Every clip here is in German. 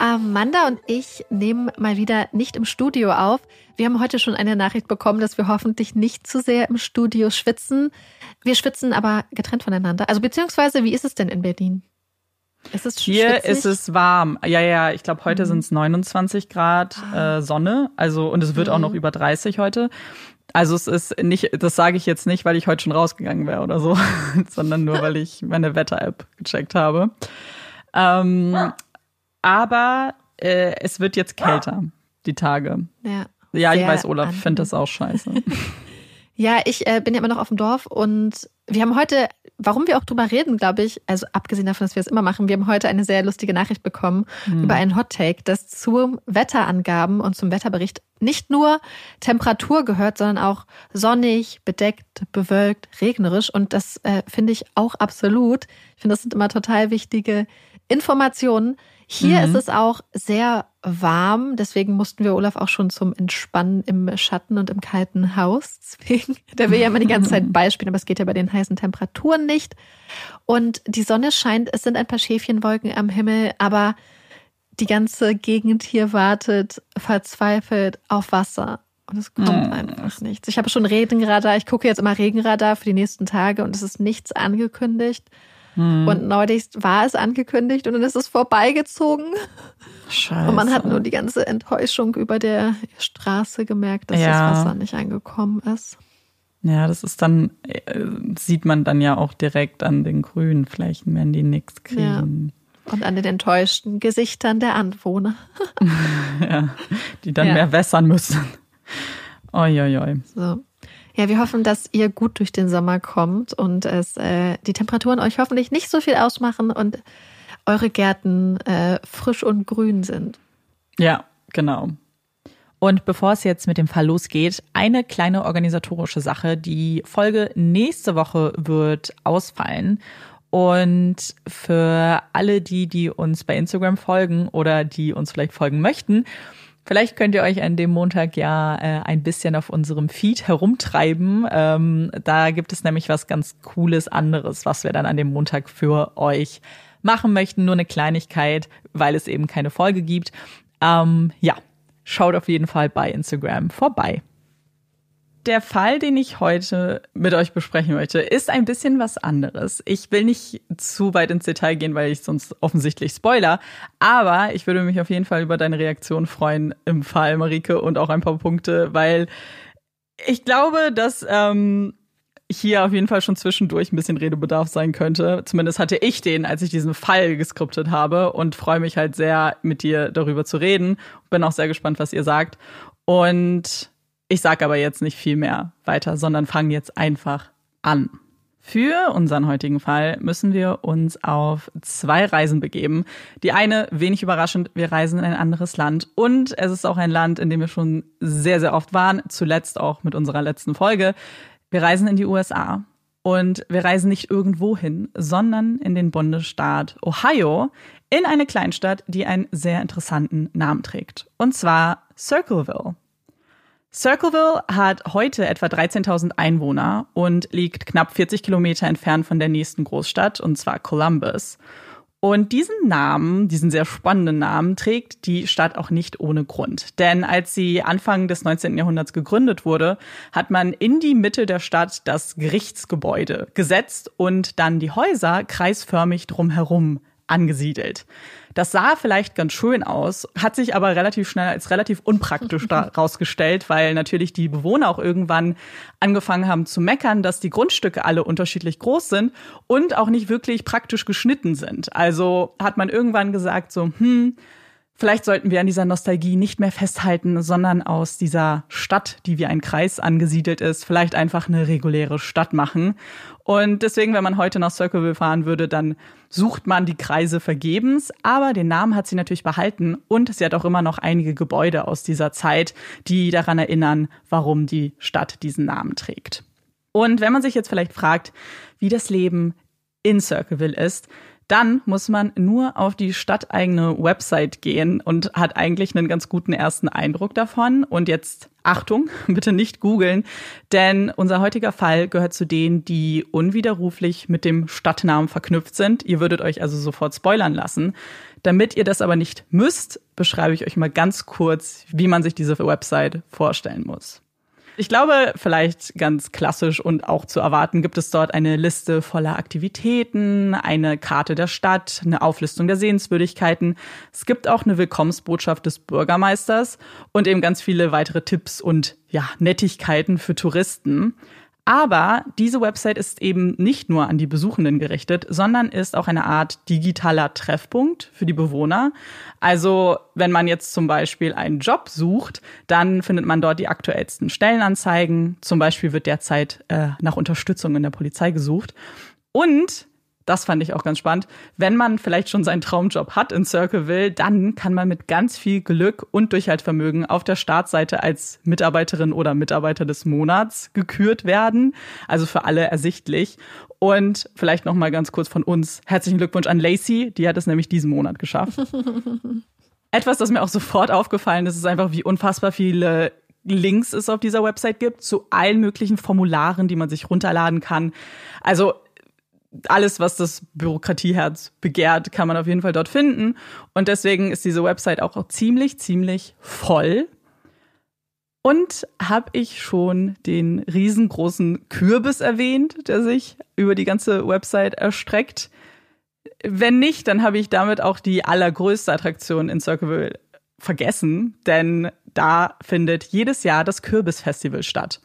Amanda und ich nehmen mal wieder nicht im Studio auf. Wir haben heute schon eine Nachricht bekommen, dass wir hoffentlich nicht zu sehr im Studio schwitzen. Wir schwitzen aber getrennt voneinander. Also beziehungsweise, wie ist es denn in Berlin? Ist es Hier schwitzig? ist es warm. Ja, ja, ich glaube, heute mhm. sind es 29 Grad ah. äh, Sonne. Also, und es wird mhm. auch noch über 30 heute. Also es ist nicht, das sage ich jetzt nicht, weil ich heute schon rausgegangen wäre oder so, sondern nur, weil ich meine Wetter-App gecheckt habe. Ähm, aber äh, es wird jetzt kälter, die Tage. Ja. Ja, ich weiß, Olaf findet das auch scheiße. ja, ich äh, bin ja immer noch auf dem Dorf und wir haben heute, warum wir auch drüber reden, glaube ich, also abgesehen davon, dass wir es immer machen, wir haben heute eine sehr lustige Nachricht bekommen hm. über einen Hot Take, das zu Wetterangaben und zum Wetterbericht nicht nur Temperatur gehört, sondern auch sonnig, bedeckt, bewölkt, regnerisch. Und das äh, finde ich auch absolut. Ich finde, das sind immer total wichtige Informationen. Hier mhm. ist es auch sehr warm, deswegen mussten wir Olaf auch schon zum Entspannen im Schatten und im kalten Haus zwingen. Der will ja immer die ganze Zeit beispielen, aber es geht ja bei den heißen Temperaturen nicht. Und die Sonne scheint, es sind ein paar Schäfchenwolken am Himmel, aber die ganze Gegend hier wartet verzweifelt auf Wasser. Und es kommt hm. einfach nichts. Ich habe schon Regenradar. Ich gucke jetzt immer Regenradar für die nächsten Tage und es ist nichts angekündigt. Hm. Und neulich war es angekündigt und dann ist es vorbeigezogen. Scheiße. Und man hat nur die ganze Enttäuschung über der Straße gemerkt, dass ja. das Wasser nicht angekommen ist. Ja, das ist dann, äh, sieht man dann ja auch direkt an den grünen Flächen, wenn die nichts kriegen. Ja. Und an den enttäuschten Gesichtern der Anwohner. ja, die dann ja. mehr wässern müssen. Oi, oi, oi. So. Ja, wir hoffen, dass ihr gut durch den Sommer kommt und es äh, die Temperaturen euch hoffentlich nicht so viel ausmachen und eure Gärten äh, frisch und grün sind. Ja, genau. Und bevor es jetzt mit dem Fall losgeht, eine kleine organisatorische Sache. Die Folge nächste Woche wird ausfallen. Und für alle die, die uns bei Instagram folgen oder die uns vielleicht folgen möchten, Vielleicht könnt ihr euch an dem Montag ja äh, ein bisschen auf unserem Feed herumtreiben. Ähm, da gibt es nämlich was ganz Cooles anderes, was wir dann an dem Montag für euch machen möchten. Nur eine Kleinigkeit, weil es eben keine Folge gibt. Ähm, ja, schaut auf jeden Fall bei Instagram vorbei. Der Fall, den ich heute mit euch besprechen möchte, ist ein bisschen was anderes. Ich will nicht zu weit ins Detail gehen, weil ich sonst offensichtlich spoiler. Aber ich würde mich auf jeden Fall über deine Reaktion freuen im Fall, Marike, und auch ein paar Punkte, weil ich glaube, dass ähm, hier auf jeden Fall schon zwischendurch ein bisschen Redebedarf sein könnte. Zumindest hatte ich den, als ich diesen Fall geskriptet habe und freue mich halt sehr, mit dir darüber zu reden. Bin auch sehr gespannt, was ihr sagt. Und ich sage aber jetzt nicht viel mehr weiter, sondern fange jetzt einfach an. Für unseren heutigen Fall müssen wir uns auf zwei Reisen begeben. Die eine, wenig überraschend, wir reisen in ein anderes Land und es ist auch ein Land, in dem wir schon sehr, sehr oft waren, zuletzt auch mit unserer letzten Folge. Wir reisen in die USA und wir reisen nicht irgendwo hin, sondern in den Bundesstaat Ohio, in eine Kleinstadt, die einen sehr interessanten Namen trägt. Und zwar Circleville. Circleville hat heute etwa 13.000 Einwohner und liegt knapp 40 Kilometer entfernt von der nächsten Großstadt, und zwar Columbus. Und diesen Namen, diesen sehr spannenden Namen, trägt die Stadt auch nicht ohne Grund. Denn als sie Anfang des 19. Jahrhunderts gegründet wurde, hat man in die Mitte der Stadt das Gerichtsgebäude gesetzt und dann die Häuser kreisförmig drumherum angesiedelt. Das sah vielleicht ganz schön aus, hat sich aber relativ schnell als relativ unpraktisch herausgestellt, weil natürlich die Bewohner auch irgendwann angefangen haben zu meckern, dass die Grundstücke alle unterschiedlich groß sind und auch nicht wirklich praktisch geschnitten sind. Also hat man irgendwann gesagt so, hm, Vielleicht sollten wir an dieser Nostalgie nicht mehr festhalten, sondern aus dieser Stadt, die wie ein Kreis angesiedelt ist, vielleicht einfach eine reguläre Stadt machen. Und deswegen, wenn man heute nach Circleville fahren würde, dann sucht man die Kreise vergebens. Aber den Namen hat sie natürlich behalten und sie hat auch immer noch einige Gebäude aus dieser Zeit, die daran erinnern, warum die Stadt diesen Namen trägt. Und wenn man sich jetzt vielleicht fragt, wie das Leben in Circleville ist, dann muss man nur auf die stadteigene Website gehen und hat eigentlich einen ganz guten ersten Eindruck davon. Und jetzt Achtung, bitte nicht googeln, denn unser heutiger Fall gehört zu denen, die unwiderruflich mit dem Stadtnamen verknüpft sind. Ihr würdet euch also sofort spoilern lassen. Damit ihr das aber nicht müsst, beschreibe ich euch mal ganz kurz, wie man sich diese Website vorstellen muss. Ich glaube, vielleicht ganz klassisch und auch zu erwarten, gibt es dort eine Liste voller Aktivitäten, eine Karte der Stadt, eine Auflistung der Sehenswürdigkeiten. Es gibt auch eine Willkommensbotschaft des Bürgermeisters und eben ganz viele weitere Tipps und ja, Nettigkeiten für Touristen. Aber diese Website ist eben nicht nur an die Besuchenden gerichtet, sondern ist auch eine Art digitaler Treffpunkt für die Bewohner. Also wenn man jetzt zum Beispiel einen Job sucht, dann findet man dort die aktuellsten Stellenanzeigen. Zum Beispiel wird derzeit äh, nach Unterstützung in der Polizei gesucht. Und das fand ich auch ganz spannend. Wenn man vielleicht schon seinen Traumjob hat in Circleville, dann kann man mit ganz viel Glück und Durchhaltvermögen auf der Startseite als Mitarbeiterin oder Mitarbeiter des Monats gekürt werden. Also für alle ersichtlich. Und vielleicht noch mal ganz kurz von uns herzlichen Glückwunsch an Lacey, die hat es nämlich diesen Monat geschafft. Etwas, das mir auch sofort aufgefallen ist, ist einfach, wie unfassbar viele Links es auf dieser Website gibt zu allen möglichen Formularen, die man sich runterladen kann. Also alles, was das Bürokratieherz begehrt, kann man auf jeden Fall dort finden. Und deswegen ist diese Website auch ziemlich, ziemlich voll. Und habe ich schon den riesengroßen Kürbis erwähnt, der sich über die ganze Website erstreckt? Wenn nicht, dann habe ich damit auch die allergrößte Attraktion in Circleville vergessen, denn da findet jedes Jahr das Kürbisfestival statt.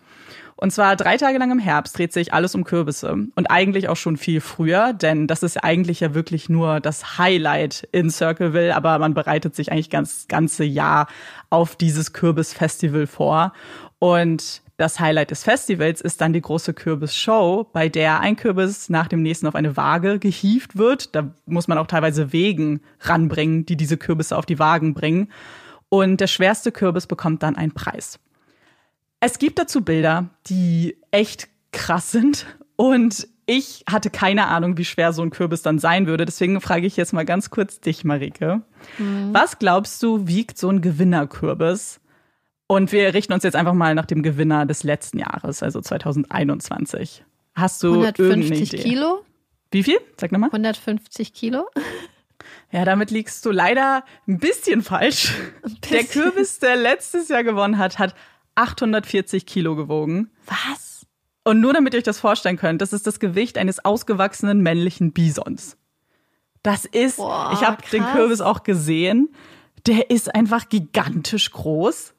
Und zwar drei Tage lang im Herbst dreht sich alles um Kürbisse. Und eigentlich auch schon viel früher, denn das ist eigentlich ja wirklich nur das Highlight in Circleville, aber man bereitet sich eigentlich ganz ganze Jahr auf dieses Kürbisfestival vor. Und das Highlight des Festivals ist dann die große Kürbisshow, bei der ein Kürbis nach dem nächsten auf eine Waage gehievt wird. Da muss man auch teilweise Wegen ranbringen, die diese Kürbisse auf die Wagen bringen. Und der schwerste Kürbis bekommt dann einen Preis. Es gibt dazu Bilder, die echt krass sind. Und ich hatte keine Ahnung, wie schwer so ein Kürbis dann sein würde. Deswegen frage ich jetzt mal ganz kurz dich, Marike. Mhm. Was glaubst du, wiegt so ein Gewinnerkürbis? Und wir richten uns jetzt einfach mal nach dem Gewinner des letzten Jahres, also 2021. Hast du 150 Kilo? Wie viel? Sag nochmal. 150 Kilo. Ja, damit liegst du leider ein bisschen falsch. Ein bisschen. Der Kürbis, der letztes Jahr gewonnen hat, hat 840 Kilo gewogen. Was? Und nur damit ihr euch das vorstellen könnt, das ist das Gewicht eines ausgewachsenen männlichen Bisons. Das ist, Boah, ich habe den Kürbis auch gesehen, der ist einfach gigantisch groß.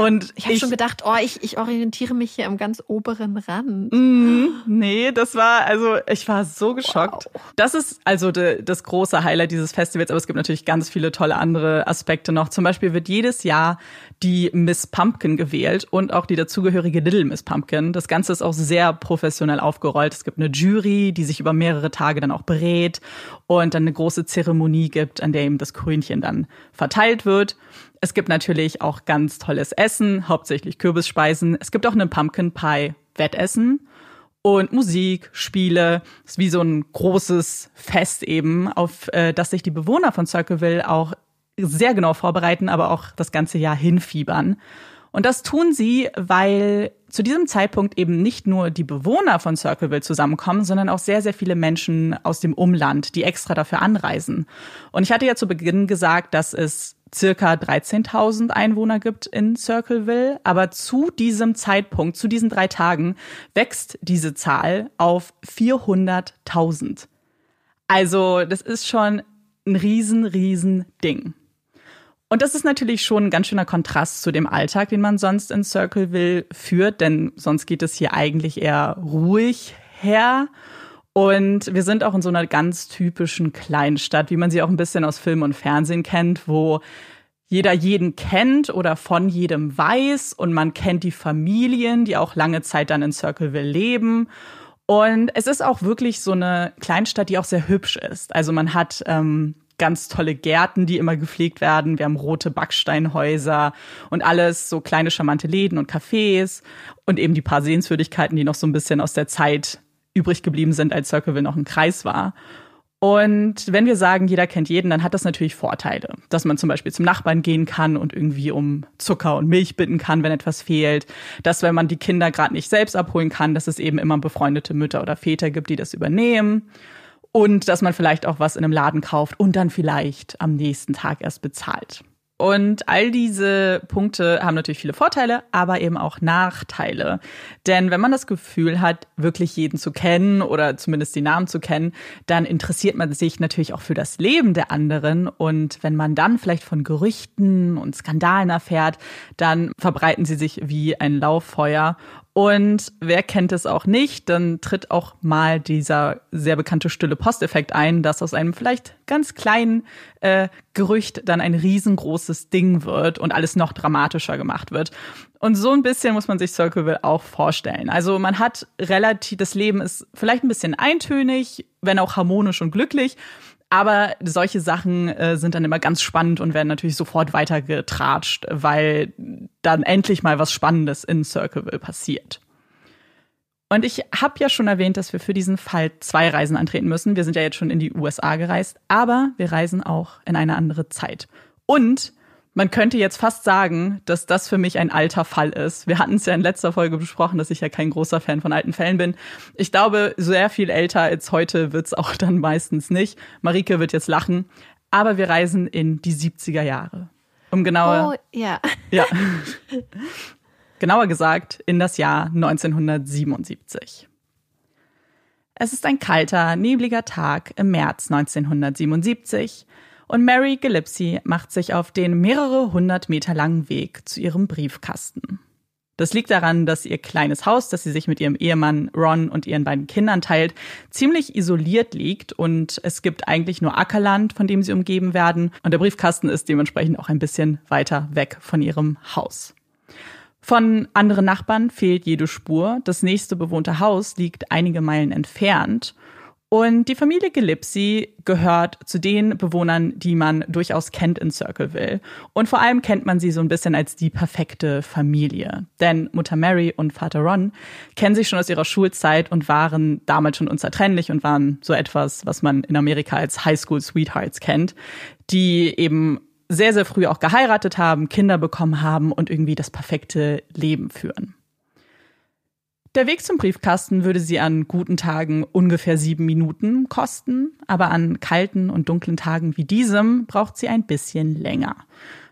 Und ich habe schon gedacht, oh, ich, ich orientiere mich hier am ganz oberen Rand. Mm, nee, das war, also ich war so geschockt. Wow. Das ist also de, das große Highlight dieses Festivals, aber es gibt natürlich ganz viele tolle andere Aspekte noch. Zum Beispiel wird jedes Jahr die Miss Pumpkin gewählt und auch die dazugehörige Little Miss Pumpkin. Das Ganze ist auch sehr professionell aufgerollt. Es gibt eine Jury, die sich über mehrere Tage dann auch berät und dann eine große Zeremonie gibt, an der eben das Krönchen dann verteilt wird. Es gibt natürlich auch ganz tolles Essen, hauptsächlich Kürbisspeisen. Es gibt auch einen Pumpkin Pie Wettessen und Musik, Spiele. Es ist wie so ein großes Fest eben, auf äh, das sich die Bewohner von Circleville auch sehr genau vorbereiten, aber auch das ganze Jahr hinfiebern. Und das tun sie, weil zu diesem Zeitpunkt eben nicht nur die Bewohner von Circleville zusammenkommen, sondern auch sehr, sehr viele Menschen aus dem Umland, die extra dafür anreisen. Und ich hatte ja zu Beginn gesagt, dass es circa 13.000 Einwohner gibt in Circleville. Aber zu diesem Zeitpunkt, zu diesen drei Tagen, wächst diese Zahl auf 400.000. Also das ist schon ein riesen, riesen Ding. Und das ist natürlich schon ein ganz schöner Kontrast zu dem Alltag, den man sonst in Circleville führt, denn sonst geht es hier eigentlich eher ruhig her. Und wir sind auch in so einer ganz typischen Kleinstadt, wie man sie auch ein bisschen aus Film und Fernsehen kennt, wo jeder jeden kennt oder von jedem weiß und man kennt die Familien, die auch lange Zeit dann in Circleville leben. Und es ist auch wirklich so eine Kleinstadt, die auch sehr hübsch ist. Also man hat ähm, ganz tolle Gärten, die immer gepflegt werden. Wir haben rote Backsteinhäuser und alles so kleine charmante Läden und Cafés und eben die paar Sehenswürdigkeiten, die noch so ein bisschen aus der Zeit übrig geblieben sind, als Circleville noch ein Kreis war. Und wenn wir sagen, jeder kennt jeden, dann hat das natürlich Vorteile. Dass man zum Beispiel zum Nachbarn gehen kann und irgendwie um Zucker und Milch bitten kann, wenn etwas fehlt. Dass, wenn man die Kinder gerade nicht selbst abholen kann, dass es eben immer befreundete Mütter oder Väter gibt, die das übernehmen. Und dass man vielleicht auch was in einem Laden kauft und dann vielleicht am nächsten Tag erst bezahlt. Und all diese Punkte haben natürlich viele Vorteile, aber eben auch Nachteile. Denn wenn man das Gefühl hat, wirklich jeden zu kennen oder zumindest die Namen zu kennen, dann interessiert man sich natürlich auch für das Leben der anderen. Und wenn man dann vielleicht von Gerüchten und Skandalen erfährt, dann verbreiten sie sich wie ein Lauffeuer. Und wer kennt es auch nicht, dann tritt auch mal dieser sehr bekannte stille Posteffekt ein, dass aus einem vielleicht ganz kleinen äh, Gerücht dann ein riesengroßes Ding wird und alles noch dramatischer gemacht wird. Und so ein bisschen muss man sich Circleville auch vorstellen. Also man hat relativ, das Leben ist vielleicht ein bisschen eintönig, wenn auch harmonisch und glücklich. Aber solche Sachen äh, sind dann immer ganz spannend und werden natürlich sofort weitergetratscht, weil dann endlich mal was Spannendes in Circleville passiert. Und ich habe ja schon erwähnt, dass wir für diesen Fall zwei Reisen antreten müssen. Wir sind ja jetzt schon in die USA gereist, aber wir reisen auch in eine andere Zeit. Und Man könnte jetzt fast sagen, dass das für mich ein alter Fall ist. Wir hatten es ja in letzter Folge besprochen, dass ich ja kein großer Fan von alten Fällen bin. Ich glaube, sehr viel älter als heute wird's auch dann meistens nicht. Marike wird jetzt lachen. Aber wir reisen in die 70er Jahre. Um genauer. Oh, ja. Ja. genauer gesagt in das Jahr 1977. Es ist ein kalter, nebliger Tag im März 1977 und Mary Gillespie macht sich auf den mehrere hundert Meter langen Weg zu ihrem Briefkasten. Das liegt daran, dass ihr kleines Haus, das sie sich mit ihrem Ehemann Ron und ihren beiden Kindern teilt, ziemlich isoliert liegt und es gibt eigentlich nur Ackerland, von dem sie umgeben werden und der Briefkasten ist dementsprechend auch ein bisschen weiter weg von ihrem Haus. Von anderen Nachbarn fehlt jede Spur. Das nächste bewohnte Haus liegt einige Meilen entfernt. Und die Familie Gillipsy gehört zu den Bewohnern, die man durchaus kennt in Circleville. Und vor allem kennt man sie so ein bisschen als die perfekte Familie. Denn Mutter Mary und Vater Ron kennen sich schon aus ihrer Schulzeit und waren damals schon unzertrennlich und waren so etwas, was man in Amerika als Highschool Sweethearts kennt, die eben sehr, sehr früh auch geheiratet haben, Kinder bekommen haben und irgendwie das perfekte Leben führen. Der Weg zum Briefkasten würde sie an guten Tagen ungefähr sieben Minuten kosten, aber an kalten und dunklen Tagen wie diesem braucht sie ein bisschen länger.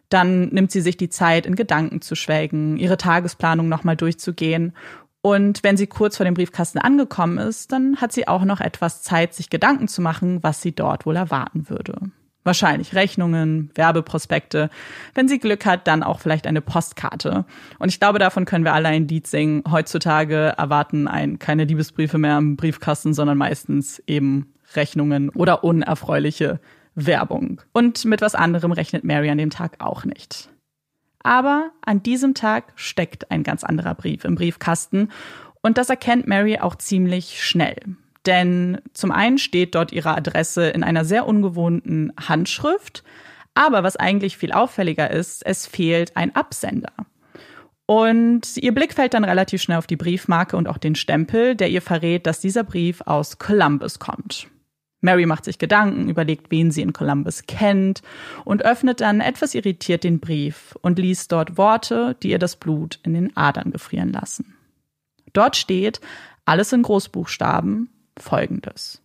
Dann nimmt sie sich die Zeit, in Gedanken zu schwelgen, ihre Tagesplanung nochmal durchzugehen. Und wenn sie kurz vor dem Briefkasten angekommen ist, dann hat sie auch noch etwas Zeit, sich Gedanken zu machen, was sie dort wohl erwarten würde. Wahrscheinlich Rechnungen, Werbeprospekte. Wenn sie Glück hat, dann auch vielleicht eine Postkarte. Und ich glaube, davon können wir alle ein Lied singen. Heutzutage erwarten ein keine Liebesbriefe mehr im Briefkasten, sondern meistens eben Rechnungen oder unerfreuliche Werbung. Und mit was anderem rechnet Mary an dem Tag auch nicht. Aber an diesem Tag steckt ein ganz anderer Brief im Briefkasten. Und das erkennt Mary auch ziemlich schnell. Denn zum einen steht dort ihre Adresse in einer sehr ungewohnten Handschrift, aber was eigentlich viel auffälliger ist, es fehlt ein Absender. Und ihr Blick fällt dann relativ schnell auf die Briefmarke und auch den Stempel, der ihr verrät, dass dieser Brief aus Columbus kommt. Mary macht sich Gedanken, überlegt, wen sie in Columbus kennt und öffnet dann etwas irritiert den Brief und liest dort Worte, die ihr das Blut in den Adern gefrieren lassen. Dort steht, alles in Großbuchstaben, folgendes.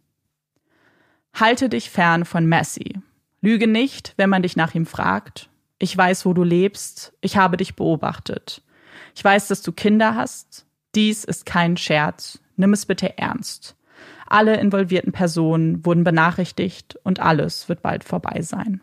Halte dich fern von Messi. Lüge nicht, wenn man dich nach ihm fragt. Ich weiß, wo du lebst. Ich habe dich beobachtet. Ich weiß, dass du Kinder hast. Dies ist kein Scherz. Nimm es bitte ernst. Alle involvierten Personen wurden benachrichtigt und alles wird bald vorbei sein.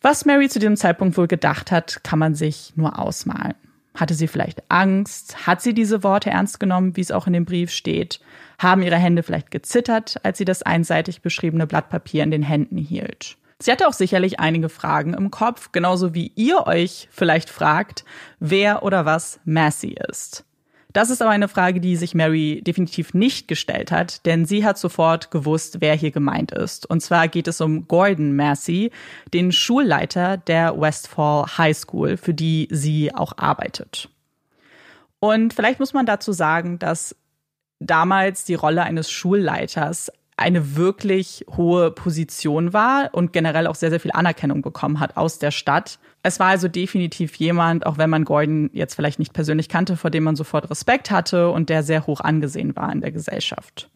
Was Mary zu diesem Zeitpunkt wohl gedacht hat, kann man sich nur ausmalen. Hatte sie vielleicht Angst? Hat sie diese Worte ernst genommen, wie es auch in dem Brief steht? Haben ihre Hände vielleicht gezittert, als sie das einseitig beschriebene Blatt Papier in den Händen hielt? Sie hatte auch sicherlich einige Fragen im Kopf, genauso wie ihr euch vielleicht fragt, wer oder was Massey ist. Das ist aber eine Frage, die sich Mary definitiv nicht gestellt hat, denn sie hat sofort gewusst, wer hier gemeint ist. Und zwar geht es um Gordon Massey, den Schulleiter der Westfall High School, für die sie auch arbeitet. Und vielleicht muss man dazu sagen, dass damals die Rolle eines Schulleiters eine wirklich hohe Position war und generell auch sehr, sehr viel Anerkennung bekommen hat aus der Stadt. Es war also definitiv jemand, auch wenn man Gordon jetzt vielleicht nicht persönlich kannte, vor dem man sofort Respekt hatte und der sehr hoch angesehen war in der Gesellschaft.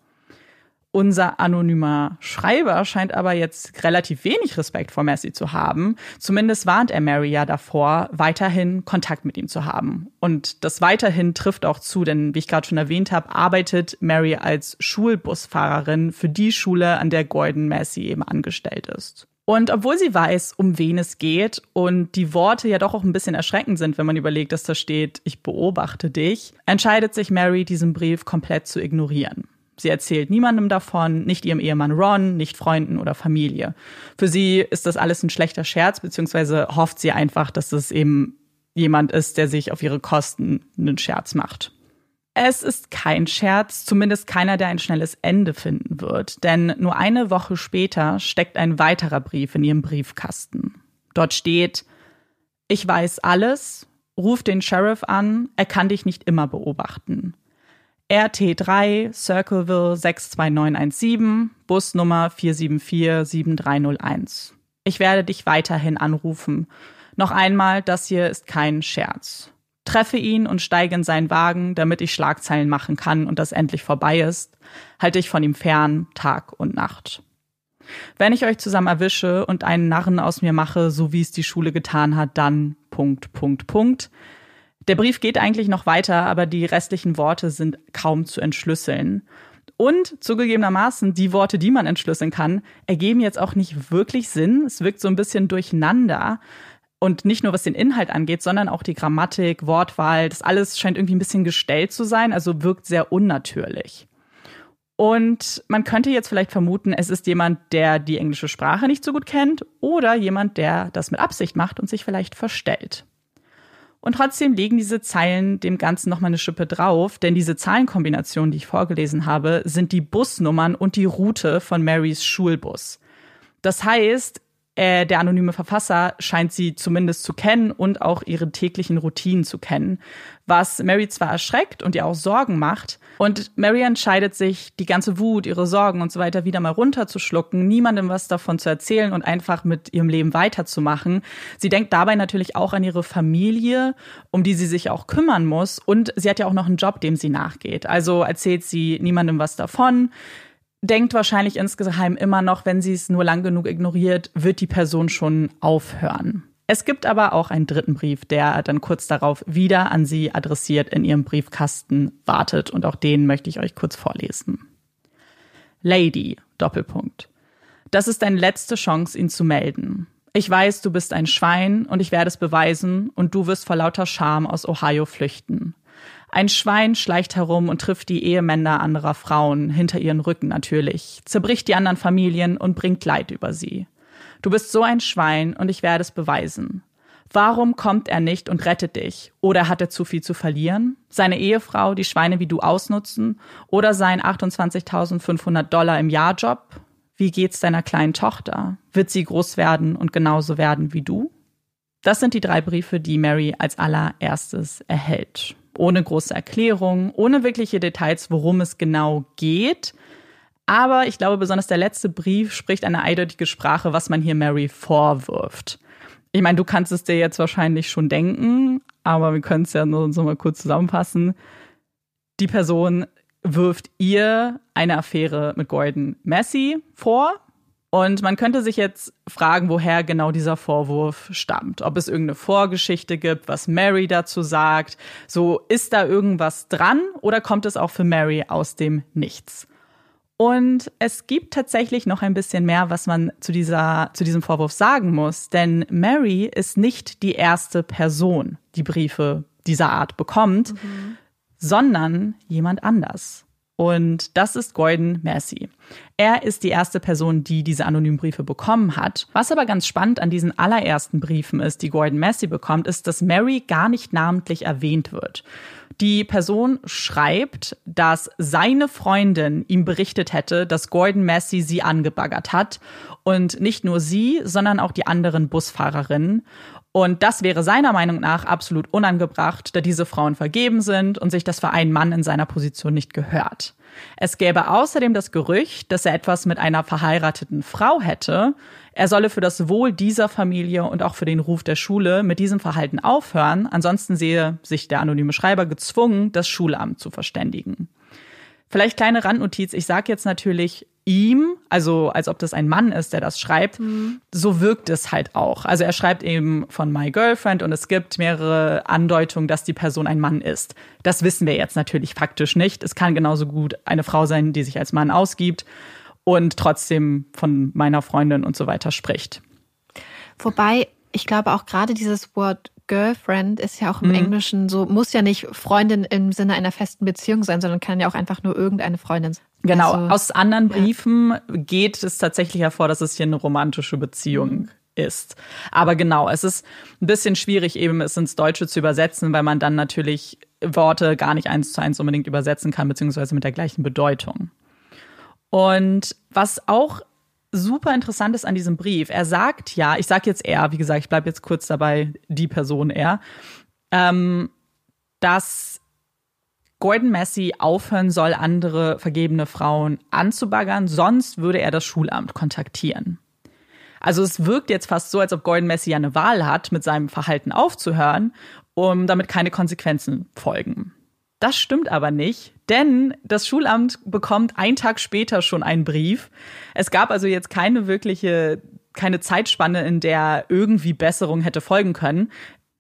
Unser anonymer Schreiber scheint aber jetzt relativ wenig Respekt vor Messi zu haben. Zumindest warnt er Mary ja davor, weiterhin Kontakt mit ihm zu haben. Und das weiterhin trifft auch zu, denn wie ich gerade schon erwähnt habe, arbeitet Mary als Schulbusfahrerin für die Schule, an der Gordon Messi eben angestellt ist. Und obwohl sie weiß, um wen es geht und die Worte ja doch auch ein bisschen erschreckend sind, wenn man überlegt, dass da steht, ich beobachte dich, entscheidet sich Mary, diesen Brief komplett zu ignorieren. Sie erzählt niemandem davon, nicht ihrem Ehemann Ron, nicht Freunden oder Familie. Für sie ist das alles ein schlechter Scherz, beziehungsweise hofft sie einfach, dass es eben jemand ist, der sich auf ihre Kosten einen Scherz macht. Es ist kein Scherz, zumindest keiner, der ein schnelles Ende finden wird, denn nur eine Woche später steckt ein weiterer Brief in ihrem Briefkasten. Dort steht, ich weiß alles, ruf den Sheriff an, er kann dich nicht immer beobachten. RT3 Circleville 62917, Busnummer 4747301. Ich werde dich weiterhin anrufen. Noch einmal, das hier ist kein Scherz. Treffe ihn und steige in seinen Wagen, damit ich Schlagzeilen machen kann und das endlich vorbei ist. Halte ich von ihm fern, Tag und Nacht. Wenn ich euch zusammen erwische und einen Narren aus mir mache, so wie es die Schule getan hat, dann Punkt, Punkt, Punkt. Der Brief geht eigentlich noch weiter, aber die restlichen Worte sind kaum zu entschlüsseln. Und zugegebenermaßen, die Worte, die man entschlüsseln kann, ergeben jetzt auch nicht wirklich Sinn. Es wirkt so ein bisschen durcheinander. Und nicht nur was den Inhalt angeht, sondern auch die Grammatik, Wortwahl, das alles scheint irgendwie ein bisschen gestellt zu sein, also wirkt sehr unnatürlich. Und man könnte jetzt vielleicht vermuten, es ist jemand, der die englische Sprache nicht so gut kennt oder jemand, der das mit Absicht macht und sich vielleicht verstellt. Und trotzdem legen diese Zeilen dem Ganzen nochmal eine Schippe drauf, denn diese Zahlenkombinationen, die ich vorgelesen habe, sind die Busnummern und die Route von Marys Schulbus. Das heißt, äh, der anonyme Verfasser scheint sie zumindest zu kennen und auch ihre täglichen Routinen zu kennen, was Mary zwar erschreckt und ihr auch Sorgen macht. Und Mary entscheidet sich, die ganze Wut, ihre Sorgen und so weiter wieder mal runterzuschlucken, niemandem was davon zu erzählen und einfach mit ihrem Leben weiterzumachen. Sie denkt dabei natürlich auch an ihre Familie, um die sie sich auch kümmern muss. Und sie hat ja auch noch einen Job, dem sie nachgeht. Also erzählt sie niemandem was davon denkt wahrscheinlich insgeheim immer noch, wenn sie es nur lang genug ignoriert, wird die Person schon aufhören. Es gibt aber auch einen dritten Brief, der dann kurz darauf wieder an sie adressiert in ihrem Briefkasten wartet und auch den möchte ich euch kurz vorlesen. Lady, Doppelpunkt. Das ist deine letzte Chance, ihn zu melden. Ich weiß, du bist ein Schwein und ich werde es beweisen und du wirst vor lauter Scham aus Ohio flüchten. Ein Schwein schleicht herum und trifft die Ehemänner anderer Frauen, hinter ihren Rücken natürlich, zerbricht die anderen Familien und bringt Leid über sie. Du bist so ein Schwein und ich werde es beweisen. Warum kommt er nicht und rettet dich? Oder hat er zu viel zu verlieren? Seine Ehefrau, die Schweine wie du ausnutzen? Oder sein 28.500 Dollar im Jahr Job? Wie geht's deiner kleinen Tochter? Wird sie groß werden und genauso werden wie du? Das sind die drei Briefe, die Mary als allererstes erhält ohne große Erklärung, ohne wirkliche Details, worum es genau geht. Aber ich glaube, besonders der letzte Brief spricht eine eindeutige Sprache, was man hier Mary vorwirft. Ich meine, du kannst es dir jetzt wahrscheinlich schon denken, aber wir können es ja nur so mal kurz zusammenfassen. Die Person wirft ihr eine Affäre mit Gordon Massey vor, und man könnte sich jetzt fragen, woher genau dieser Vorwurf stammt. Ob es irgendeine Vorgeschichte gibt, was Mary dazu sagt. So, ist da irgendwas dran oder kommt es auch für Mary aus dem Nichts? Und es gibt tatsächlich noch ein bisschen mehr, was man zu, dieser, zu diesem Vorwurf sagen muss. Denn Mary ist nicht die erste Person, die Briefe dieser Art bekommt, mhm. sondern jemand anders. Und das ist Gordon Massey. Er ist die erste Person, die diese anonymen Briefe bekommen hat. Was aber ganz spannend an diesen allerersten Briefen ist, die Gordon Massey bekommt, ist, dass Mary gar nicht namentlich erwähnt wird. Die Person schreibt, dass seine Freundin ihm berichtet hätte, dass Gordon Massey sie angebaggert hat. Und nicht nur sie, sondern auch die anderen Busfahrerinnen. Und das wäre seiner Meinung nach absolut unangebracht, da diese Frauen vergeben sind und sich das für einen Mann in seiner Position nicht gehört. Es gäbe außerdem das Gerücht, dass er etwas mit einer verheirateten Frau hätte. Er solle für das Wohl dieser Familie und auch für den Ruf der Schule mit diesem Verhalten aufhören. Ansonsten sehe sich der anonyme Schreiber gezwungen, das Schulamt zu verständigen. Vielleicht kleine Randnotiz. Ich sage jetzt natürlich ihm, also als ob das ein Mann ist, der das schreibt, mhm. so wirkt es halt auch. Also er schreibt eben von My Girlfriend und es gibt mehrere Andeutungen, dass die Person ein Mann ist. Das wissen wir jetzt natürlich faktisch nicht. Es kann genauso gut eine Frau sein, die sich als Mann ausgibt und trotzdem von meiner Freundin und so weiter spricht. Wobei, ich glaube auch gerade dieses Wort Girlfriend ist ja auch im mhm. Englischen so, muss ja nicht Freundin im Sinne einer festen Beziehung sein, sondern kann ja auch einfach nur irgendeine Freundin sein. Genau, also, aus anderen Briefen ja. geht es tatsächlich hervor, dass es hier eine romantische Beziehung mhm. ist. Aber genau, es ist ein bisschen schwierig, eben es ins Deutsche zu übersetzen, weil man dann natürlich Worte gar nicht eins zu eins unbedingt übersetzen kann, beziehungsweise mit der gleichen Bedeutung. Und was auch super interessant ist an diesem Brief, er sagt ja, ich sage jetzt er, wie gesagt, ich bleibe jetzt kurz dabei, die Person er, ähm, dass Gordon Massey aufhören soll, andere vergebene Frauen anzubaggern, sonst würde er das Schulamt kontaktieren. Also es wirkt jetzt fast so, als ob Gordon Messi eine Wahl hat, mit seinem Verhalten aufzuhören, um damit keine Konsequenzen folgen. Das stimmt aber nicht, denn das Schulamt bekommt einen Tag später schon einen Brief. Es gab also jetzt keine wirkliche, keine Zeitspanne, in der irgendwie Besserung hätte folgen können.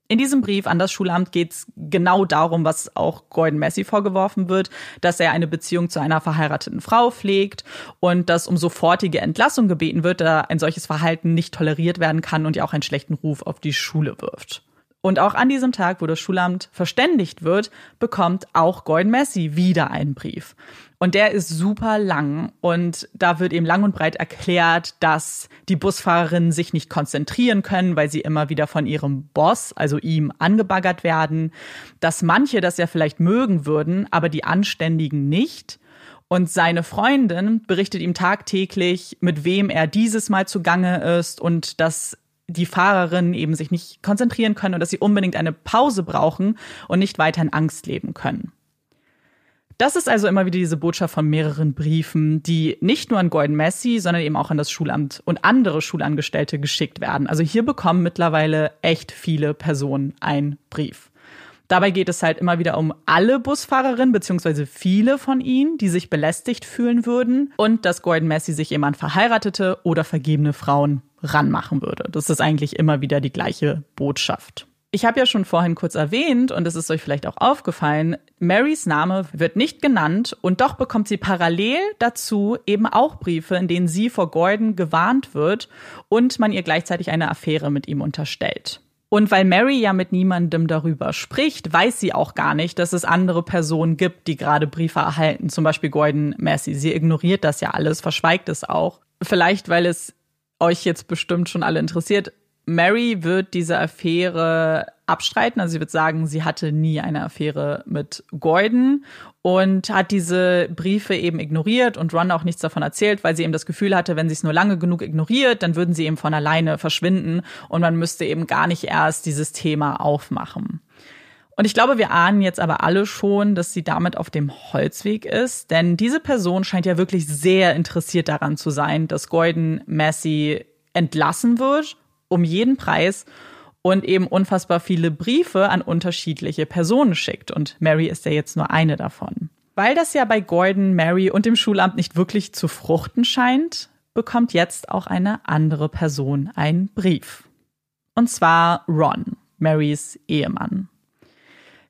In diesem Brief an das Schulamt geht es genau darum, was auch Gordon Messi vorgeworfen wird, dass er eine Beziehung zu einer verheirateten Frau pflegt und dass um sofortige Entlassung gebeten wird, da ein solches Verhalten nicht toleriert werden kann und ja auch einen schlechten Ruf auf die Schule wirft. Und auch an diesem Tag, wo das Schulamt verständigt wird, bekommt auch Gordon Messi wieder einen Brief. Und der ist super lang und da wird eben lang und breit erklärt, dass die Busfahrerinnen sich nicht konzentrieren können, weil sie immer wieder von ihrem Boss, also ihm, angebaggert werden, dass manche das ja vielleicht mögen würden, aber die Anständigen nicht. Und seine Freundin berichtet ihm tagtäglich, mit wem er dieses Mal zugange ist und dass die Fahrerinnen eben sich nicht konzentrieren können und dass sie unbedingt eine Pause brauchen und nicht weiter in Angst leben können. Das ist also immer wieder diese Botschaft von mehreren Briefen, die nicht nur an Gordon Messi, sondern eben auch an das Schulamt und andere Schulangestellte geschickt werden. Also hier bekommen mittlerweile echt viele Personen einen Brief. Dabei geht es halt immer wieder um alle Busfahrerinnen, beziehungsweise viele von ihnen, die sich belästigt fühlen würden und dass Gordon Messi sich an verheiratete oder vergebene Frauen ranmachen würde. Das ist eigentlich immer wieder die gleiche Botschaft. Ich habe ja schon vorhin kurz erwähnt, und es ist euch vielleicht auch aufgefallen, Marys Name wird nicht genannt und doch bekommt sie parallel dazu eben auch Briefe, in denen sie vor Gordon gewarnt wird und man ihr gleichzeitig eine Affäre mit ihm unterstellt. Und weil Mary ja mit niemandem darüber spricht, weiß sie auch gar nicht, dass es andere Personen gibt, die gerade Briefe erhalten, zum Beispiel Gordon Massey. Sie ignoriert das ja alles, verschweigt es auch. Vielleicht, weil es euch jetzt bestimmt schon alle interessiert. Mary wird diese Affäre abstreiten. Also sie wird sagen, sie hatte nie eine Affäre mit Gordon und hat diese Briefe eben ignoriert und Ron auch nichts davon erzählt, weil sie eben das Gefühl hatte, wenn sie es nur lange genug ignoriert, dann würden sie eben von alleine verschwinden und man müsste eben gar nicht erst dieses Thema aufmachen. Und ich glaube, wir ahnen jetzt aber alle schon, dass sie damit auf dem Holzweg ist, denn diese Person scheint ja wirklich sehr interessiert daran zu sein, dass Gordon Massey entlassen wird um jeden Preis und eben unfassbar viele Briefe an unterschiedliche Personen schickt. Und Mary ist ja jetzt nur eine davon. Weil das ja bei Gordon, Mary und dem Schulamt nicht wirklich zu fruchten scheint, bekommt jetzt auch eine andere Person einen Brief. Und zwar Ron, Marys Ehemann.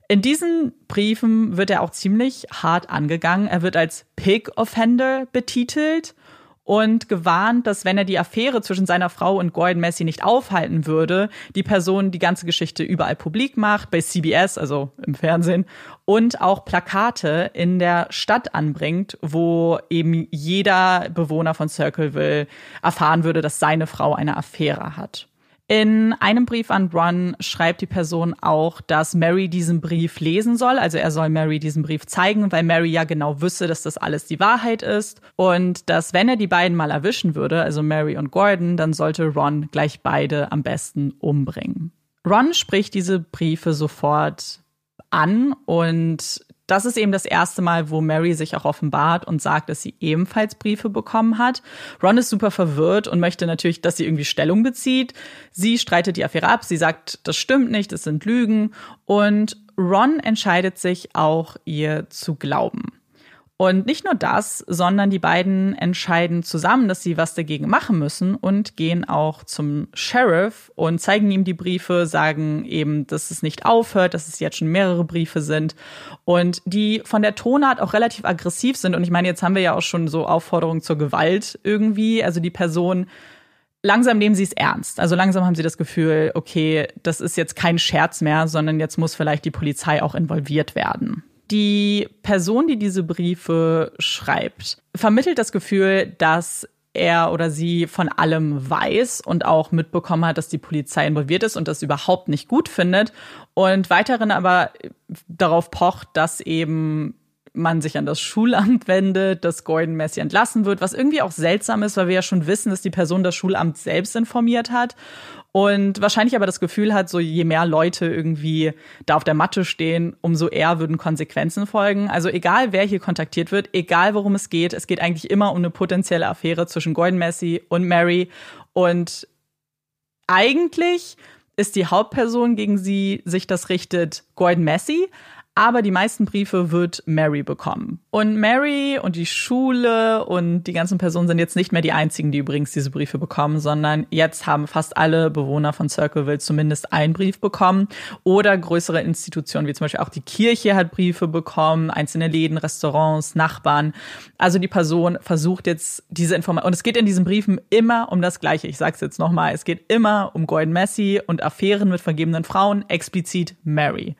In diesen Briefen wird er auch ziemlich hart angegangen. Er wird als Pig Offender betitelt und gewarnt, dass wenn er die Affäre zwischen seiner Frau und Gordon Messi nicht aufhalten würde, die Person die ganze Geschichte überall publik macht, bei CBS, also im Fernsehen, und auch Plakate in der Stadt anbringt, wo eben jeder Bewohner von Circleville erfahren würde, dass seine Frau eine Affäre hat. In einem Brief an Ron schreibt die Person auch, dass Mary diesen Brief lesen soll. Also er soll Mary diesen Brief zeigen, weil Mary ja genau wüsste, dass das alles die Wahrheit ist. Und dass wenn er die beiden mal erwischen würde, also Mary und Gordon, dann sollte Ron gleich beide am besten umbringen. Ron spricht diese Briefe sofort an und das ist eben das erste Mal, wo Mary sich auch offenbart und sagt, dass sie ebenfalls Briefe bekommen hat. Ron ist super verwirrt und möchte natürlich, dass sie irgendwie Stellung bezieht. Sie streitet die Affäre ab. Sie sagt, das stimmt nicht, das sind Lügen. Und Ron entscheidet sich auch, ihr zu glauben. Und nicht nur das, sondern die beiden entscheiden zusammen, dass sie was dagegen machen müssen und gehen auch zum Sheriff und zeigen ihm die Briefe, sagen eben, dass es nicht aufhört, dass es jetzt schon mehrere Briefe sind und die von der Tonart auch relativ aggressiv sind. Und ich meine, jetzt haben wir ja auch schon so Aufforderungen zur Gewalt irgendwie. Also die Person langsam nehmen sie es ernst. Also langsam haben sie das Gefühl, okay, das ist jetzt kein Scherz mehr, sondern jetzt muss vielleicht die Polizei auch involviert werden. Die Person, die diese Briefe schreibt, vermittelt das Gefühl, dass er oder sie von allem weiß und auch mitbekommen hat, dass die Polizei involviert ist und das überhaupt nicht gut findet. Und weiterhin aber darauf pocht, dass eben man sich an das Schulamt wendet, dass Gordon Messi entlassen wird, was irgendwie auch seltsam ist, weil wir ja schon wissen, dass die Person das Schulamt selbst informiert hat und wahrscheinlich aber das Gefühl hat, so je mehr Leute irgendwie da auf der Matte stehen, umso eher würden Konsequenzen folgen. Also egal, wer hier kontaktiert wird, egal worum es geht, es geht eigentlich immer um eine potenzielle Affäre zwischen Gordon Messi und Mary Und eigentlich ist die Hauptperson, gegen sie sich das richtet, Gordon Massey aber die meisten Briefe wird Mary bekommen. Und Mary und die Schule und die ganzen Personen sind jetzt nicht mehr die einzigen, die übrigens diese Briefe bekommen, sondern jetzt haben fast alle Bewohner von Circleville zumindest einen Brief bekommen oder größere Institutionen, wie zum Beispiel auch die Kirche hat Briefe bekommen, einzelne Läden, Restaurants, Nachbarn. Also die Person versucht jetzt diese Information. Und es geht in diesen Briefen immer um das Gleiche. Ich sag's jetzt nochmal. Es geht immer um Gordon Massey und Affären mit vergebenen Frauen, explizit Mary.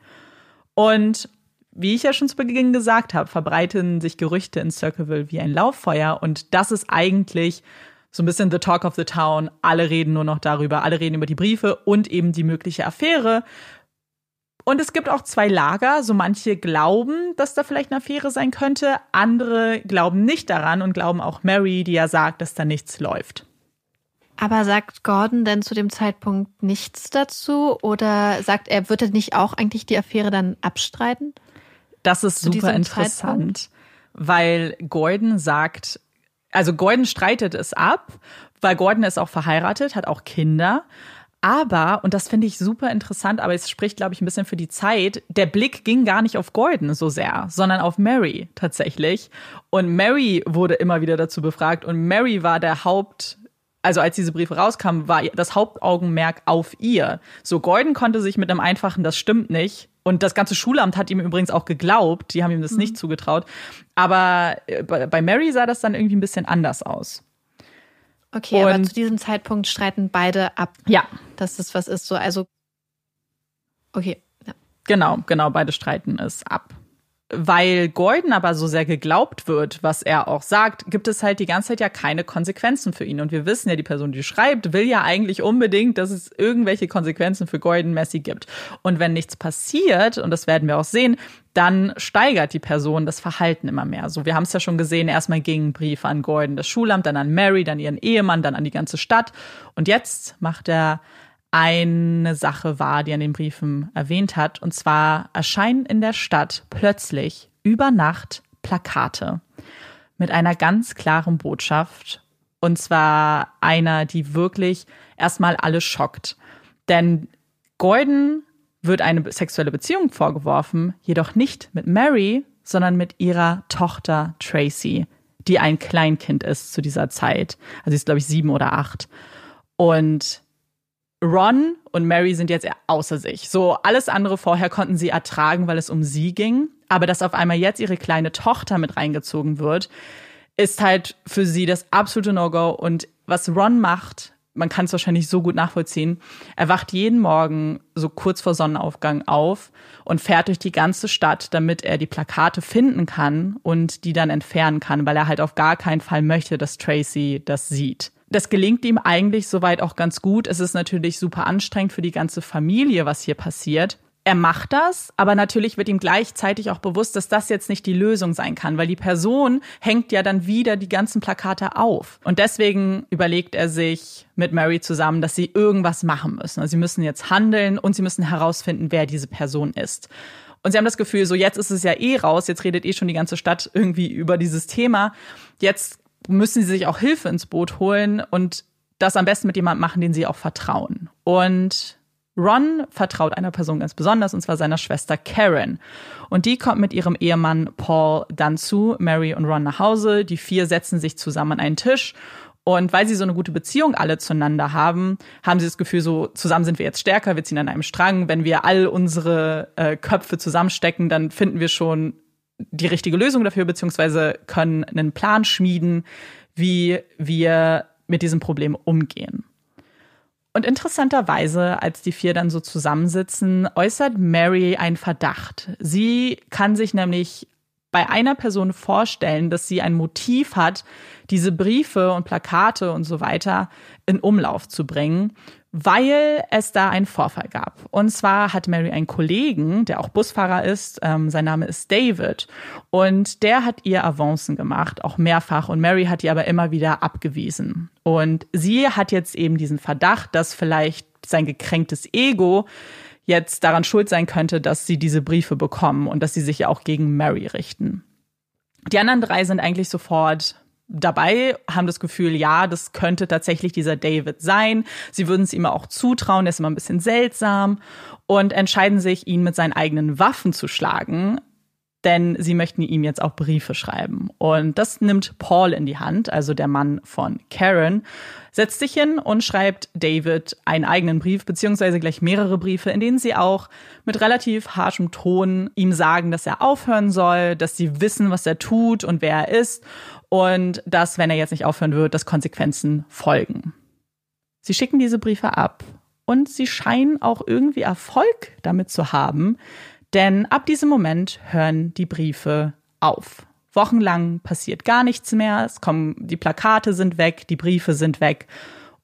Und wie ich ja schon zu Beginn gesagt habe, verbreiten sich Gerüchte in Circleville wie ein Lauffeuer. Und das ist eigentlich so ein bisschen the talk of the town. Alle reden nur noch darüber. Alle reden über die Briefe und eben die mögliche Affäre. Und es gibt auch zwei Lager. So manche glauben, dass da vielleicht eine Affäre sein könnte. Andere glauben nicht daran und glauben auch Mary, die ja sagt, dass da nichts läuft. Aber sagt Gordon denn zu dem Zeitpunkt nichts dazu? Oder sagt er, wird er nicht auch eigentlich die Affäre dann abstreiten? Das ist super interessant, Zeitpunkt? weil Gordon sagt, also Gordon streitet es ab, weil Gordon ist auch verheiratet, hat auch Kinder. Aber, und das finde ich super interessant, aber es spricht, glaube ich, ein bisschen für die Zeit, der Blick ging gar nicht auf Gordon so sehr, sondern auf Mary tatsächlich. Und Mary wurde immer wieder dazu befragt und Mary war der Haupt, also als diese Briefe rauskamen, war das Hauptaugenmerk auf ihr. So Gordon konnte sich mit einem einfachen, das stimmt nicht. Und das ganze Schulamt hat ihm übrigens auch geglaubt. Die haben ihm das mhm. nicht zugetraut. Aber äh, bei Mary sah das dann irgendwie ein bisschen anders aus. Okay, Und, aber zu diesem Zeitpunkt streiten beide ab. Ja. Dass das was ist. So, also. Okay. Ja. Genau, genau, beide streiten es ab weil Gordon aber so sehr geglaubt wird, was er auch sagt, gibt es halt die ganze Zeit ja keine Konsequenzen für ihn. Und wir wissen ja, die Person, die schreibt, will ja eigentlich unbedingt, dass es irgendwelche Konsequenzen für Gordon Messi gibt. Und wenn nichts passiert, und das werden wir auch sehen, dann steigert die Person das Verhalten immer mehr. So, wir haben es ja schon gesehen, erstmal gingen Briefe an Gordon, das Schulamt, dann an Mary, dann ihren Ehemann, dann an die ganze Stadt. Und jetzt macht er eine Sache war, die in den Briefen erwähnt hat. Und zwar erscheinen in der Stadt plötzlich über Nacht Plakate mit einer ganz klaren Botschaft. Und zwar einer, die wirklich erstmal alle schockt. Denn Gordon wird eine sexuelle Beziehung vorgeworfen, jedoch nicht mit Mary, sondern mit ihrer Tochter Tracy, die ein Kleinkind ist zu dieser Zeit. Also sie ist, glaube ich, sieben oder acht. Und Ron und Mary sind jetzt außer sich. So alles andere vorher konnten sie ertragen, weil es um sie ging. Aber dass auf einmal jetzt ihre kleine Tochter mit reingezogen wird, ist halt für sie das absolute No-Go. Und was Ron macht, man kann es wahrscheinlich so gut nachvollziehen. Er wacht jeden Morgen so kurz vor Sonnenaufgang auf und fährt durch die ganze Stadt, damit er die Plakate finden kann und die dann entfernen kann, weil er halt auf gar keinen Fall möchte, dass Tracy das sieht. Das gelingt ihm eigentlich soweit auch ganz gut. Es ist natürlich super anstrengend für die ganze Familie, was hier passiert. Er macht das, aber natürlich wird ihm gleichzeitig auch bewusst, dass das jetzt nicht die Lösung sein kann, weil die Person hängt ja dann wieder die ganzen Plakate auf. Und deswegen überlegt er sich mit Mary zusammen, dass sie irgendwas machen müssen. Also sie müssen jetzt handeln und sie müssen herausfinden, wer diese Person ist. Und sie haben das Gefühl, so jetzt ist es ja eh raus, jetzt redet eh schon die ganze Stadt irgendwie über dieses Thema. Jetzt müssen sie sich auch Hilfe ins Boot holen und das am besten mit jemandem machen, den sie auch vertrauen. Und Ron vertraut einer Person ganz besonders, und zwar seiner Schwester Karen. Und die kommt mit ihrem Ehemann Paul dann zu Mary und Ron nach Hause. Die vier setzen sich zusammen an einen Tisch. Und weil sie so eine gute Beziehung alle zueinander haben, haben sie das Gefühl, so zusammen sind wir jetzt stärker, wir ziehen an einem Strang. Wenn wir all unsere äh, Köpfe zusammenstecken, dann finden wir schon die richtige Lösung dafür, beziehungsweise können einen Plan schmieden, wie wir mit diesem Problem umgehen. Und interessanterweise, als die vier dann so zusammensitzen, äußert Mary einen Verdacht. Sie kann sich nämlich bei einer Person vorstellen, dass sie ein Motiv hat, diese Briefe und Plakate und so weiter in Umlauf zu bringen weil es da einen Vorfall gab. Und zwar hat Mary einen Kollegen, der auch Busfahrer ist, ähm, sein Name ist David, und der hat ihr Avancen gemacht, auch mehrfach, und Mary hat die aber immer wieder abgewiesen. Und sie hat jetzt eben diesen Verdacht, dass vielleicht sein gekränktes Ego jetzt daran schuld sein könnte, dass sie diese Briefe bekommen und dass sie sich ja auch gegen Mary richten. Die anderen drei sind eigentlich sofort dabei, haben das Gefühl, ja, das könnte tatsächlich dieser David sein. Sie würden es ihm auch zutrauen, er ist immer ein bisschen seltsam und entscheiden sich, ihn mit seinen eigenen Waffen zu schlagen, denn sie möchten ihm jetzt auch Briefe schreiben. Und das nimmt Paul in die Hand, also der Mann von Karen, setzt sich hin und schreibt David einen eigenen Brief, beziehungsweise gleich mehrere Briefe, in denen sie auch mit relativ harschem Ton ihm sagen, dass er aufhören soll, dass sie wissen, was er tut und wer er ist und dass, wenn er jetzt nicht aufhören wird, dass Konsequenzen folgen. Sie schicken diese Briefe ab und sie scheinen auch irgendwie Erfolg damit zu haben, denn ab diesem Moment hören die Briefe auf. Wochenlang passiert gar nichts mehr, es kommen, die Plakate sind weg, die Briefe sind weg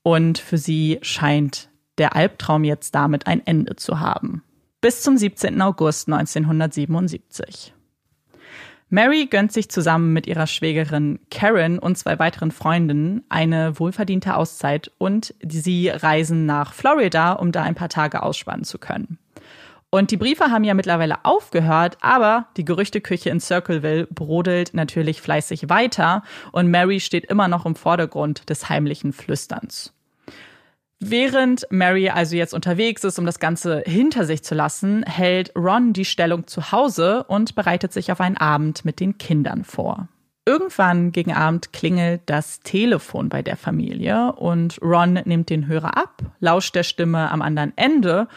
und für sie scheint der Albtraum jetzt damit ein Ende zu haben. Bis zum 17. August 1977. Mary gönnt sich zusammen mit ihrer Schwägerin Karen und zwei weiteren Freundinnen eine wohlverdiente Auszeit und sie reisen nach Florida, um da ein paar Tage ausspannen zu können. Und die Briefe haben ja mittlerweile aufgehört, aber die Gerüchteküche in Circleville brodelt natürlich fleißig weiter und Mary steht immer noch im Vordergrund des heimlichen Flüsterns. Während Mary also jetzt unterwegs ist, um das Ganze hinter sich zu lassen, hält Ron die Stellung zu Hause und bereitet sich auf einen Abend mit den Kindern vor. Irgendwann gegen Abend klingelt das Telefon bei der Familie und Ron nimmt den Hörer ab, lauscht der Stimme am anderen Ende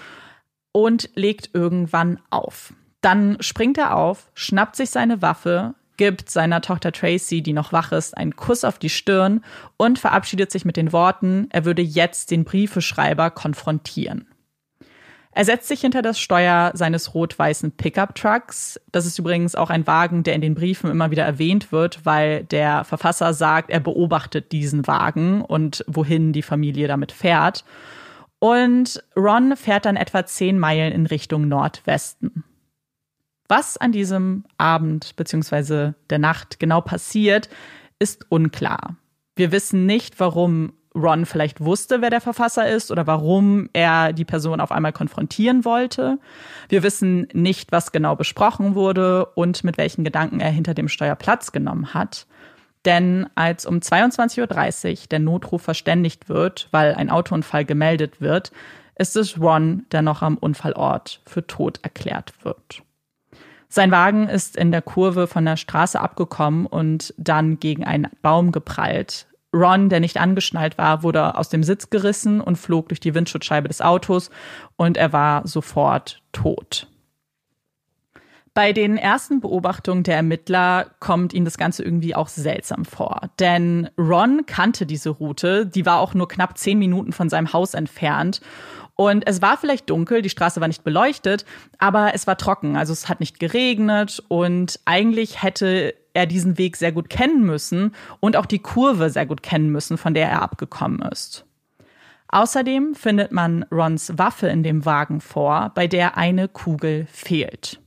und legt irgendwann auf. Dann springt er auf, schnappt sich seine Waffe, gibt seiner Tochter Tracy, die noch wach ist, einen Kuss auf die Stirn und verabschiedet sich mit den Worten, er würde jetzt den Briefeschreiber konfrontieren. Er setzt sich hinter das Steuer seines rot-weißen Pickup-Trucks. Das ist übrigens auch ein Wagen, der in den Briefen immer wieder erwähnt wird, weil der Verfasser sagt, er beobachtet diesen Wagen und wohin die Familie damit fährt. Und Ron fährt dann etwa zehn Meilen in Richtung Nordwesten. Was an diesem Abend bzw. der Nacht genau passiert, ist unklar. Wir wissen nicht, warum Ron vielleicht wusste, wer der Verfasser ist oder warum er die Person auf einmal konfrontieren wollte. Wir wissen nicht, was genau besprochen wurde und mit welchen Gedanken er hinter dem Steuer Platz genommen hat. Denn als um 22.30 Uhr der Notruf verständigt wird, weil ein Autounfall gemeldet wird, ist es Ron, der noch am Unfallort für tot erklärt wird. Sein Wagen ist in der Kurve von der Straße abgekommen und dann gegen einen Baum geprallt. Ron, der nicht angeschnallt war, wurde aus dem Sitz gerissen und flog durch die Windschutzscheibe des Autos und er war sofort tot. Bei den ersten Beobachtungen der Ermittler kommt ihnen das Ganze irgendwie auch seltsam vor. Denn Ron kannte diese Route, die war auch nur knapp zehn Minuten von seinem Haus entfernt. Und es war vielleicht dunkel, die Straße war nicht beleuchtet, aber es war trocken, also es hat nicht geregnet und eigentlich hätte er diesen Weg sehr gut kennen müssen und auch die Kurve sehr gut kennen müssen, von der er abgekommen ist. Außerdem findet man Rons Waffe in dem Wagen vor, bei der eine Kugel fehlt.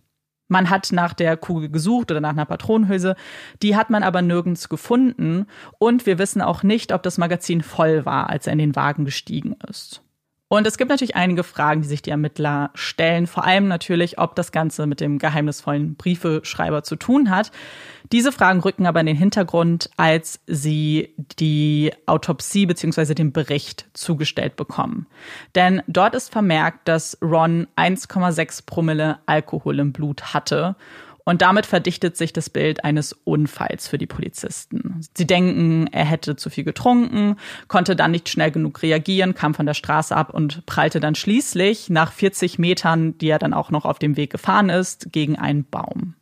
Man hat nach der Kugel gesucht oder nach einer Patronenhülse, die hat man aber nirgends gefunden und wir wissen auch nicht, ob das Magazin voll war, als er in den Wagen gestiegen ist. Und es gibt natürlich einige Fragen, die sich die Ermittler stellen, vor allem natürlich, ob das Ganze mit dem geheimnisvollen Briefeschreiber zu tun hat. Diese Fragen rücken aber in den Hintergrund, als sie die Autopsie bzw. den Bericht zugestellt bekommen. Denn dort ist vermerkt, dass Ron 1,6 Promille Alkohol im Blut hatte und damit verdichtet sich das Bild eines Unfalls für die Polizisten. Sie denken, er hätte zu viel getrunken, konnte dann nicht schnell genug reagieren, kam von der Straße ab und prallte dann schließlich nach 40 Metern, die er dann auch noch auf dem Weg gefahren ist, gegen einen Baum.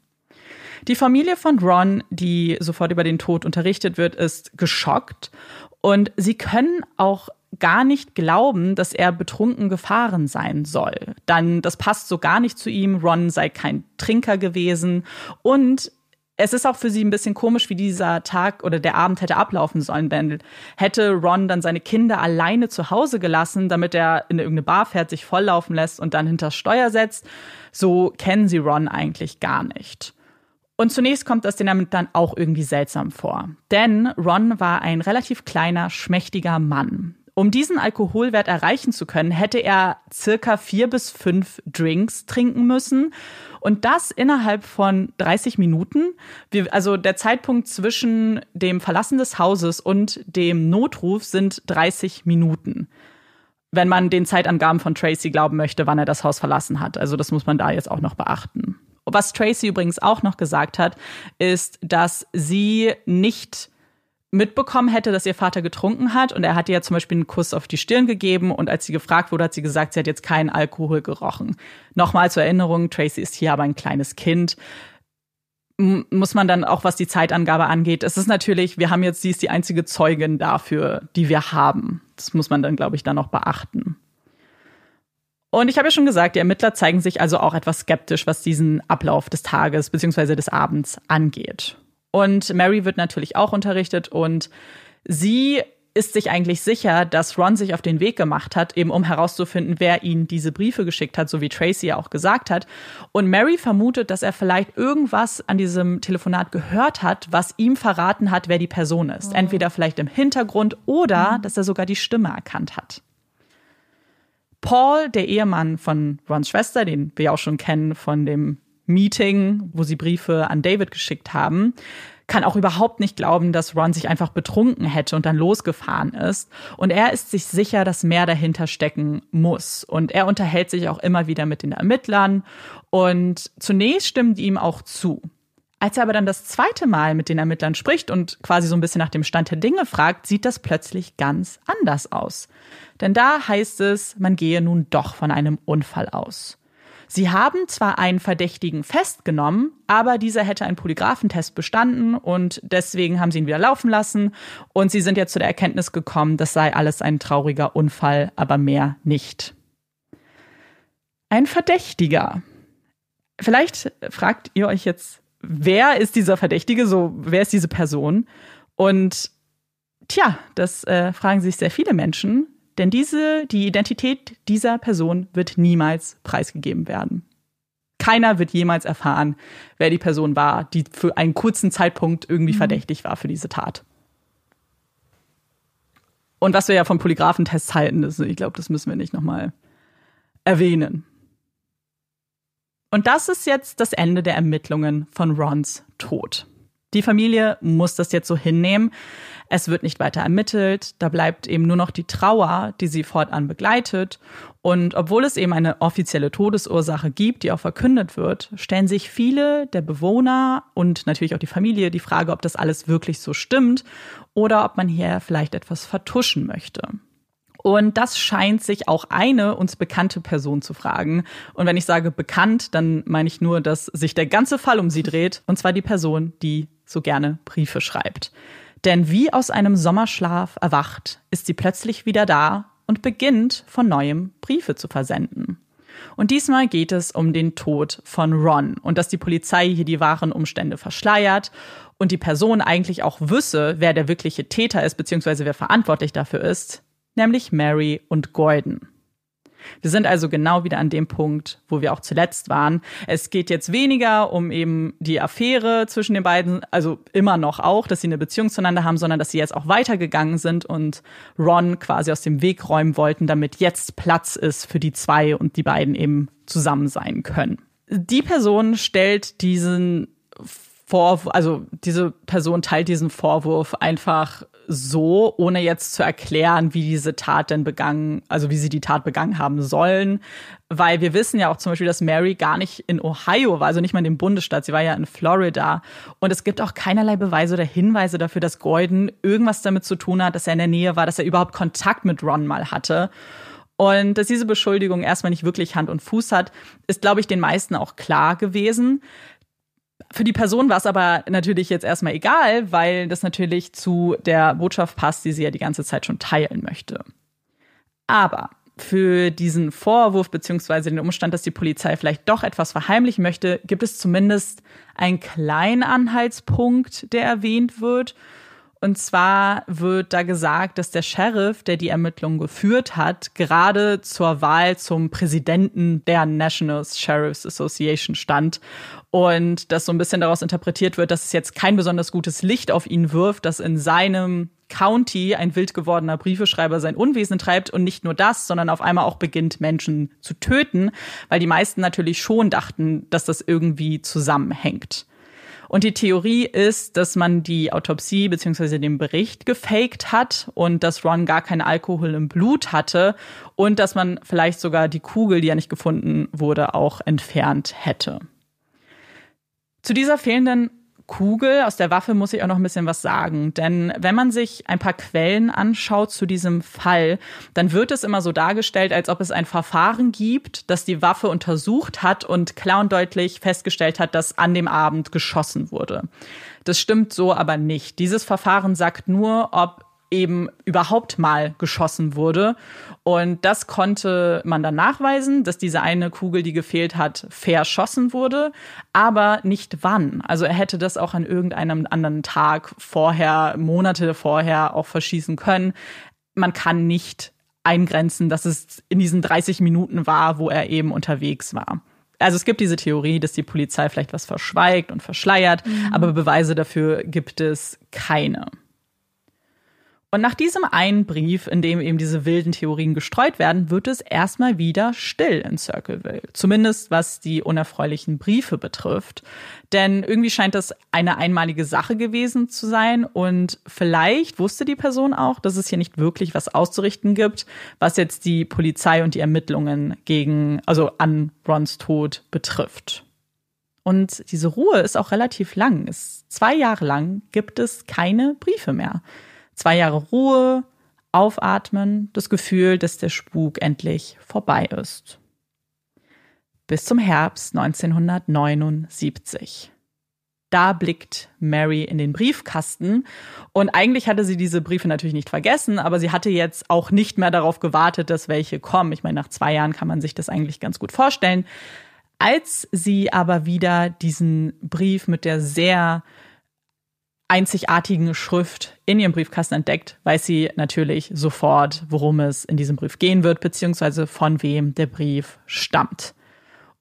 Die Familie von Ron, die sofort über den Tod unterrichtet wird, ist geschockt und sie können auch gar nicht glauben, dass er betrunken gefahren sein soll. Dann, das passt so gar nicht zu ihm. Ron sei kein Trinker gewesen. Und es ist auch für sie ein bisschen komisch, wie dieser Tag oder der Abend hätte ablaufen sollen, denn hätte Ron dann seine Kinder alleine zu Hause gelassen, damit er in irgendeine Bar fährt, sich volllaufen lässt und dann hinter Steuer setzt, so kennen sie Ron eigentlich gar nicht. Und zunächst kommt das den damit dann auch irgendwie seltsam vor. Denn Ron war ein relativ kleiner, schmächtiger Mann. Um diesen Alkoholwert erreichen zu können, hätte er circa vier bis fünf Drinks trinken müssen. Und das innerhalb von 30 Minuten. also der Zeitpunkt zwischen dem Verlassen des Hauses und dem Notruf sind 30 Minuten. Wenn man den Zeitangaben von Tracy glauben möchte, wann er das Haus verlassen hat. Also das muss man da jetzt auch noch beachten. Was Tracy übrigens auch noch gesagt hat, ist, dass sie nicht mitbekommen hätte, dass ihr Vater getrunken hat. Und er hat ihr ja zum Beispiel einen Kuss auf die Stirn gegeben. Und als sie gefragt wurde, hat sie gesagt, sie hat jetzt keinen Alkohol gerochen. Nochmal zur Erinnerung, Tracy ist hier aber ein kleines Kind. muss man dann auch, was die Zeitangabe angeht, es ist natürlich, wir haben jetzt, sie ist die einzige Zeugin dafür, die wir haben. Das muss man dann, glaube ich, dann noch beachten. Und ich habe ja schon gesagt, die Ermittler zeigen sich also auch etwas skeptisch, was diesen Ablauf des Tages bzw. des Abends angeht. Und Mary wird natürlich auch unterrichtet und sie ist sich eigentlich sicher, dass Ron sich auf den Weg gemacht hat, eben um herauszufinden, wer ihn diese Briefe geschickt hat, so wie Tracy ja auch gesagt hat. Und Mary vermutet, dass er vielleicht irgendwas an diesem Telefonat gehört hat, was ihm verraten hat, wer die Person ist. Oh. Entweder vielleicht im Hintergrund oder mhm. dass er sogar die Stimme erkannt hat. Paul, der Ehemann von Rons Schwester, den wir auch schon kennen von dem Meeting, wo sie Briefe an David geschickt haben, kann auch überhaupt nicht glauben, dass Ron sich einfach betrunken hätte und dann losgefahren ist. Und er ist sich sicher, dass mehr dahinter stecken muss. Und er unterhält sich auch immer wieder mit den Ermittlern. Und zunächst stimmen die ihm auch zu. Als er aber dann das zweite Mal mit den Ermittlern spricht und quasi so ein bisschen nach dem Stand der Dinge fragt, sieht das plötzlich ganz anders aus. Denn da heißt es, man gehe nun doch von einem Unfall aus. Sie haben zwar einen Verdächtigen festgenommen, aber dieser hätte einen Polygraphentest bestanden und deswegen haben sie ihn wieder laufen lassen und sie sind jetzt zu der Erkenntnis gekommen, das sei alles ein trauriger Unfall, aber mehr nicht. Ein Verdächtiger. Vielleicht fragt ihr euch jetzt, wer ist dieser Verdächtige, so wer ist diese Person? Und tja, das äh, fragen sich sehr viele Menschen. Denn diese, die Identität dieser Person wird niemals preisgegeben werden. Keiner wird jemals erfahren, wer die Person war, die für einen kurzen Zeitpunkt irgendwie mhm. verdächtig war für diese Tat. Und was wir ja von Polygraphentests halten, das, ich glaube, das müssen wir nicht nochmal erwähnen. Und das ist jetzt das Ende der Ermittlungen von Rons Tod. Die Familie muss das jetzt so hinnehmen. Es wird nicht weiter ermittelt. Da bleibt eben nur noch die Trauer, die sie fortan begleitet. Und obwohl es eben eine offizielle Todesursache gibt, die auch verkündet wird, stellen sich viele der Bewohner und natürlich auch die Familie die Frage, ob das alles wirklich so stimmt oder ob man hier vielleicht etwas vertuschen möchte. Und das scheint sich auch eine uns bekannte Person zu fragen. Und wenn ich sage bekannt, dann meine ich nur, dass sich der ganze Fall um sie dreht. Und zwar die Person, die so gerne Briefe schreibt. Denn wie aus einem Sommerschlaf erwacht, ist sie plötzlich wieder da und beginnt von neuem Briefe zu versenden. Und diesmal geht es um den Tod von Ron und dass die Polizei hier die wahren Umstände verschleiert und die Person eigentlich auch wüsste, wer der wirkliche Täter ist, beziehungsweise wer verantwortlich dafür ist, nämlich Mary und Gordon. Wir sind also genau wieder an dem Punkt, wo wir auch zuletzt waren. Es geht jetzt weniger um eben die Affäre zwischen den beiden, also immer noch auch, dass sie eine Beziehung zueinander haben, sondern dass sie jetzt auch weitergegangen sind und Ron quasi aus dem Weg räumen wollten, damit jetzt Platz ist für die zwei und die beiden eben zusammen sein können. Die Person stellt diesen Vorwurf, also diese Person teilt diesen Vorwurf einfach so, ohne jetzt zu erklären, wie diese Tat denn begangen, also wie sie die Tat begangen haben sollen. Weil wir wissen ja auch zum Beispiel, dass Mary gar nicht in Ohio war, also nicht mal in dem Bundesstaat, sie war ja in Florida. Und es gibt auch keinerlei Beweise oder Hinweise dafür, dass Gordon irgendwas damit zu tun hat, dass er in der Nähe war, dass er überhaupt Kontakt mit Ron mal hatte. Und dass diese Beschuldigung erstmal nicht wirklich Hand und Fuß hat, ist, glaube ich, den meisten auch klar gewesen. Für die Person war es aber natürlich jetzt erstmal egal, weil das natürlich zu der Botschaft passt, die sie ja die ganze Zeit schon teilen möchte. Aber für diesen Vorwurf beziehungsweise den Umstand, dass die Polizei vielleicht doch etwas verheimlichen möchte, gibt es zumindest einen kleinen Anhaltspunkt, der erwähnt wird. Und zwar wird da gesagt, dass der Sheriff, der die Ermittlungen geführt hat, gerade zur Wahl zum Präsidenten der National Sheriffs Association stand. Und dass so ein bisschen daraus interpretiert wird, dass es jetzt kein besonders gutes Licht auf ihn wirft, dass in seinem County ein wild gewordener Briefeschreiber sein Unwesen treibt und nicht nur das, sondern auf einmal auch beginnt, Menschen zu töten, weil die meisten natürlich schon dachten, dass das irgendwie zusammenhängt. Und die Theorie ist, dass man die Autopsie bzw. den Bericht gefaked hat und dass Ron gar keinen Alkohol im Blut hatte und dass man vielleicht sogar die Kugel, die ja nicht gefunden wurde, auch entfernt hätte. Zu dieser fehlenden Kugel aus der Waffe muss ich auch noch ein bisschen was sagen. Denn wenn man sich ein paar Quellen anschaut zu diesem Fall, dann wird es immer so dargestellt, als ob es ein Verfahren gibt, das die Waffe untersucht hat und klar und deutlich festgestellt hat, dass an dem Abend geschossen wurde. Das stimmt so aber nicht. Dieses Verfahren sagt nur, ob eben überhaupt mal geschossen wurde. Und das konnte man dann nachweisen, dass diese eine Kugel, die gefehlt hat, verschossen wurde, aber nicht wann. Also er hätte das auch an irgendeinem anderen Tag vorher, Monate vorher auch verschießen können. Man kann nicht eingrenzen, dass es in diesen 30 Minuten war, wo er eben unterwegs war. Also es gibt diese Theorie, dass die Polizei vielleicht was verschweigt und verschleiert, mhm. aber Beweise dafür gibt es keine. Und nach diesem einen Brief, in dem eben diese wilden Theorien gestreut werden, wird es erstmal wieder still in Circleville. Zumindest was die unerfreulichen Briefe betrifft. Denn irgendwie scheint das eine einmalige Sache gewesen zu sein. Und vielleicht wusste die Person auch, dass es hier nicht wirklich was auszurichten gibt, was jetzt die Polizei und die Ermittlungen gegen, also an Rons Tod betrifft. Und diese Ruhe ist auch relativ lang. Zwei Jahre lang gibt es keine Briefe mehr. Zwei Jahre Ruhe, aufatmen, das Gefühl, dass der Spuk endlich vorbei ist. Bis zum Herbst 1979. Da blickt Mary in den Briefkasten und eigentlich hatte sie diese Briefe natürlich nicht vergessen, aber sie hatte jetzt auch nicht mehr darauf gewartet, dass welche kommen. Ich meine, nach zwei Jahren kann man sich das eigentlich ganz gut vorstellen. Als sie aber wieder diesen Brief mit der sehr einzigartigen Schrift in ihrem Briefkasten entdeckt, weiß sie natürlich sofort, worum es in diesem Brief gehen wird, beziehungsweise von wem der Brief stammt.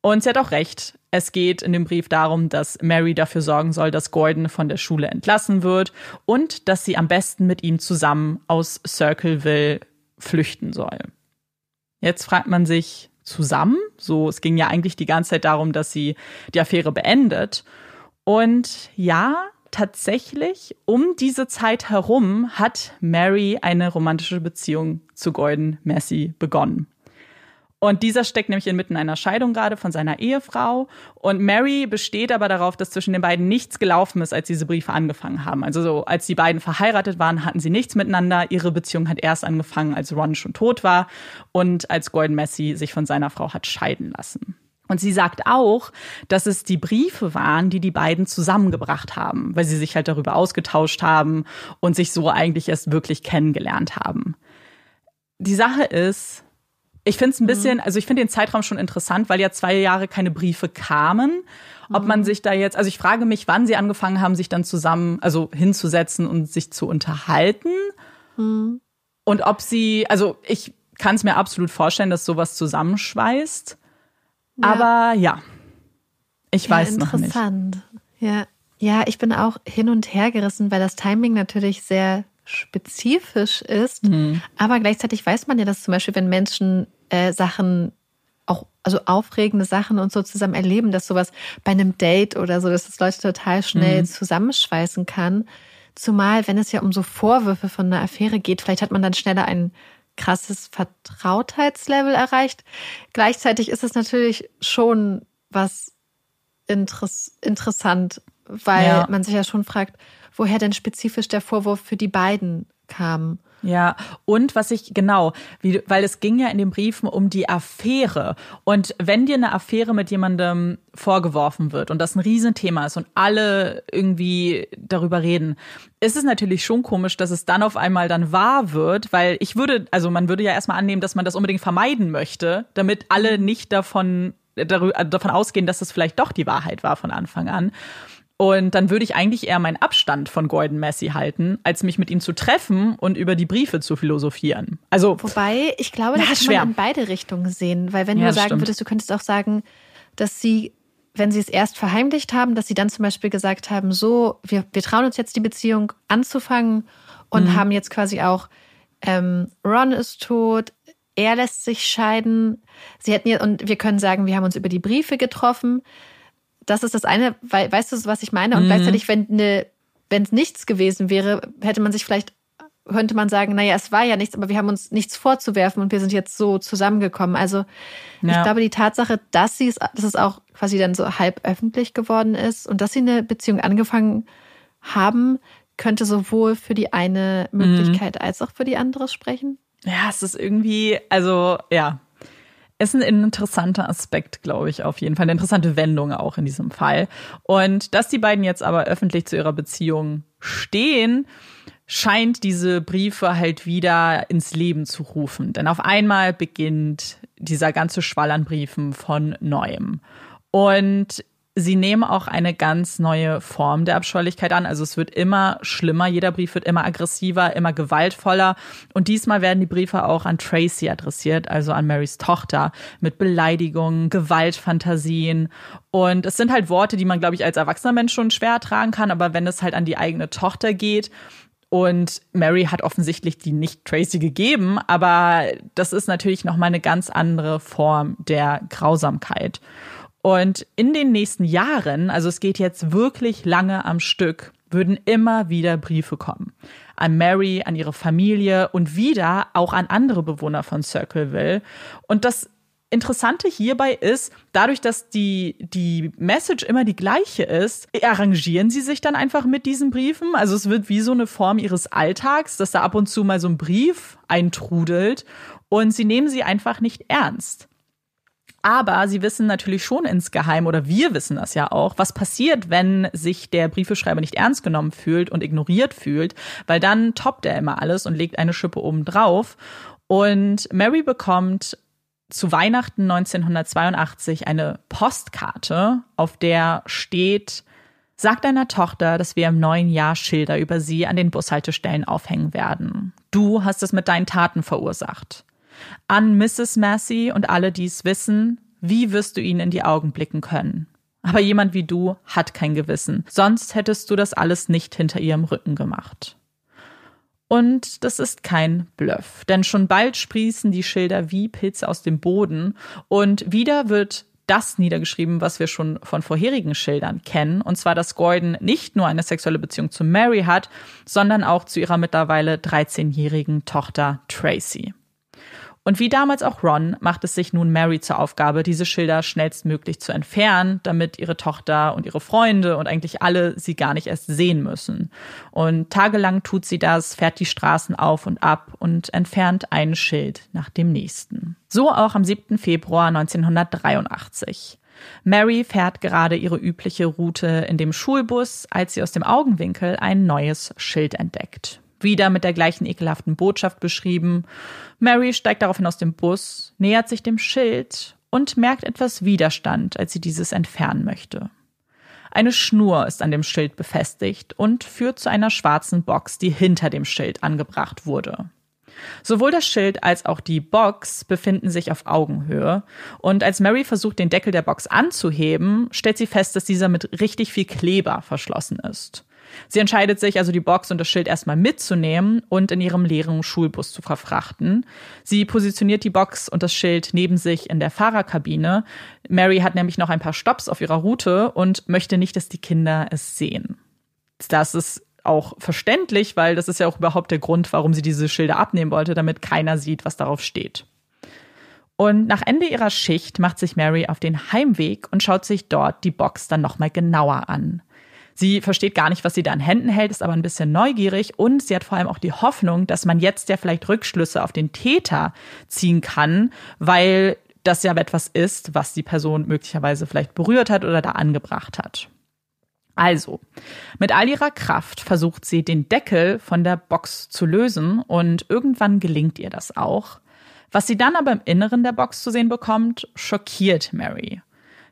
Und sie hat auch recht. Es geht in dem Brief darum, dass Mary dafür sorgen soll, dass Gordon von der Schule entlassen wird und dass sie am besten mit ihm zusammen aus Circleville flüchten soll. Jetzt fragt man sich zusammen, so es ging ja eigentlich die ganze Zeit darum, dass sie die Affäre beendet. Und ja, tatsächlich um diese Zeit herum hat Mary eine romantische Beziehung zu Gordon Massey begonnen. Und dieser steckt nämlich inmitten einer Scheidung gerade von seiner Ehefrau. Und Mary besteht aber darauf, dass zwischen den beiden nichts gelaufen ist, als diese Briefe angefangen haben. Also so, als die beiden verheiratet waren, hatten sie nichts miteinander. Ihre Beziehung hat erst angefangen, als Ron schon tot war und als Gordon Massey sich von seiner Frau hat scheiden lassen. Und sie sagt auch, dass es die Briefe waren, die die beiden zusammengebracht haben, weil sie sich halt darüber ausgetauscht haben und sich so eigentlich erst wirklich kennengelernt haben. Die Sache ist, ich finde es ein mhm. bisschen, also ich finde den Zeitraum schon interessant, weil ja zwei Jahre keine Briefe kamen. Ob man mhm. sich da jetzt, also ich frage mich, wann sie angefangen haben, sich dann zusammen, also hinzusetzen und sich zu unterhalten. Mhm. Und ob sie, also ich kann es mir absolut vorstellen, dass sowas zusammenschweißt. Aber ja, ich ja, weiß noch nicht. Interessant. Ja. ja, ich bin auch hin und her gerissen, weil das Timing natürlich sehr spezifisch ist. Mhm. Aber gleichzeitig weiß man ja, dass zum Beispiel, wenn Menschen äh, Sachen auch, also aufregende Sachen und so zusammen erleben, dass sowas bei einem Date oder so, dass das Leute total schnell mhm. zusammenschweißen kann. Zumal, wenn es ja um so Vorwürfe von einer Affäre geht, vielleicht hat man dann schneller einen krasses Vertrautheitslevel erreicht. Gleichzeitig ist es natürlich schon was interess interessant, weil ja. man sich ja schon fragt, woher denn spezifisch der Vorwurf für die beiden kam. Ja, und was ich genau, wie, weil es ging ja in den Briefen um die Affäre. Und wenn dir eine Affäre mit jemandem vorgeworfen wird und das ein Riesenthema ist und alle irgendwie darüber reden, ist es natürlich schon komisch, dass es dann auf einmal dann wahr wird, weil ich würde, also man würde ja erstmal annehmen, dass man das unbedingt vermeiden möchte, damit alle nicht davon, davon ausgehen, dass es vielleicht doch die Wahrheit war von Anfang an. Und dann würde ich eigentlich eher meinen Abstand von Gordon Massey halten, als mich mit ihm zu treffen und über die Briefe zu philosophieren. Also wobei ich glaube, das kann man in beide Richtungen sehen, weil wenn ja, du sagen stimmt. würdest, du könntest auch sagen, dass sie wenn sie es erst verheimlicht haben, dass sie dann zum Beispiel gesagt haben, so, wir, wir trauen uns jetzt die Beziehung anzufangen und mhm. haben jetzt quasi auch, ähm, Ron ist tot, er lässt sich scheiden. Sie hätten ja, und wir können sagen, wir haben uns über die Briefe getroffen. Das ist das eine, weil, weißt du, was ich meine? Und mhm. gleichzeitig, wenn eine, wenn es nichts gewesen wäre, hätte man sich vielleicht könnte man sagen, naja, es war ja nichts, aber wir haben uns nichts vorzuwerfen und wir sind jetzt so zusammengekommen. Also ja. ich glaube, die Tatsache, dass sie es, dass es auch quasi dann so halb öffentlich geworden ist und dass sie eine Beziehung angefangen haben, könnte sowohl für die eine Möglichkeit mhm. als auch für die andere sprechen. Ja, es ist irgendwie, also ja, ist ein interessanter Aspekt, glaube ich, auf jeden Fall. Eine interessante Wendung auch in diesem Fall. Und dass die beiden jetzt aber öffentlich zu ihrer Beziehung stehen, scheint diese Briefe halt wieder ins Leben zu rufen. Denn auf einmal beginnt dieser ganze Schwall an Briefen von neuem. Und sie nehmen auch eine ganz neue Form der Abscheulichkeit an. Also es wird immer schlimmer, jeder Brief wird immer aggressiver, immer gewaltvoller. Und diesmal werden die Briefe auch an Tracy adressiert, also an Marys Tochter, mit Beleidigungen, Gewaltfantasien. Und es sind halt Worte, die man, glaube ich, als erwachsener Mensch schon schwer ertragen kann. Aber wenn es halt an die eigene Tochter geht, und Mary hat offensichtlich die nicht Tracy gegeben, aber das ist natürlich noch mal eine ganz andere Form der Grausamkeit. Und in den nächsten Jahren, also es geht jetzt wirklich lange am Stück, würden immer wieder Briefe kommen. An Mary, an ihre Familie und wieder auch an andere Bewohner von Circleville. Und das Interessante hierbei ist, dadurch, dass die, die Message immer die gleiche ist, arrangieren sie sich dann einfach mit diesen Briefen. Also es wird wie so eine Form ihres Alltags, dass da ab und zu mal so ein Brief eintrudelt und sie nehmen sie einfach nicht ernst. Aber sie wissen natürlich schon insgeheim, oder wir wissen das ja auch, was passiert, wenn sich der Briefeschreiber nicht ernst genommen fühlt und ignoriert fühlt, weil dann toppt er immer alles und legt eine Schippe oben drauf. Und Mary bekommt zu Weihnachten 1982 eine Postkarte, auf der steht, Sag deiner Tochter, dass wir im neuen Jahr Schilder über sie an den Bushaltestellen aufhängen werden. Du hast es mit deinen Taten verursacht. An Mrs. Massey und alle, die es wissen, wie wirst du ihnen in die Augen blicken können? Aber jemand wie du hat kein Gewissen, sonst hättest du das alles nicht hinter ihrem Rücken gemacht. Und das ist kein Bluff, denn schon bald sprießen die Schilder wie Pilze aus dem Boden und wieder wird das niedergeschrieben, was wir schon von vorherigen Schildern kennen, und zwar, dass Gordon nicht nur eine sexuelle Beziehung zu Mary hat, sondern auch zu ihrer mittlerweile 13-jährigen Tochter Tracy. Und wie damals auch Ron macht es sich nun Mary zur Aufgabe, diese Schilder schnellstmöglich zu entfernen, damit ihre Tochter und ihre Freunde und eigentlich alle sie gar nicht erst sehen müssen. Und tagelang tut sie das, fährt die Straßen auf und ab und entfernt ein Schild nach dem nächsten. So auch am 7. Februar 1983. Mary fährt gerade ihre übliche Route in dem Schulbus, als sie aus dem Augenwinkel ein neues Schild entdeckt wieder mit der gleichen ekelhaften Botschaft beschrieben. Mary steigt daraufhin aus dem Bus, nähert sich dem Schild und merkt etwas Widerstand, als sie dieses entfernen möchte. Eine Schnur ist an dem Schild befestigt und führt zu einer schwarzen Box, die hinter dem Schild angebracht wurde. Sowohl das Schild als auch die Box befinden sich auf Augenhöhe. Und als Mary versucht, den Deckel der Box anzuheben, stellt sie fest, dass dieser mit richtig viel Kleber verschlossen ist. Sie entscheidet sich also, die Box und das Schild erstmal mitzunehmen und in ihrem leeren Schulbus zu verfrachten. Sie positioniert die Box und das Schild neben sich in der Fahrerkabine. Mary hat nämlich noch ein paar Stops auf ihrer Route und möchte nicht, dass die Kinder es sehen. Das ist auch verständlich, weil das ist ja auch überhaupt der Grund, warum sie diese Schilder abnehmen wollte, damit keiner sieht, was darauf steht. Und nach Ende ihrer Schicht macht sich Mary auf den Heimweg und schaut sich dort die Box dann nochmal genauer an. Sie versteht gar nicht, was sie da in Händen hält, ist aber ein bisschen neugierig und sie hat vor allem auch die Hoffnung, dass man jetzt ja vielleicht Rückschlüsse auf den Täter ziehen kann, weil das ja etwas ist, was die Person möglicherweise vielleicht berührt hat oder da angebracht hat. Also, mit all ihrer Kraft versucht sie, den Deckel von der Box zu lösen und irgendwann gelingt ihr das auch. Was sie dann aber im Inneren der Box zu sehen bekommt, schockiert Mary.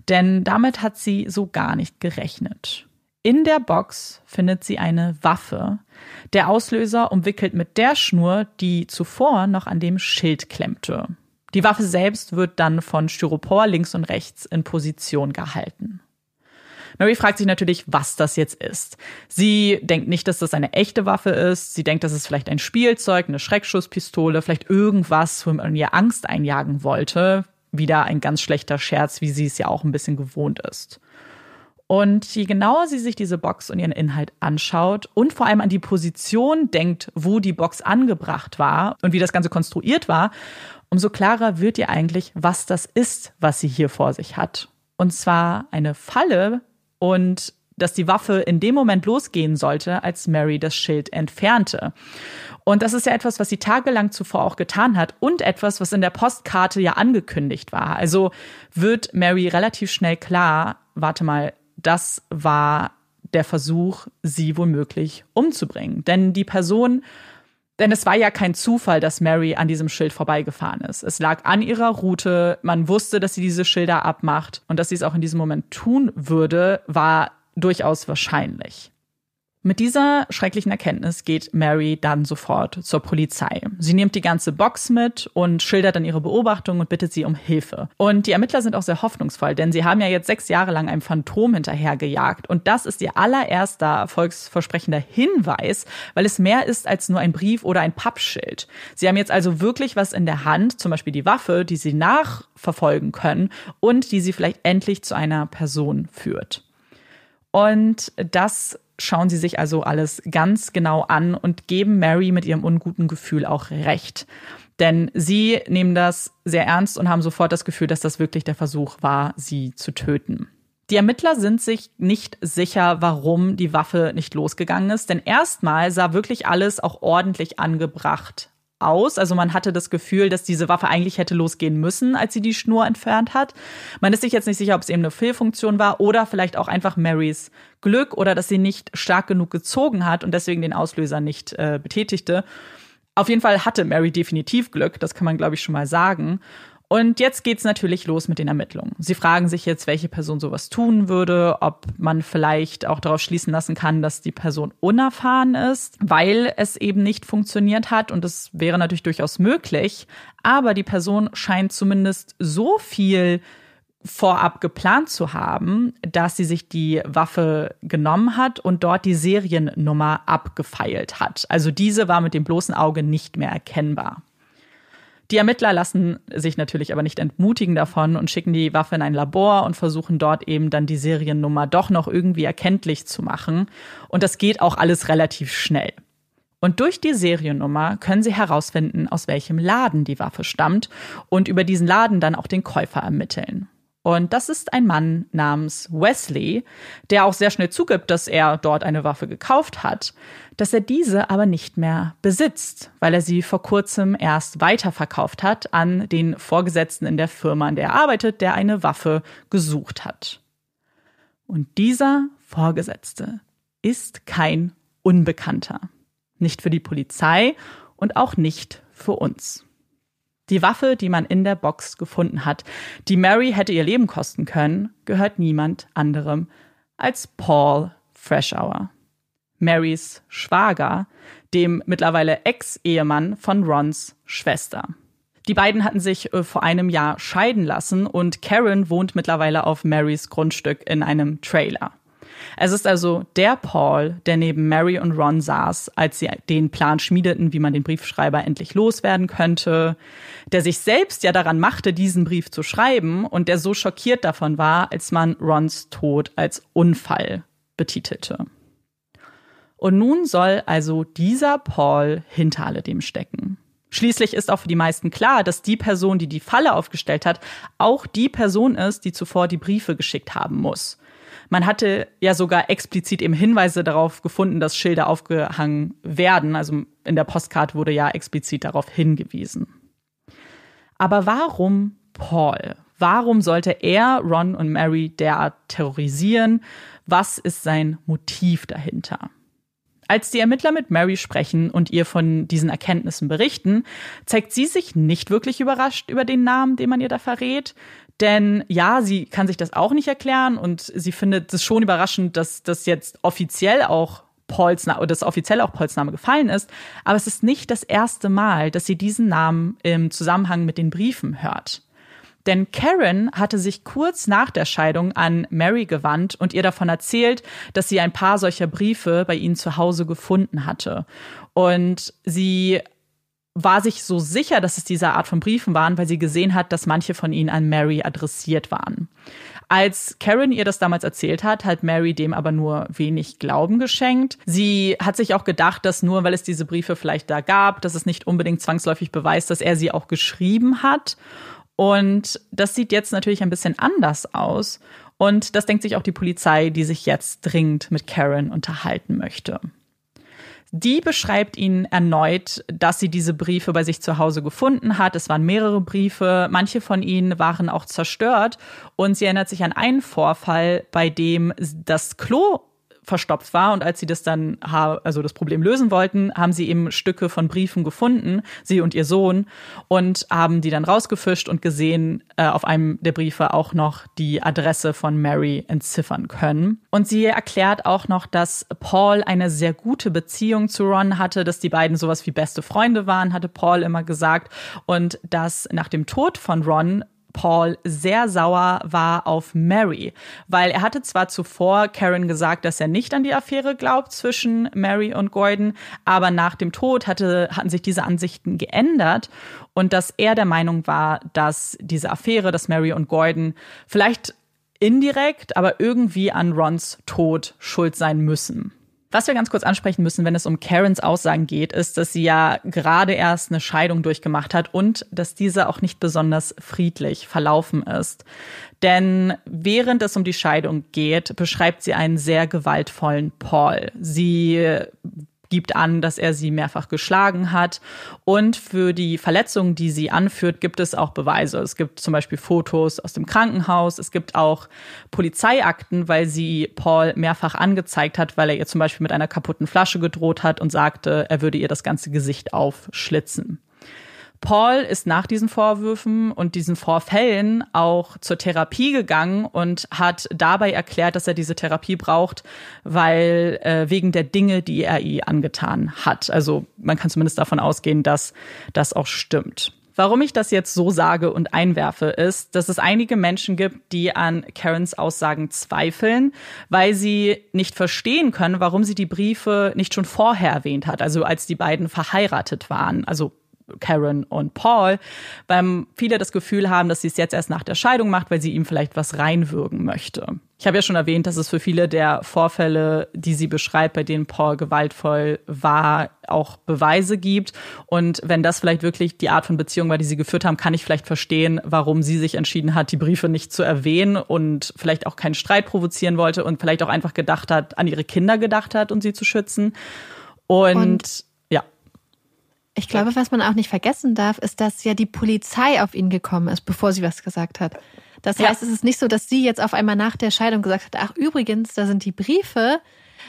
Denn damit hat sie so gar nicht gerechnet. In der Box findet sie eine Waffe. Der Auslöser umwickelt mit der Schnur, die zuvor noch an dem Schild klemmte. Die Waffe selbst wird dann von Styropor links und rechts in Position gehalten. Mary fragt sich natürlich, was das jetzt ist. Sie denkt nicht, dass das eine echte Waffe ist. Sie denkt, das ist vielleicht ein Spielzeug, eine Schreckschusspistole, vielleicht irgendwas, wo man ihr Angst einjagen wollte. Wieder ein ganz schlechter Scherz, wie sie es ja auch ein bisschen gewohnt ist. Und je genauer sie sich diese Box und ihren Inhalt anschaut und vor allem an die Position denkt, wo die Box angebracht war und wie das Ganze konstruiert war, umso klarer wird ihr eigentlich, was das ist, was sie hier vor sich hat. Und zwar eine Falle und dass die Waffe in dem Moment losgehen sollte, als Mary das Schild entfernte. Und das ist ja etwas, was sie tagelang zuvor auch getan hat und etwas, was in der Postkarte ja angekündigt war. Also wird Mary relativ schnell klar, warte mal, das war der Versuch, sie womöglich umzubringen. Denn die Person, denn es war ja kein Zufall, dass Mary an diesem Schild vorbeigefahren ist. Es lag an ihrer Route, man wusste, dass sie diese Schilder abmacht und dass sie es auch in diesem Moment tun würde, war durchaus wahrscheinlich. Mit dieser schrecklichen Erkenntnis geht Mary dann sofort zur Polizei. Sie nimmt die ganze Box mit und schildert dann ihre Beobachtung und bittet sie um Hilfe. Und die Ermittler sind auch sehr hoffnungsvoll, denn sie haben ja jetzt sechs Jahre lang einem Phantom hinterhergejagt. Und das ist ihr allererster erfolgsversprechender Hinweis, weil es mehr ist als nur ein Brief oder ein Pappschild. Sie haben jetzt also wirklich was in der Hand, zum Beispiel die Waffe, die sie nachverfolgen können und die sie vielleicht endlich zu einer Person führt. Und das schauen sie sich also alles ganz genau an und geben Mary mit ihrem unguten Gefühl auch recht. Denn sie nehmen das sehr ernst und haben sofort das Gefühl, dass das wirklich der Versuch war, sie zu töten. Die Ermittler sind sich nicht sicher, warum die Waffe nicht losgegangen ist, denn erstmal sah wirklich alles auch ordentlich angebracht aus. Also man hatte das Gefühl, dass diese Waffe eigentlich hätte losgehen müssen, als sie die Schnur entfernt hat. Man ist sich jetzt nicht sicher, ob es eben eine Fehlfunktion war oder vielleicht auch einfach Marys Glück oder dass sie nicht stark genug gezogen hat und deswegen den Auslöser nicht äh, betätigte. Auf jeden Fall hatte Mary definitiv Glück, das kann man, glaube ich, schon mal sagen. Und jetzt geht's natürlich los mit den Ermittlungen. Sie fragen sich jetzt, welche Person sowas tun würde, ob man vielleicht auch darauf schließen lassen kann, dass die Person unerfahren ist, weil es eben nicht funktioniert hat. Und das wäre natürlich durchaus möglich. Aber die Person scheint zumindest so viel vorab geplant zu haben, dass sie sich die Waffe genommen hat und dort die Seriennummer abgefeilt hat. Also diese war mit dem bloßen Auge nicht mehr erkennbar. Die Ermittler lassen sich natürlich aber nicht entmutigen davon und schicken die Waffe in ein Labor und versuchen dort eben dann die Seriennummer doch noch irgendwie erkenntlich zu machen. Und das geht auch alles relativ schnell. Und durch die Seriennummer können sie herausfinden, aus welchem Laden die Waffe stammt und über diesen Laden dann auch den Käufer ermitteln. Und das ist ein Mann namens Wesley, der auch sehr schnell zugibt, dass er dort eine Waffe gekauft hat, dass er diese aber nicht mehr besitzt, weil er sie vor kurzem erst weiterverkauft hat an den Vorgesetzten in der Firma, in der er arbeitet, der eine Waffe gesucht hat. Und dieser Vorgesetzte ist kein Unbekannter. Nicht für die Polizei und auch nicht für uns. Die Waffe, die man in der Box gefunden hat, die Mary hätte ihr Leben kosten können, gehört niemand anderem als Paul Freshour. Marys Schwager, dem mittlerweile Ex-Ehemann von Rons Schwester. Die beiden hatten sich äh, vor einem Jahr scheiden lassen und Karen wohnt mittlerweile auf Marys Grundstück in einem Trailer. Es ist also der Paul, der neben Mary und Ron saß, als sie den Plan schmiedeten, wie man den Briefschreiber endlich loswerden könnte, der sich selbst ja daran machte, diesen Brief zu schreiben und der so schockiert davon war, als man Rons Tod als Unfall betitelte. Und nun soll also dieser Paul hinter alledem stecken. Schließlich ist auch für die meisten klar, dass die Person, die die Falle aufgestellt hat, auch die Person ist, die zuvor die Briefe geschickt haben muss. Man hatte ja sogar explizit eben Hinweise darauf gefunden, dass Schilder aufgehangen werden. Also in der Postkarte wurde ja explizit darauf hingewiesen. Aber warum Paul? Warum sollte er Ron und Mary derart terrorisieren? Was ist sein Motiv dahinter? Als die Ermittler mit Mary sprechen und ihr von diesen Erkenntnissen berichten, zeigt sie sich nicht wirklich überrascht über den Namen, den man ihr da verrät. Denn ja, sie kann sich das auch nicht erklären und sie findet es schon überraschend, dass das jetzt offiziell auch Pauls Name, dass offiziell auch Pauls Name gefallen ist. Aber es ist nicht das erste Mal, dass sie diesen Namen im Zusammenhang mit den Briefen hört. Denn Karen hatte sich kurz nach der Scheidung an Mary gewandt und ihr davon erzählt, dass sie ein paar solcher Briefe bei ihnen zu Hause gefunden hatte. Und sie war sich so sicher, dass es diese Art von Briefen waren, weil sie gesehen hat, dass manche von ihnen an Mary adressiert waren. Als Karen ihr das damals erzählt hat, hat Mary dem aber nur wenig Glauben geschenkt. Sie hat sich auch gedacht, dass nur weil es diese Briefe vielleicht da gab, dass es nicht unbedingt zwangsläufig beweist, dass er sie auch geschrieben hat. Und das sieht jetzt natürlich ein bisschen anders aus. Und das denkt sich auch die Polizei, die sich jetzt dringend mit Karen unterhalten möchte. Die beschreibt ihnen erneut, dass sie diese Briefe bei sich zu Hause gefunden hat. Es waren mehrere Briefe, manche von ihnen waren auch zerstört und sie erinnert sich an einen Vorfall, bei dem das Klo verstopft war. Und als sie das dann, also das Problem lösen wollten, haben sie eben Stücke von Briefen gefunden, sie und ihr Sohn, und haben die dann rausgefischt und gesehen, äh, auf einem der Briefe auch noch die Adresse von Mary entziffern können. Und sie erklärt auch noch, dass Paul eine sehr gute Beziehung zu Ron hatte, dass die beiden sowas wie beste Freunde waren, hatte Paul immer gesagt. Und dass nach dem Tod von Ron Paul sehr sauer war auf Mary, weil er hatte zwar zuvor Karen gesagt, dass er nicht an die Affäre glaubt zwischen Mary und Gordon, aber nach dem Tod hatte, hatten sich diese Ansichten geändert und dass er der Meinung war, dass diese Affäre, dass Mary und Gordon vielleicht indirekt, aber irgendwie an Rons Tod schuld sein müssen. Was wir ganz kurz ansprechen müssen, wenn es um Karens Aussagen geht, ist, dass sie ja gerade erst eine Scheidung durchgemacht hat und dass diese auch nicht besonders friedlich verlaufen ist. Denn während es um die Scheidung geht, beschreibt sie einen sehr gewaltvollen Paul. Sie gibt an, dass er sie mehrfach geschlagen hat. Und für die Verletzungen, die sie anführt, gibt es auch Beweise. Es gibt zum Beispiel Fotos aus dem Krankenhaus. Es gibt auch Polizeiakten, weil sie Paul mehrfach angezeigt hat, weil er ihr zum Beispiel mit einer kaputten Flasche gedroht hat und sagte, er würde ihr das ganze Gesicht aufschlitzen. Paul ist nach diesen Vorwürfen und diesen Vorfällen auch zur Therapie gegangen und hat dabei erklärt, dass er diese Therapie braucht, weil äh, wegen der Dinge, die er ihr angetan hat. Also man kann zumindest davon ausgehen, dass das auch stimmt. Warum ich das jetzt so sage und einwerfe, ist, dass es einige Menschen gibt, die an Karens Aussagen zweifeln, weil sie nicht verstehen können, warum sie die Briefe nicht schon vorher erwähnt hat, also als die beiden verheiratet waren. Also Karen und Paul, weil viele das Gefühl haben, dass sie es jetzt erst nach der Scheidung macht, weil sie ihm vielleicht was reinwürgen möchte. Ich habe ja schon erwähnt, dass es für viele der Vorfälle, die sie beschreibt, bei denen Paul gewaltvoll war, auch Beweise gibt. Und wenn das vielleicht wirklich die Art von Beziehung war, die sie geführt haben, kann ich vielleicht verstehen, warum sie sich entschieden hat, die Briefe nicht zu erwähnen und vielleicht auch keinen Streit provozieren wollte und vielleicht auch einfach gedacht hat, an ihre Kinder gedacht hat, um sie zu schützen. Und, und ich glaube, was man auch nicht vergessen darf, ist, dass ja die Polizei auf ihn gekommen ist, bevor sie was gesagt hat. Das heißt, ja. es ist nicht so, dass sie jetzt auf einmal nach der Scheidung gesagt hat, ach übrigens, da sind die Briefe,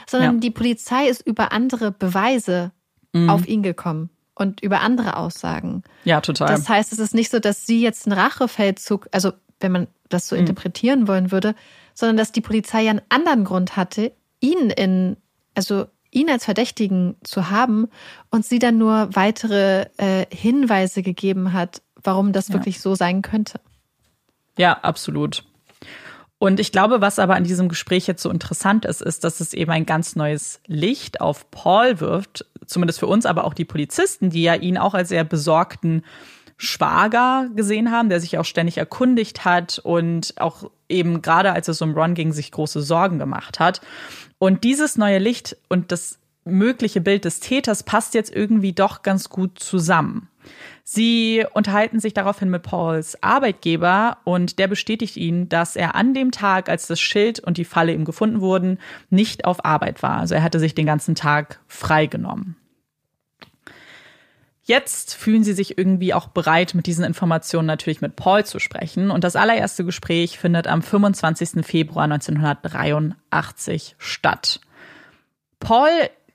sondern ja. die Polizei ist über andere Beweise mhm. auf ihn gekommen und über andere Aussagen. Ja, total. Das heißt, es ist nicht so, dass sie jetzt einen Rachefeldzug, also wenn man das so mhm. interpretieren wollen würde, sondern dass die Polizei ja einen anderen Grund hatte, ihn in, also ihn als Verdächtigen zu haben und sie dann nur weitere äh, Hinweise gegeben hat, warum das ja. wirklich so sein könnte. Ja, absolut. Und ich glaube, was aber an diesem Gespräch jetzt so interessant ist, ist, dass es eben ein ganz neues Licht auf Paul wirft, zumindest für uns, aber auch die Polizisten, die ja ihn auch als sehr besorgten Schwager gesehen haben, der sich auch ständig erkundigt hat und auch eben gerade als es um Ron ging, sich große Sorgen gemacht hat. Und dieses neue Licht und das mögliche Bild des Täters passt jetzt irgendwie doch ganz gut zusammen. Sie unterhalten sich daraufhin mit Pauls Arbeitgeber und der bestätigt ihnen, dass er an dem Tag, als das Schild und die Falle ihm gefunden wurden, nicht auf Arbeit war. Also er hatte sich den ganzen Tag freigenommen. Jetzt fühlen sie sich irgendwie auch bereit, mit diesen Informationen natürlich mit Paul zu sprechen. Und das allererste Gespräch findet am 25. Februar 1983 statt. Paul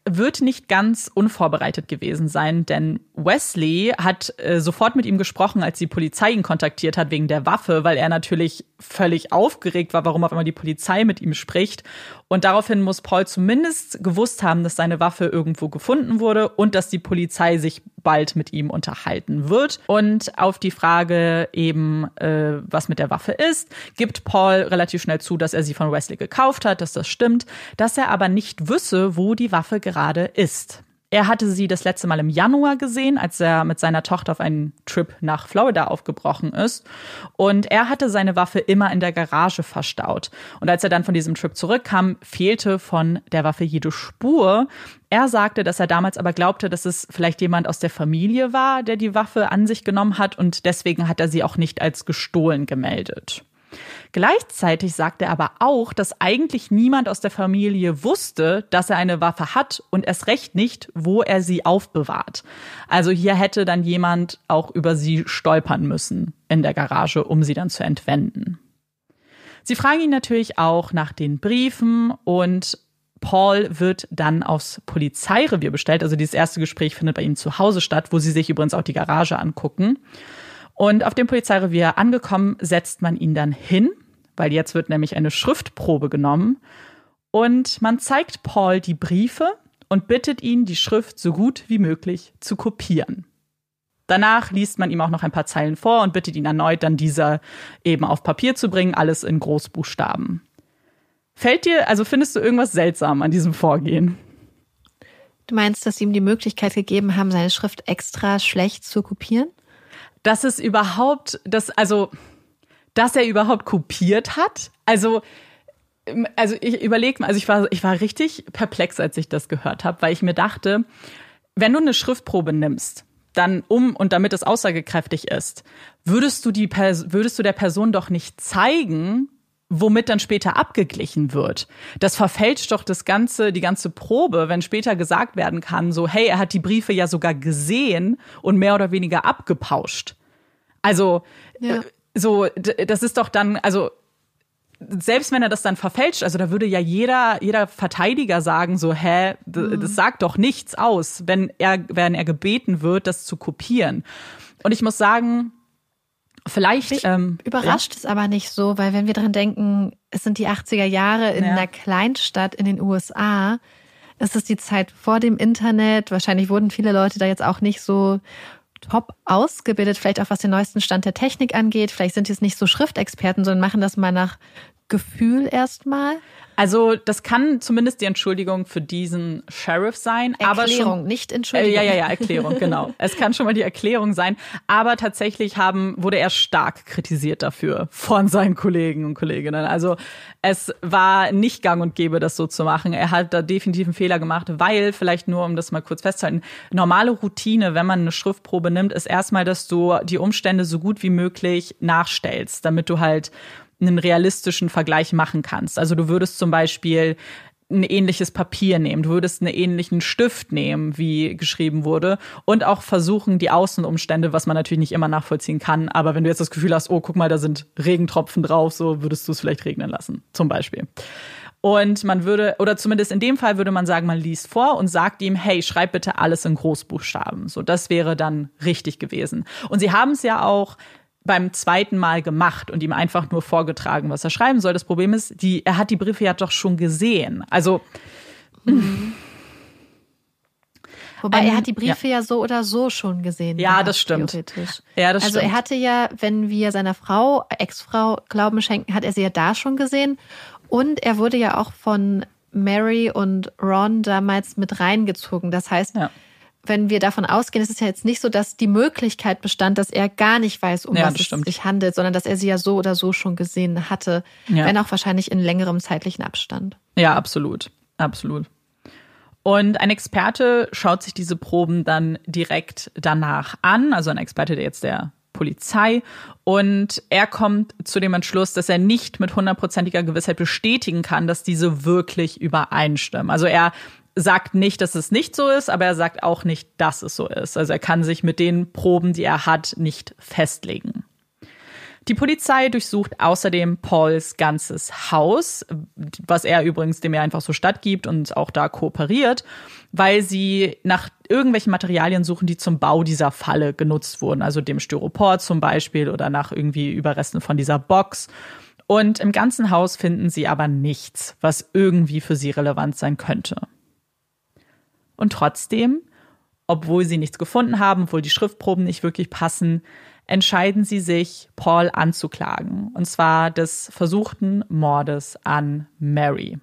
wird nicht ganz unvorbereitet gewesen sein, denn Wesley hat äh, sofort mit ihm gesprochen, als die Polizei ihn kontaktiert hat wegen der Waffe, weil er natürlich völlig aufgeregt war, warum auf einmal die Polizei mit ihm spricht. Und daraufhin muss Paul zumindest gewusst haben, dass seine Waffe irgendwo gefunden wurde und dass die Polizei sich bald mit ihm unterhalten wird. Und auf die Frage eben, äh, was mit der Waffe ist, gibt Paul relativ schnell zu, dass er sie von Wesley gekauft hat, dass das stimmt, dass er aber nicht wisse, wo die Waffe gerade ist. Er hatte sie das letzte Mal im Januar gesehen, als er mit seiner Tochter auf einen Trip nach Florida aufgebrochen ist. Und er hatte seine Waffe immer in der Garage verstaut. Und als er dann von diesem Trip zurückkam, fehlte von der Waffe jede Spur. Er sagte, dass er damals aber glaubte, dass es vielleicht jemand aus der Familie war, der die Waffe an sich genommen hat und deswegen hat er sie auch nicht als gestohlen gemeldet. Gleichzeitig sagt er aber auch, dass eigentlich niemand aus der Familie wusste, dass er eine Waffe hat und erst recht nicht, wo er sie aufbewahrt. Also hier hätte dann jemand auch über sie stolpern müssen in der Garage, um sie dann zu entwenden. Sie fragen ihn natürlich auch nach den Briefen und Paul wird dann aufs Polizeirevier bestellt. Also dieses erste Gespräch findet bei ihnen zu Hause statt, wo sie sich übrigens auch die Garage angucken. Und auf dem Polizeirevier angekommen, setzt man ihn dann hin, weil jetzt wird nämlich eine Schriftprobe genommen. Und man zeigt Paul die Briefe und bittet ihn, die Schrift so gut wie möglich zu kopieren. Danach liest man ihm auch noch ein paar Zeilen vor und bittet ihn erneut, dann dieser eben auf Papier zu bringen, alles in Großbuchstaben. Fällt dir, also findest du irgendwas seltsam an diesem Vorgehen? Du meinst, dass sie ihm die Möglichkeit gegeben haben, seine Schrift extra schlecht zu kopieren? Dass es überhaupt, das, also, dass er überhaupt kopiert hat. Also, also ich überlege mal, also ich war, ich war richtig perplex, als ich das gehört habe, weil ich mir dachte, wenn du eine Schriftprobe nimmst, dann um und damit es aussagekräftig ist, würdest du die würdest du der Person doch nicht zeigen, womit dann später abgeglichen wird. Das verfälscht doch das ganze, die ganze Probe, wenn später gesagt werden kann, so, hey, er hat die Briefe ja sogar gesehen und mehr oder weniger abgepauscht. Also, ja. Äh, so, das ist doch dann, also, selbst wenn er das dann verfälscht, also da würde ja jeder, jeder Verteidiger sagen, so, hä, das mhm. sagt doch nichts aus, wenn er, wenn er gebeten wird, das zu kopieren. Und ich muss sagen, Vielleicht Mich ähm, überrascht ja. es aber nicht so, weil wenn wir dran denken, es sind die 80er Jahre in ja. einer Kleinstadt in den USA, es ist die Zeit vor dem Internet. Wahrscheinlich wurden viele Leute da jetzt auch nicht so top ausgebildet, vielleicht auch was den neuesten Stand der Technik angeht. Vielleicht sind die jetzt nicht so Schriftexperten, sondern machen das mal nach Gefühl erstmal. Also das kann zumindest die Entschuldigung für diesen Sheriff sein. Erklärung, aber schon, nicht Entschuldigung. Äh, ja, ja, ja, Erklärung, genau. es kann schon mal die Erklärung sein. Aber tatsächlich haben, wurde er stark kritisiert dafür von seinen Kollegen und Kolleginnen. Also es war nicht gang und gäbe, das so zu machen. Er hat da definitiv einen Fehler gemacht, weil, vielleicht nur um das mal kurz festzuhalten, normale Routine, wenn man eine Schriftprobe nimmt, ist erstmal, dass du die Umstände so gut wie möglich nachstellst, damit du halt einen realistischen Vergleich machen kannst. Also du würdest zum Beispiel ein ähnliches Papier nehmen, du würdest einen ähnlichen Stift nehmen, wie geschrieben wurde und auch versuchen, die Außenumstände, was man natürlich nicht immer nachvollziehen kann, aber wenn du jetzt das Gefühl hast, oh, guck mal, da sind Regentropfen drauf, so würdest du es vielleicht regnen lassen, zum Beispiel. Und man würde, oder zumindest in dem Fall würde man sagen, man liest vor und sagt ihm, hey, schreib bitte alles in Großbuchstaben. So, das wäre dann richtig gewesen. Und sie haben es ja auch beim zweiten Mal gemacht und ihm einfach nur vorgetragen, was er schreiben soll. Das Problem ist, die, er hat die Briefe ja doch schon gesehen. Also. Mhm. Wobei ähm, er hat die Briefe ja. ja. so oder so schon gesehen. Ja, gehabt, das stimmt. Ja, das also stimmt. er hatte ja, wenn wir seiner Frau, Ex-Frau Glauben schenken, hat er sie ja da schon gesehen. Und er wurde ja auch von Mary und Ron damals mit reingezogen. Das heißt, ja wenn wir davon ausgehen, es ist ja jetzt nicht so, dass die Möglichkeit bestand, dass er gar nicht weiß, um ja, was es stimmt. sich handelt, sondern dass er sie ja so oder so schon gesehen hatte, ja. wenn auch wahrscheinlich in längerem zeitlichen Abstand. Ja, absolut. Absolut. Und ein Experte schaut sich diese Proben dann direkt danach an, also ein Experte, der jetzt der Polizei. Und er kommt zu dem Entschluss, dass er nicht mit hundertprozentiger Gewissheit bestätigen kann, dass diese wirklich übereinstimmen. Also er sagt nicht, dass es nicht so ist, aber er sagt auch nicht, dass es so ist. Also er kann sich mit den Proben, die er hat, nicht festlegen. Die Polizei durchsucht außerdem Pauls ganzes Haus, was er übrigens dem er einfach so stattgibt und auch da kooperiert, weil sie nach irgendwelchen Materialien suchen, die zum Bau dieser Falle genutzt wurden, also dem Styropor zum Beispiel oder nach irgendwie Überresten von dieser Box. Und im ganzen Haus finden sie aber nichts, was irgendwie für sie relevant sein könnte. Und trotzdem, obwohl sie nichts gefunden haben, obwohl die Schriftproben nicht wirklich passen, entscheiden sie sich, Paul anzuklagen. Und zwar des versuchten Mordes an Mary.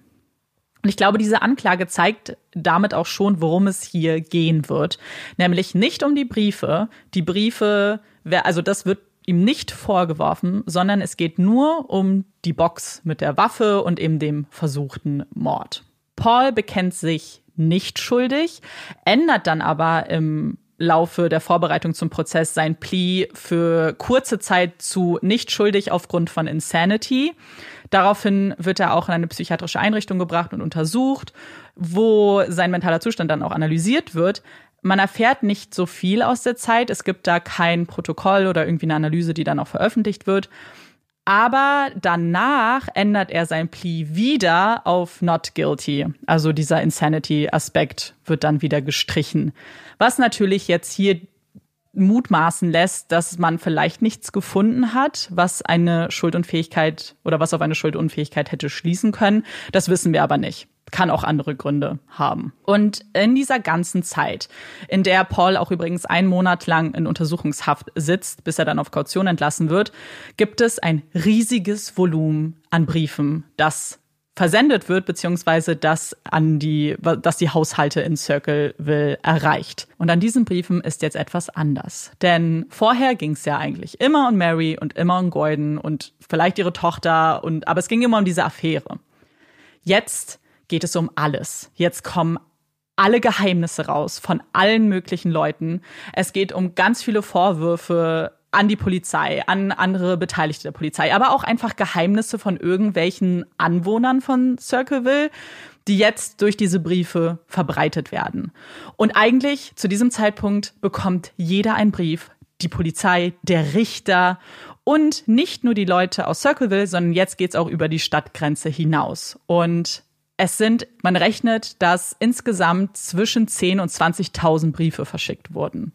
Und ich glaube, diese Anklage zeigt damit auch schon, worum es hier gehen wird. Nämlich nicht um die Briefe. Die Briefe, also das wird ihm nicht vorgeworfen, sondern es geht nur um die Box mit der Waffe und eben dem versuchten Mord. Paul bekennt sich nicht schuldig, ändert dann aber im Laufe der Vorbereitung zum Prozess sein Plea für kurze Zeit zu nicht schuldig aufgrund von Insanity. Daraufhin wird er auch in eine psychiatrische Einrichtung gebracht und untersucht, wo sein mentaler Zustand dann auch analysiert wird. Man erfährt nicht so viel aus der Zeit. Es gibt da kein Protokoll oder irgendwie eine Analyse, die dann auch veröffentlicht wird. Aber danach ändert er sein Plea wieder auf not guilty. Also dieser Insanity-Aspekt wird dann wieder gestrichen. Was natürlich jetzt hier mutmaßen lässt, dass man vielleicht nichts gefunden hat, was eine Schuldunfähigkeit oder was auf eine Schuldunfähigkeit hätte schließen können. Das wissen wir aber nicht kann auch andere Gründe haben. Und in dieser ganzen Zeit, in der Paul auch übrigens einen Monat lang in Untersuchungshaft sitzt, bis er dann auf Kaution entlassen wird, gibt es ein riesiges Volumen an Briefen, das versendet wird, beziehungsweise das an die, dass die Haushalte in Circleville erreicht. Und an diesen Briefen ist jetzt etwas anders. Denn vorher ging es ja eigentlich immer um Mary und immer um Gordon und vielleicht ihre Tochter und, aber es ging immer um diese Affäre. Jetzt geht es um alles. Jetzt kommen alle Geheimnisse raus von allen möglichen Leuten. Es geht um ganz viele Vorwürfe an die Polizei, an andere Beteiligte der Polizei, aber auch einfach Geheimnisse von irgendwelchen Anwohnern von Circleville, die jetzt durch diese Briefe verbreitet werden. Und eigentlich zu diesem Zeitpunkt bekommt jeder einen Brief, die Polizei, der Richter und nicht nur die Leute aus Circleville, sondern jetzt geht's auch über die Stadtgrenze hinaus. Und es sind, man rechnet, dass insgesamt zwischen 10 und 20.000 Briefe verschickt wurden.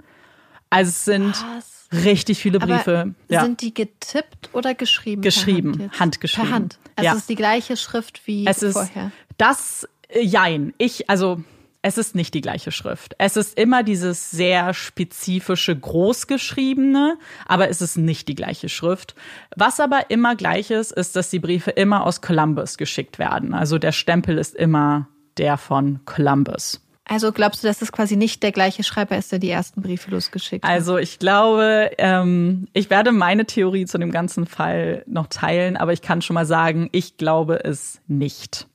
Also es sind Was? richtig viele Briefe. Aber ja. Sind die getippt oder geschrieben? Geschrieben, Hand handgeschrieben. Per Hand. Also ja. es ist die gleiche Schrift wie es vorher. Ist das, äh, jein. Ich, also es ist nicht die gleiche Schrift. Es ist immer dieses sehr spezifische Großgeschriebene, aber es ist nicht die gleiche Schrift. Was aber immer gleich ist, ist, dass die Briefe immer aus Columbus geschickt werden. Also der Stempel ist immer der von Columbus. Also glaubst du, dass es quasi nicht der gleiche Schreiber ist, der die ersten Briefe losgeschickt hat? Also ich glaube, ähm, ich werde meine Theorie zu dem ganzen Fall noch teilen, aber ich kann schon mal sagen, ich glaube es nicht.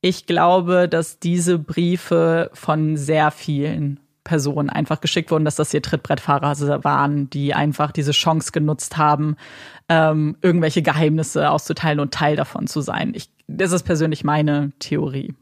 Ich glaube, dass diese Briefe von sehr vielen Personen einfach geschickt wurden, dass das hier Trittbrettfahrer waren, die einfach diese Chance genutzt haben, ähm, irgendwelche Geheimnisse auszuteilen und Teil davon zu sein. Ich, das ist persönlich meine Theorie.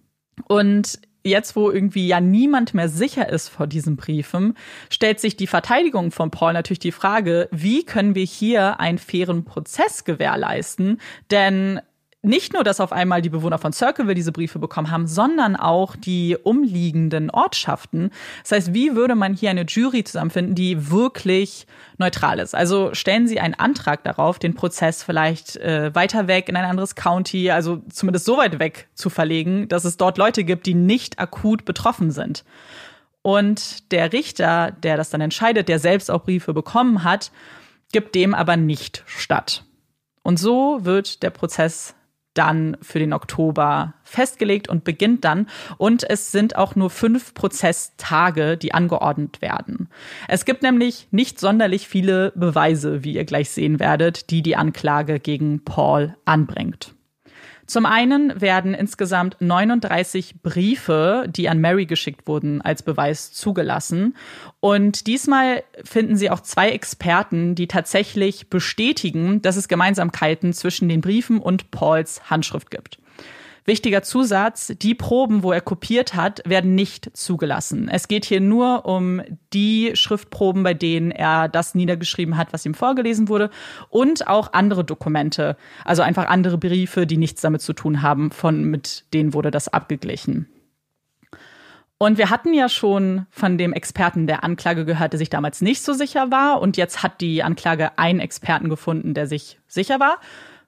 Und jetzt, wo irgendwie ja niemand mehr sicher ist vor diesen Briefen, stellt sich die Verteidigung von Paul natürlich die Frage, wie können wir hier einen fairen Prozess gewährleisten? Denn nicht nur, dass auf einmal die Bewohner von Circleville diese Briefe bekommen haben, sondern auch die umliegenden Ortschaften. Das heißt, wie würde man hier eine Jury zusammenfinden, die wirklich neutral ist? Also stellen Sie einen Antrag darauf, den Prozess vielleicht äh, weiter weg in ein anderes County, also zumindest so weit weg zu verlegen, dass es dort Leute gibt, die nicht akut betroffen sind. Und der Richter, der das dann entscheidet, der selbst auch Briefe bekommen hat, gibt dem aber nicht statt. Und so wird der Prozess dann für den Oktober festgelegt und beginnt dann. Und es sind auch nur fünf Prozesstage, die angeordnet werden. Es gibt nämlich nicht sonderlich viele Beweise, wie ihr gleich sehen werdet, die die Anklage gegen Paul anbringt. Zum einen werden insgesamt 39 Briefe, die an Mary geschickt wurden, als Beweis zugelassen. Und diesmal finden sie auch zwei Experten, die tatsächlich bestätigen, dass es Gemeinsamkeiten zwischen den Briefen und Pauls Handschrift gibt. Wichtiger Zusatz, die Proben, wo er kopiert hat, werden nicht zugelassen. Es geht hier nur um die Schriftproben, bei denen er das niedergeschrieben hat, was ihm vorgelesen wurde und auch andere Dokumente, also einfach andere Briefe, die nichts damit zu tun haben, von mit denen wurde das abgeglichen. Und wir hatten ja schon von dem Experten der Anklage gehört, der sich damals nicht so sicher war. Und jetzt hat die Anklage einen Experten gefunden, der sich sicher war.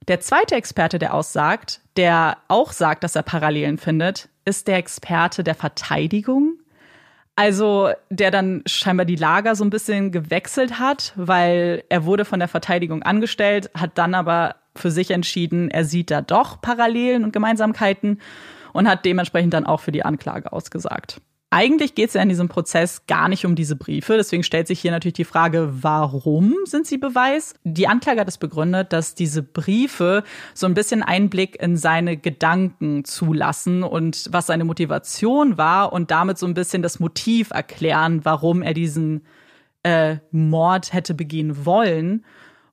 Der zweite Experte, der aussagt, der auch sagt, dass er Parallelen findet, ist der Experte der Verteidigung. Also der dann scheinbar die Lager so ein bisschen gewechselt hat, weil er wurde von der Verteidigung angestellt, hat dann aber für sich entschieden, er sieht da doch Parallelen und Gemeinsamkeiten und hat dementsprechend dann auch für die Anklage ausgesagt. Eigentlich geht es ja in diesem Prozess gar nicht um diese Briefe. Deswegen stellt sich hier natürlich die Frage, warum sind sie Beweis? Die Anklage hat es begründet, dass diese Briefe so ein bisschen Einblick in seine Gedanken zulassen und was seine Motivation war und damit so ein bisschen das Motiv erklären, warum er diesen äh, Mord hätte begehen wollen.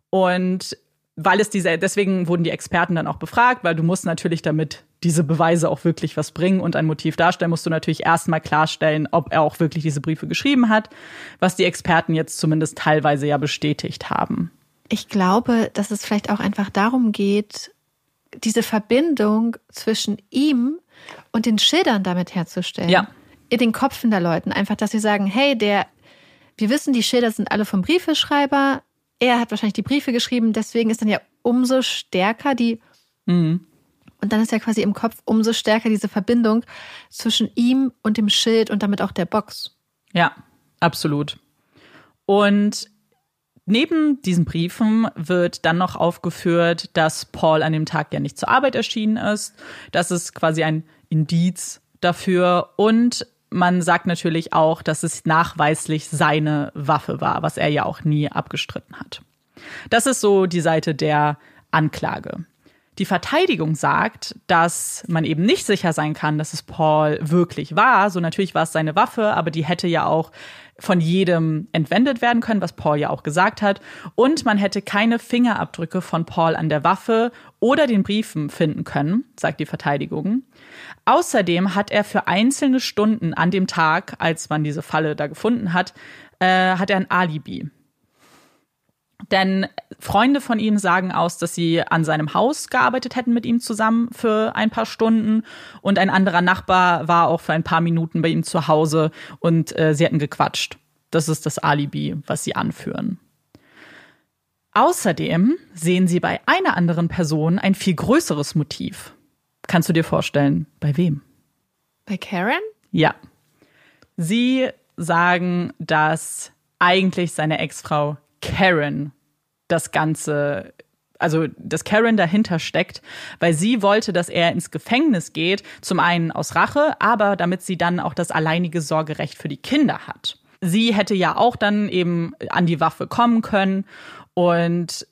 Und weil es diese, deswegen wurden die Experten dann auch befragt, weil du musst natürlich damit diese Beweise auch wirklich was bringen und ein Motiv darstellen, musst du natürlich erstmal klarstellen, ob er auch wirklich diese Briefe geschrieben hat, was die Experten jetzt zumindest teilweise ja bestätigt haben. Ich glaube, dass es vielleicht auch einfach darum geht, diese Verbindung zwischen ihm und den Schildern damit herzustellen. Ja. In den Köpfen der Leuten. Einfach, dass sie sagen, hey, der, wir wissen, die Schilder sind alle vom Briefeschreiber, er hat wahrscheinlich die Briefe geschrieben, deswegen ist dann ja umso stärker die. Mhm. Und dann ist ja quasi im Kopf umso stärker diese Verbindung zwischen ihm und dem Schild und damit auch der Box. Ja, absolut. Und neben diesen Briefen wird dann noch aufgeführt, dass Paul an dem Tag ja nicht zur Arbeit erschienen ist. Das ist quasi ein Indiz dafür. Und man sagt natürlich auch, dass es nachweislich seine Waffe war, was er ja auch nie abgestritten hat. Das ist so die Seite der Anklage. Die Verteidigung sagt, dass man eben nicht sicher sein kann, dass es Paul wirklich war. So natürlich war es seine Waffe, aber die hätte ja auch von jedem entwendet werden können, was Paul ja auch gesagt hat. Und man hätte keine Fingerabdrücke von Paul an der Waffe oder den Briefen finden können, sagt die Verteidigung. Außerdem hat er für einzelne Stunden an dem Tag, als man diese Falle da gefunden hat, äh, hat er ein Alibi. Denn Freunde von ihm sagen aus, dass sie an seinem Haus gearbeitet hätten mit ihm zusammen für ein paar Stunden. Und ein anderer Nachbar war auch für ein paar Minuten bei ihm zu Hause und äh, sie hätten gequatscht. Das ist das Alibi, was sie anführen. Außerdem sehen sie bei einer anderen Person ein viel größeres Motiv. Kannst du dir vorstellen, bei wem? Bei Karen? Ja. Sie sagen, dass eigentlich seine Ex-Frau Karen das Ganze, also dass Karen dahinter steckt, weil sie wollte, dass er ins Gefängnis geht, zum einen aus Rache, aber damit sie dann auch das alleinige Sorgerecht für die Kinder hat. Sie hätte ja auch dann eben an die Waffe kommen können und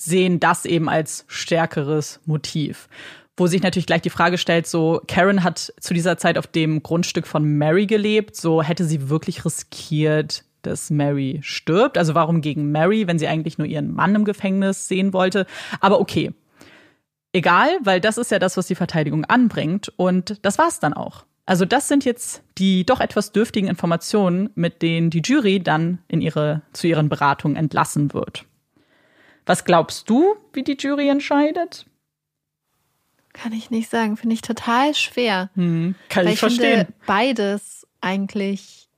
sehen das eben als stärkeres Motiv. Wo sich natürlich gleich die Frage stellt, so Karen hat zu dieser Zeit auf dem Grundstück von Mary gelebt, so hätte sie wirklich riskiert, dass Mary stirbt. Also warum gegen Mary, wenn sie eigentlich nur ihren Mann im Gefängnis sehen wollte? Aber okay. Egal, weil das ist ja das, was die Verteidigung anbringt. Und das war's dann auch. Also das sind jetzt die doch etwas dürftigen Informationen, mit denen die Jury dann in ihre, zu ihren Beratungen entlassen wird. Was glaubst du, wie die Jury entscheidet? Kann ich nicht sagen. Finde ich total schwer. Hm, kann ich, ich verstehen. Finde beides eigentlich.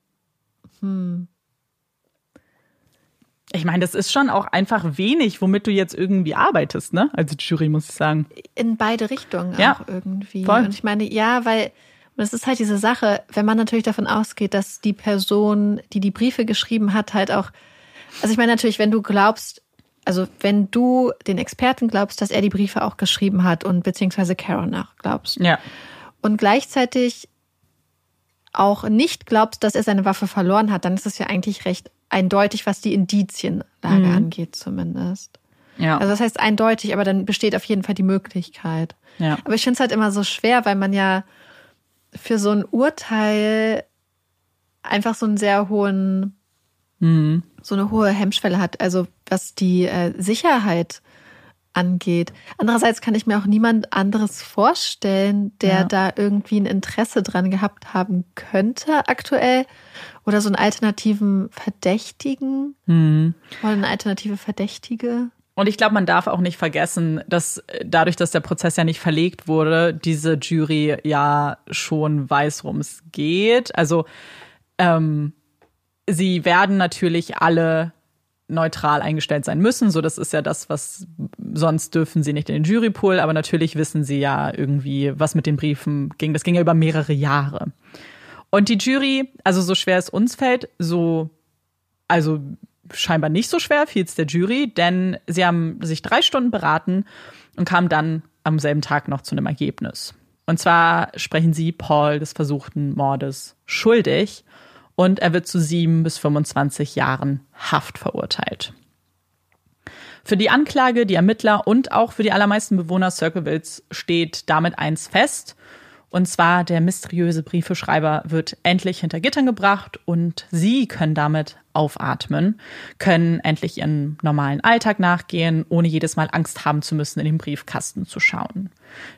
Hm, ich meine, das ist schon auch einfach wenig, womit du jetzt irgendwie arbeitest, ne? Als Jury, muss ich sagen. In beide Richtungen ja, auch irgendwie. Voll. Und ich meine, ja, weil es ist halt diese Sache, wenn man natürlich davon ausgeht, dass die Person, die die Briefe geschrieben hat, halt auch, also ich meine natürlich, wenn du glaubst, also wenn du den Experten glaubst, dass er die Briefe auch geschrieben hat und beziehungsweise Karen nach glaubst. Ja. Und gleichzeitig auch nicht glaubst, dass er seine Waffe verloren hat, dann ist es ja eigentlich recht eindeutig, was die Indizienlage mhm. angeht, zumindest. Ja. Also das heißt eindeutig, aber dann besteht auf jeden Fall die Möglichkeit. Ja. Aber ich finde es halt immer so schwer, weil man ja für so ein Urteil einfach so einen sehr hohen, mhm. so eine hohe Hemmschwelle hat. Also was die äh, Sicherheit angeht. Andererseits kann ich mir auch niemand anderes vorstellen, der Ja. da irgendwie ein Interesse dran gehabt haben könnte aktuell. Oder so einen alternativen Verdächtigen Hm. oder eine alternative Verdächtige. Und ich glaube, man darf auch nicht vergessen, dass äh, dadurch, dass der Prozess ja nicht verlegt wurde, diese Jury ja schon weiß, worum es geht. Also ähm, sie werden natürlich alle neutral eingestellt sein müssen. So, das ist ja das, was sonst dürfen sie nicht in den Jurypool, aber natürlich wissen sie ja irgendwie, was mit den Briefen ging. Das ging ja über mehrere Jahre. Und die Jury, also so schwer es uns fällt, so, also scheinbar nicht so schwer fiel es der Jury, denn sie haben sich drei Stunden beraten und kamen dann am selben Tag noch zu einem Ergebnis. Und zwar sprechen sie Paul des versuchten Mordes schuldig und er wird zu sieben bis 25 Jahren Haft verurteilt. Für die Anklage, die Ermittler und auch für die allermeisten Bewohner Circlevilles steht damit eins fest. Und zwar der mysteriöse Briefeschreiber wird endlich hinter Gittern gebracht und sie können damit aufatmen, können endlich ihren normalen Alltag nachgehen, ohne jedes Mal Angst haben zu müssen, in den Briefkasten zu schauen.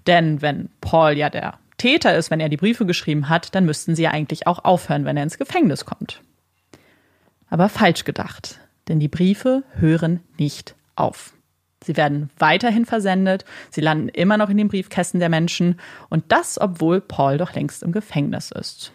Denn wenn Paul ja der Täter ist, wenn er die Briefe geschrieben hat, dann müssten sie ja eigentlich auch aufhören, wenn er ins Gefängnis kommt. Aber falsch gedacht, denn die Briefe hören nicht auf. Sie werden weiterhin versendet, sie landen immer noch in den Briefkästen der Menschen und das, obwohl Paul doch längst im Gefängnis ist.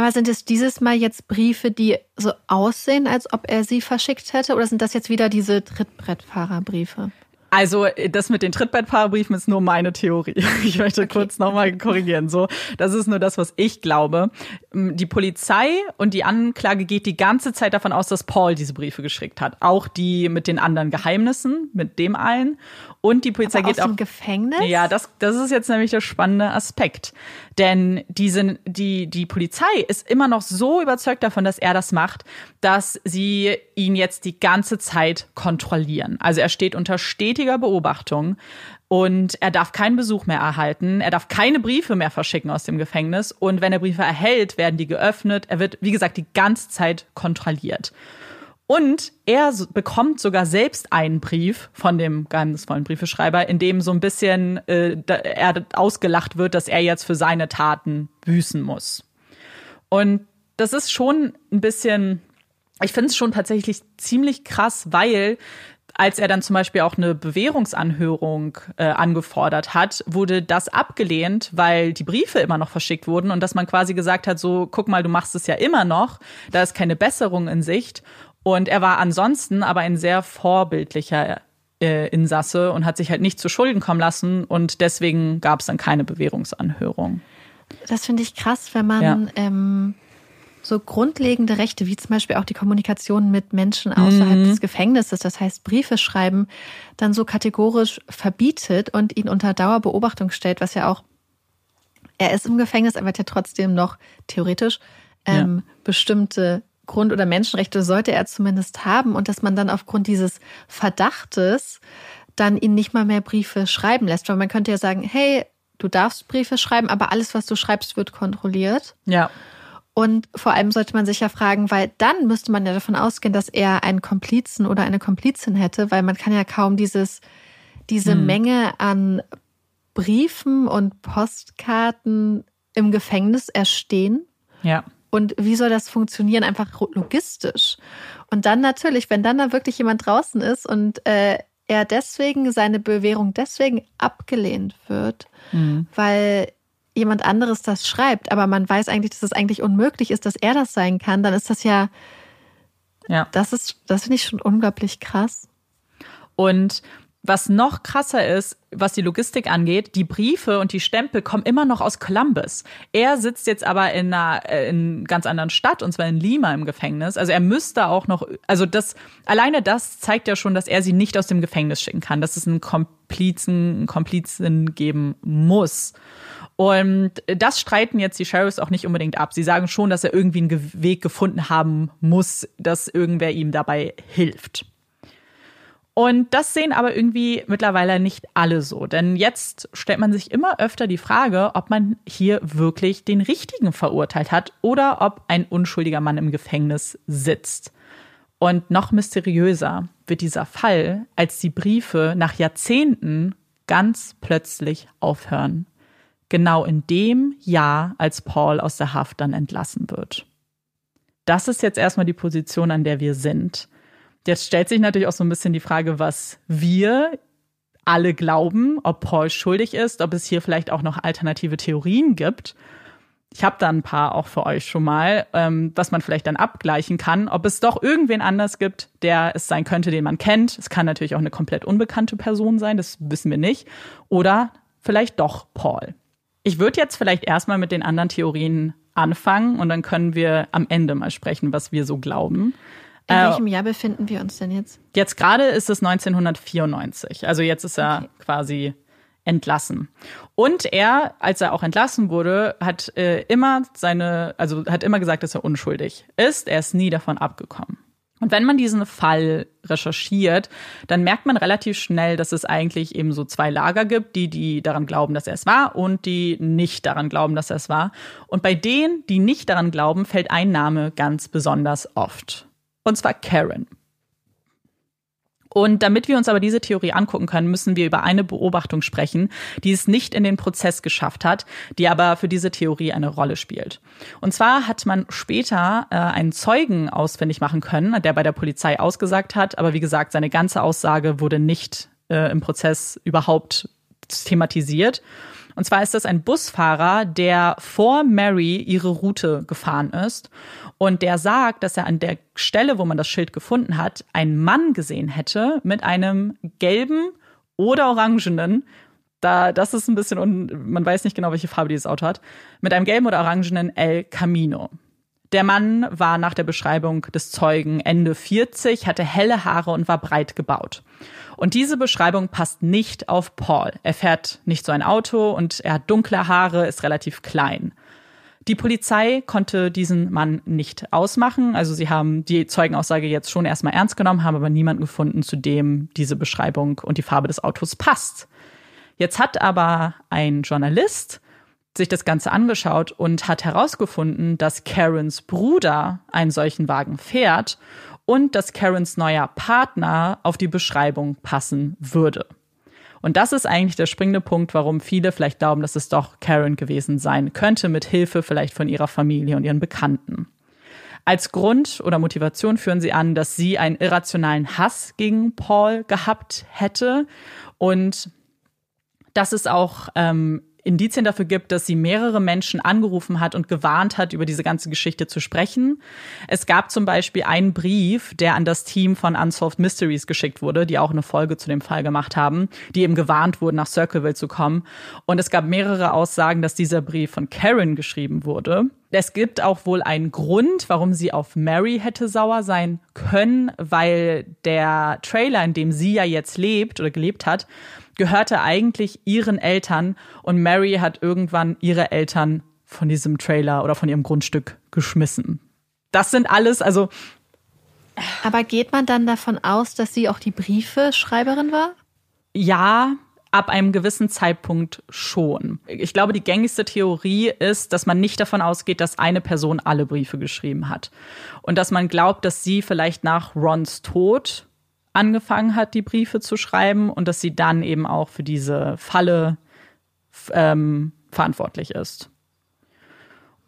Aber sind es dieses Mal jetzt Briefe, die so aussehen, als ob er sie verschickt hätte? Oder sind das jetzt wieder diese Trittbrettfahrerbriefe? Also das mit den Trittbettfahrerbriefen ist nur meine Theorie. Ich möchte kurz nochmal korrigieren. So, das ist nur das, was ich glaube. Die Polizei und die Anklage geht die ganze Zeit davon aus, dass Paul diese Briefe geschickt hat. Auch die mit den anderen Geheimnissen, mit dem allen. Und die Polizei geht auch. dem Gefängnis? Ja, das, das ist jetzt nämlich der spannende Aspekt. Denn diese, die, die Polizei ist immer noch so überzeugt davon, dass er das macht, dass sie ihn jetzt die ganze Zeit kontrollieren. Also er steht unter stetiger Beobachtung und er darf keinen Besuch mehr erhalten. Er darf keine Briefe mehr verschicken aus dem Gefängnis. Und wenn er Briefe erhält, werden die geöffnet. Er wird, wie gesagt, die ganze Zeit kontrolliert. Und er bekommt sogar selbst einen Brief von dem geheimnisvollen Briefeschreiber, in dem so ein bisschen äh, er ausgelacht wird, dass er jetzt für seine Taten büßen muss. Und das ist schon ein bisschen, ich finde es schon tatsächlich ziemlich krass, weil als er dann zum Beispiel auch eine Bewährungsanhörung äh, angefordert hat, wurde das abgelehnt, weil die Briefe immer noch verschickt wurden und dass man quasi gesagt hat, so guck mal, du machst es ja immer noch, da ist keine Besserung in Sicht. Und er war ansonsten aber ein sehr vorbildlicher äh, Insasse und hat sich halt nicht zu Schulden kommen lassen und deswegen gab es dann keine Bewährungsanhörung. Das finde ich krass, wenn man Ja. ähm, so grundlegende Rechte, wie zum Beispiel auch die Kommunikation mit Menschen außerhalb Mhm. des Gefängnisses, das heißt Briefe schreiben, dann so kategorisch verbietet und ihn unter Dauerbeobachtung stellt, was ja auch, er ist im Gefängnis, aber hat ja trotzdem noch theoretisch ähm, bestimmte Grund- oder Menschenrechte sollte er zumindest haben und dass man dann aufgrund dieses Verdachtes dann ihn nicht mal mehr Briefe schreiben lässt. Weil man könnte ja sagen, hey, du darfst Briefe schreiben, aber alles, was du schreibst, wird kontrolliert. Ja. Und vor allem sollte man sich ja fragen, weil dann müsste man ja davon ausgehen, dass er einen Komplizen oder eine Komplizin hätte, weil man kann ja kaum dieses, diese Menge an Briefen und Postkarten im Gefängnis erstehen. Ja. Und wie soll das funktionieren? Einfach logistisch. Und dann natürlich, wenn dann da wirklich jemand draußen ist und äh, er deswegen, seine Bewährung deswegen abgelehnt wird, Mhm. weil jemand anderes das schreibt, aber man weiß eigentlich, dass es eigentlich unmöglich ist, dass er das sein kann, dann ist das ja, Ja. das ist, das finde ich schon unglaublich krass. Und was noch krasser ist, was die Logistik angeht, die Briefe und die Stempel kommen immer noch aus Columbus. Er sitzt jetzt aber in einer, äh, in ganz anderen Stadt, und zwar in Lima im Gefängnis. Also er müsste auch noch, also das, alleine das zeigt ja schon, dass er sie nicht aus dem Gefängnis schicken kann, dass es einen Komplizen, einen Komplizen geben muss. Und das streiten jetzt die Sheriffs auch nicht unbedingt ab. Sie sagen schon, dass er irgendwie einen Weg gefunden haben muss, dass irgendwer ihm dabei hilft. Und das sehen aber irgendwie mittlerweile nicht alle so. Denn jetzt stellt man sich immer öfter die Frage, ob man hier wirklich den Richtigen verurteilt hat oder ob ein unschuldiger Mann im Gefängnis sitzt. Und noch mysteriöser wird dieser Fall, als die Briefe nach Jahrzehnten ganz plötzlich aufhören. Genau in dem Jahr, als Paul aus der Haft dann entlassen wird. Das ist jetzt erstmal die Position, an der wir sind. Jetzt stellt sich natürlich auch so ein bisschen die Frage, was wir alle glauben, ob Paul schuldig ist, ob es hier vielleicht auch noch alternative Theorien gibt. Ich habe da ein paar auch für euch schon mal, ähm, was man vielleicht dann abgleichen kann, ob es doch irgendwen anders gibt, der es sein könnte, den man kennt. Es kann natürlich auch eine komplett unbekannte Person sein, das wissen wir nicht. Oder vielleicht doch Paul. Ich würde jetzt vielleicht erstmal mit den anderen Theorien anfangen und dann können wir am Ende mal sprechen, was wir so glauben. In äh, welchem Jahr befinden wir uns denn jetzt? Jetzt gerade ist es 1994. Also jetzt ist er okay. quasi entlassen. Und er, als er auch entlassen wurde, hat äh, immer seine, also hat immer gesagt, dass er unschuldig ist. Er ist nie davon abgekommen. Und wenn man diesen Fall recherchiert, dann merkt man relativ schnell, dass es eigentlich eben so zwei Lager gibt, die, die daran glauben, dass er es war und die nicht daran glauben, dass er es war. Und bei denen, die nicht daran glauben, fällt ein Name ganz besonders oft. Und zwar Karen. Und damit wir uns aber diese Theorie angucken können, müssen wir über eine Beobachtung sprechen, die es nicht in den Prozess geschafft hat, die aber für diese Theorie eine Rolle spielt. Und zwar hat man später äh, einen Zeugen ausfindig machen können, der bei der Polizei ausgesagt hat, aber wie gesagt, seine ganze Aussage wurde nicht äh, im Prozess überhaupt thematisiert. Und zwar ist das ein Busfahrer, der vor Mary ihre Route gefahren ist und der sagt, dass er an der Stelle, wo man das Schild gefunden hat, einen Mann gesehen hätte mit einem gelben oder orangenen, da das ist ein bisschen un, man weiß nicht genau, welche Farbe dieses Auto hat, mit einem gelben oder orangenen El Camino. Der Mann war nach der Beschreibung des Zeugen Ende 40, hatte helle Haare und war breit gebaut. Und diese Beschreibung passt nicht auf Paul. Er fährt nicht so ein Auto und er hat dunkle Haare, ist relativ klein. Die Polizei konnte diesen Mann nicht ausmachen. Also sie haben die Zeugenaussage jetzt schon erstmal ernst genommen, haben aber niemanden gefunden, zu dem diese Beschreibung und die Farbe des Autos passt. Jetzt hat aber ein Journalist sich das Ganze angeschaut und hat herausgefunden, dass Karens Bruder einen solchen Wagen fährt und dass Karens neuer Partner auf die Beschreibung passen würde. Und das ist eigentlich der springende Punkt, warum viele vielleicht glauben, dass es doch Karen gewesen sein könnte, mit Hilfe vielleicht von ihrer Familie und ihren Bekannten. Als Grund oder Motivation führen sie an, dass sie einen irrationalen Hass gegen Paul gehabt hätte und dass es auch ähm, Indizien dafür gibt, dass sie mehrere Menschen angerufen hat und gewarnt hat, über diese ganze Geschichte zu sprechen. Es gab zum Beispiel einen Brief, der an das Team von Unsolved Mysteries geschickt wurde, die auch eine Folge zu dem Fall gemacht haben, die eben gewarnt wurden, nach Circleville zu kommen. Und es gab mehrere Aussagen, dass dieser Brief von Karen geschrieben wurde. Es gibt auch wohl einen Grund, warum sie auf Mary hätte sauer sein können, weil der Trailer, in dem sie ja jetzt lebt oder gelebt hat, gehörte eigentlich ihren Eltern und Mary hat irgendwann ihre Eltern von diesem Trailer oder von ihrem Grundstück geschmissen. Das sind alles, also. Aber geht man dann davon aus, dass sie auch die Briefeschreiberin war? Ja, ab einem gewissen Zeitpunkt schon. Ich glaube, die gängigste Theorie ist, dass man nicht davon ausgeht, dass eine Person alle Briefe geschrieben hat. Und dass man glaubt, dass sie vielleicht nach Rons Tod angefangen hat, die Briefe zu schreiben und dass sie dann eben auch für diese Falle ähm, verantwortlich ist.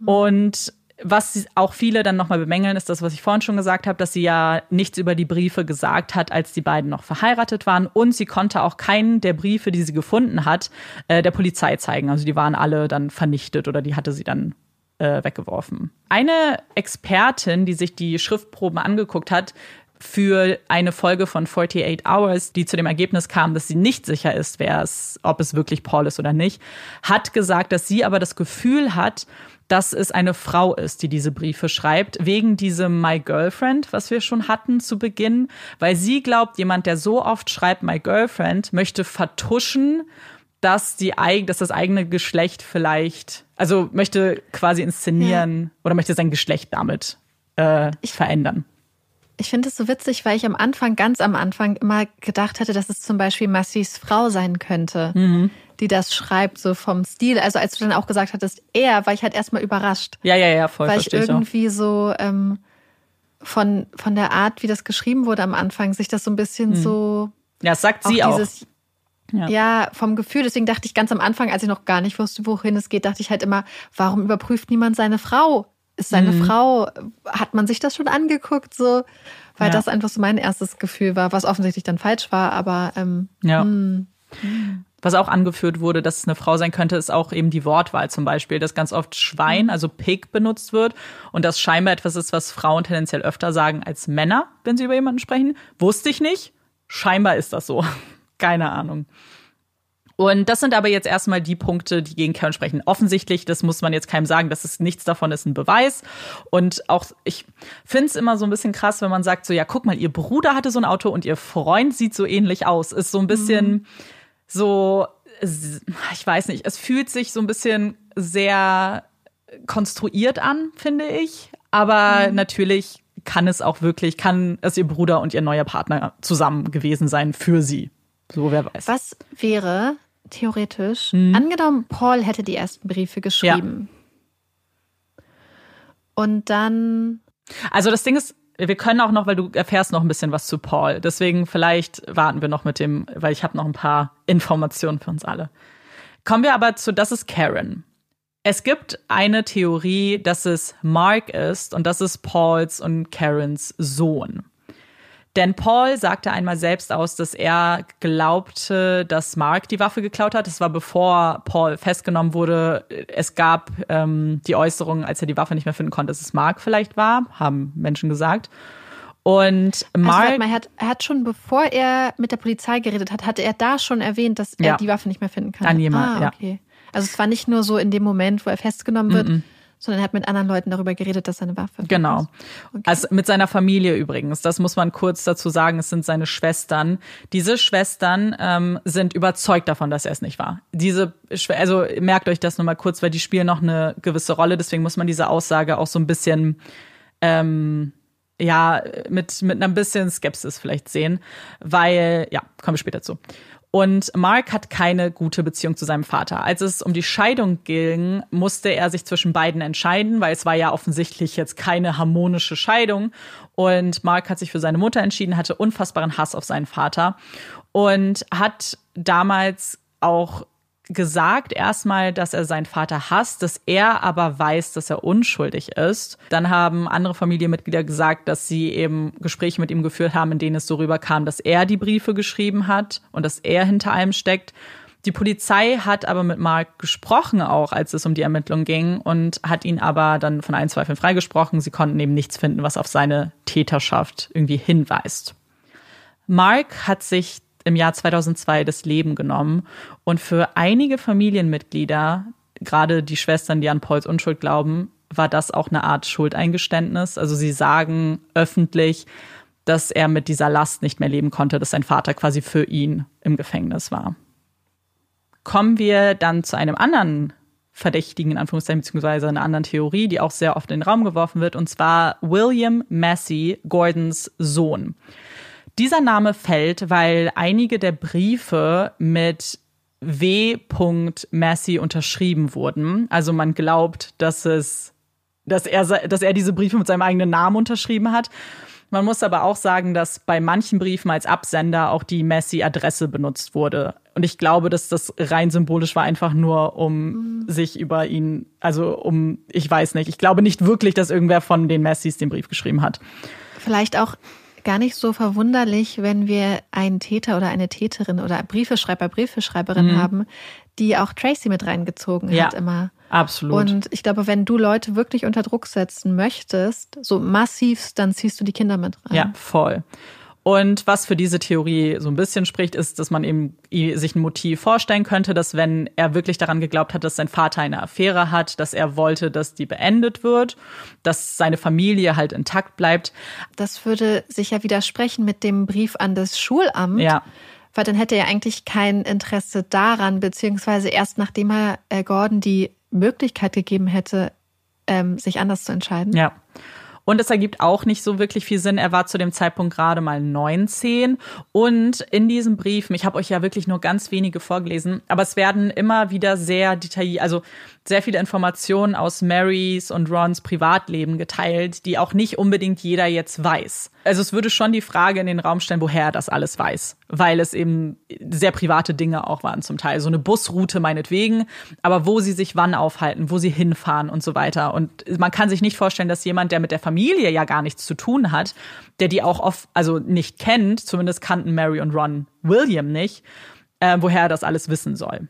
Und was auch viele dann nochmal bemängeln, ist das, was ich vorhin schon gesagt habe, dass sie ja nichts über die Briefe gesagt hat, als die beiden noch verheiratet waren. Und sie konnte auch keinen der Briefe, die sie gefunden hat, äh, der Polizei zeigen. Also die waren alle dann vernichtet oder die hatte sie dann äh, weggeworfen. Eine Expertin, die sich die Schriftproben angeguckt hat, für eine Folge von 48 Hours, die zu dem Ergebnis kam, dass sie nicht sicher ist, wer es, ob es wirklich Paul ist oder nicht, hat gesagt, dass sie aber das Gefühl hat, dass es eine Frau ist, die diese Briefe schreibt, wegen diesem My Girlfriend, was wir schon hatten zu Beginn, weil sie glaubt, jemand, der so oft schreibt My Girlfriend, möchte vertuschen, dass die dass das eigene Geschlecht vielleicht, also möchte quasi inszenieren ja. oder möchte sein Geschlecht damit äh, verändern. Ich finde es so witzig, weil ich am Anfang, ganz am Anfang, immer gedacht hätte, dass es zum Beispiel Massis Frau sein könnte, mhm. die das schreibt, so vom Stil. Also als du dann auch gesagt hattest, er, war ich halt erstmal überrascht. Ja, ja, ja, voll. Weil ich irgendwie auch. so, ähm, von, von der Art, wie das geschrieben wurde am Anfang, sich das so ein bisschen Mhm. so. Ja, das sagt sie auch. dieses, Ja. Ja. vom Gefühl. Deswegen dachte ich ganz am Anfang, als ich noch gar nicht wusste, wohin es geht, dachte ich halt immer, warum überprüft niemand seine Frau? Ist seine Mhm. Frau, hat man sich das schon angeguckt? So, weil Ja. das einfach so mein erstes Gefühl war, was offensichtlich dann falsch war, aber ähm, Ja. hm, Was auch angeführt wurde, dass es eine Frau sein könnte, ist auch eben die Wortwahl zum Beispiel, dass ganz oft Schwein, also Pig, benutzt wird und das scheinbar etwas ist, was Frauen tendenziell öfter sagen als Männer, wenn sie über jemanden sprechen. Wusste ich nicht. Scheinbar ist das so. Keine Ahnung. Und das sind aber jetzt erstmal die Punkte, die gegen Karen sprechen. Offensichtlich, das muss man jetzt keinem sagen, das ist nichts davon ist ein Beweis. Und auch, ich finde es immer so ein bisschen krass, wenn man sagt, so, ja, guck mal, ihr Bruder hatte so ein Auto und ihr Freund sieht so ähnlich aus. Ist so ein bisschen so, ich weiß nicht, es fühlt sich so ein bisschen sehr konstruiert an, finde ich. Aber natürlich kann es auch wirklich, kann es ihr Bruder und ihr neuer Partner zusammen gewesen sein für sie. So, wer weiß. was wäre theoretisch, Mhm. angenommen, Paul hätte die ersten Briefe geschrieben. Und dann Also das Ding ist, wir können auch noch, weil du erfährst noch ein bisschen was zu Paul. Deswegen vielleicht warten wir noch mit dem, weil ich habe noch ein paar Informationen für uns alle. Kommen wir aber zu, das ist Karen. Es gibt eine Theorie, dass es Mark ist und das ist Pauls und Karens Sohn. Denn Paul sagte einmal selbst aus, dass er glaubte, dass Mark die Waffe geklaut hat. Das war bevor Paul festgenommen wurde. Es gab ähm, die Äußerung, als er die Waffe nicht mehr finden konnte, dass es Mark vielleicht war, haben Menschen gesagt. Und Also, Mark, warte mal, er hat, er hat schon, bevor er mit der Polizei geredet hat, hatte er da schon erwähnt, dass er Ja. die Waffe nicht mehr finden kann. An jemand, ah, ja. okay. Also es war nicht nur so in dem Moment, wo er festgenommen wird, sondern er hat mit anderen Leuten darüber geredet, dass seine Waffe. Genau. Okay. Also mit seiner Familie übrigens. Das muss man kurz dazu sagen. Es sind seine Schwestern. Diese Schwestern ähm, sind überzeugt davon, dass er es nicht war. Diese, also merkt euch das nochmal kurz, weil die spielen noch eine gewisse Rolle. Deswegen muss man diese Aussage auch so ein bisschen ähm, ja, mit, mit ein bisschen Skepsis vielleicht sehen, weil, ja, kommen wir später zu. Und Mark hat keine gute Beziehung zu seinem Vater. Als es um die Scheidung ging, musste er sich zwischen beiden entscheiden, weil es war ja offensichtlich jetzt keine harmonische Scheidung. Und Mark hat sich für seine Mutter entschieden, hatte unfassbaren Hass auf seinen Vater und hat damals auch gesagt erstmal, dass er seinen Vater hasst, dass er aber weiß, dass er unschuldig ist. Dann haben andere Familienmitglieder gesagt, dass sie eben Gespräche mit ihm geführt haben, in denen es so rüberkam, dass er die Briefe geschrieben hat und dass er hinter allem steckt. Die Polizei hat aber mit Mark gesprochen auch, als es um die Ermittlung ging und hat ihn aber dann von allen Zweifeln freigesprochen. Sie konnten eben nichts finden, was auf seine Täterschaft irgendwie hinweist. Mark hat sich im Jahr 2002 das Leben genommen und für einige Familienmitglieder, gerade die Schwestern, die an Pauls Unschuld glauben, war das auch eine Art Schuldeingeständnis. Also sie sagen öffentlich, dass er mit dieser Last nicht mehr leben konnte, dass sein Vater quasi für ihn im Gefängnis war. Kommen wir dann zu einem anderen Verdächtigen, in Anführungszeichen, beziehungsweise einer anderen Theorie, die auch sehr oft in den Raum geworfen wird, und zwar William Massey, Gordons Sohn. Dieser Name fällt, weil einige der Briefe mit W. Massey unterschrieben wurden. Also man glaubt, dass es, dass er, dass er diese Briefe mit seinem eigenen Namen unterschrieben hat. Man muss aber auch sagen, dass bei manchen Briefen als Absender auch die Massey-Adresse benutzt wurde. Und ich glaube, dass das rein symbolisch war, einfach nur, um sich über ihn, also um, ich weiß nicht, ich glaube nicht wirklich, dass irgendwer von den Masseys den Brief geschrieben hat. Vielleicht auch gar nicht so verwunderlich, wenn wir einen Täter oder eine Täterin oder Briefeschreiber, Briefeschreiberin haben, die auch Tracy mit reingezogen Mhm. Ja. hat immer. Absolut. Und ich glaube, wenn du Leute wirklich unter Druck setzen möchtest, so massivst, dann ziehst du die Kinder mit rein. Ja, voll. Und was für diese Theorie so ein bisschen spricht, ist, dass man eben sich ein Motiv vorstellen könnte, dass wenn er wirklich daran geglaubt hat, dass sein Vater eine Affäre hat, dass er wollte, dass die beendet wird, dass seine Familie halt intakt bleibt. Das würde sich ja widersprechen mit dem Brief an das Schulamt. Ja. Weil dann hätte er eigentlich kein Interesse daran, beziehungsweise erst nachdem er äh, Gordon die Möglichkeit gegeben hätte, ähm, sich anders zu entscheiden. Ja. Und es ergibt auch nicht so wirklich viel Sinn. Er war zu dem Zeitpunkt gerade mal 19. Und in diesen Briefen, ich habe euch ja wirklich nur ganz wenige vorgelesen, aber es werden immer wieder sehr detailliert, also sehr viele Informationen aus Marys und Rons Privatleben geteilt, die auch nicht unbedingt jeder jetzt weiß. Also es würde schon die Frage in den Raum stellen, woher er das alles weiß, weil es eben sehr private Dinge auch waren zum Teil. So eine Busroute meinetwegen, aber wo sie sich wann aufhalten, wo sie hinfahren und so weiter. Und man kann sich nicht vorstellen, dass jemand, der mit der Familie ja gar nichts zu tun hat, der die auch oft, also nicht kennt, zumindest kannten Mary und Ron William nicht, äh, woher er das alles wissen soll.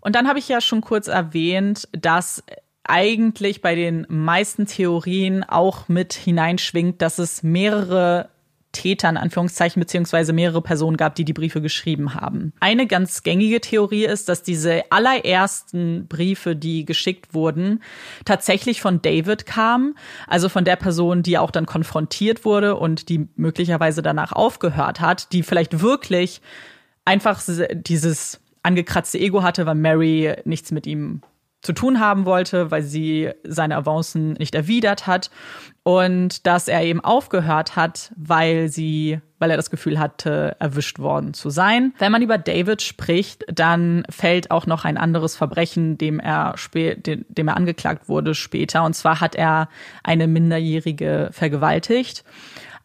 Und dann habe ich ja schon kurz erwähnt, dass eigentlich bei den meisten Theorien auch mit hineinschwingt, dass es mehrere Täter in Anführungszeichen beziehungsweise mehrere Personen gab, die die Briefe geschrieben haben. Eine ganz gängige Theorie ist, dass diese allerersten Briefe, die geschickt wurden, tatsächlich von David kamen, also von der Person, die auch dann konfrontiert wurde und die möglicherweise danach aufgehört hat, die vielleicht wirklich einfach dieses angekratzte Ego hatte, weil Mary nichts mit ihm zu tun haben wollte, weil sie seine Avancen nicht erwidert hat und dass er eben aufgehört hat, weil sie, weil er das Gefühl hatte, erwischt worden zu sein. Wenn man über David spricht, dann fällt auch noch ein anderes Verbrechen, dem er dem, dem er angeklagt wurde später. Und zwar hat er eine Minderjährige vergewaltigt.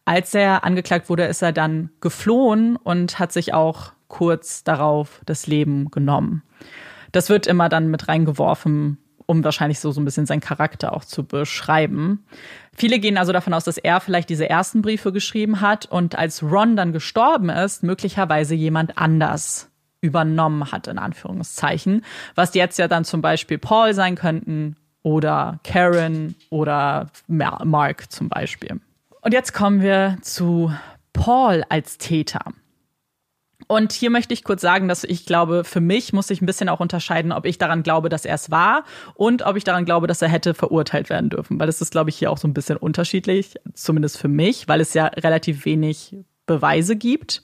Als er angeklagt wurde, ist er dann geflohen und hat sich auch kurz darauf das Leben genommen. Das wird immer dann mit reingeworfen, um wahrscheinlich so, so ein bisschen seinen Charakter auch zu beschreiben. Viele gehen also davon aus, dass er vielleicht diese ersten Briefe geschrieben hat und als Ron dann gestorben ist, möglicherweise jemand anders übernommen hat, in Anführungszeichen. Was jetzt ja dann zum Beispiel Paul sein könnten oder Karen oder Mark zum Beispiel. Und jetzt kommen wir zu Paul als Täter. Und hier möchte ich kurz sagen, dass ich glaube, für mich muss ich ein bisschen auch unterscheiden, ob ich daran glaube, dass er es war und ob ich daran glaube, dass er hätte verurteilt werden dürfen. Weil das ist, glaube ich, hier auch so ein bisschen unterschiedlich, zumindest für mich, weil es ja relativ wenig Beweise gibt.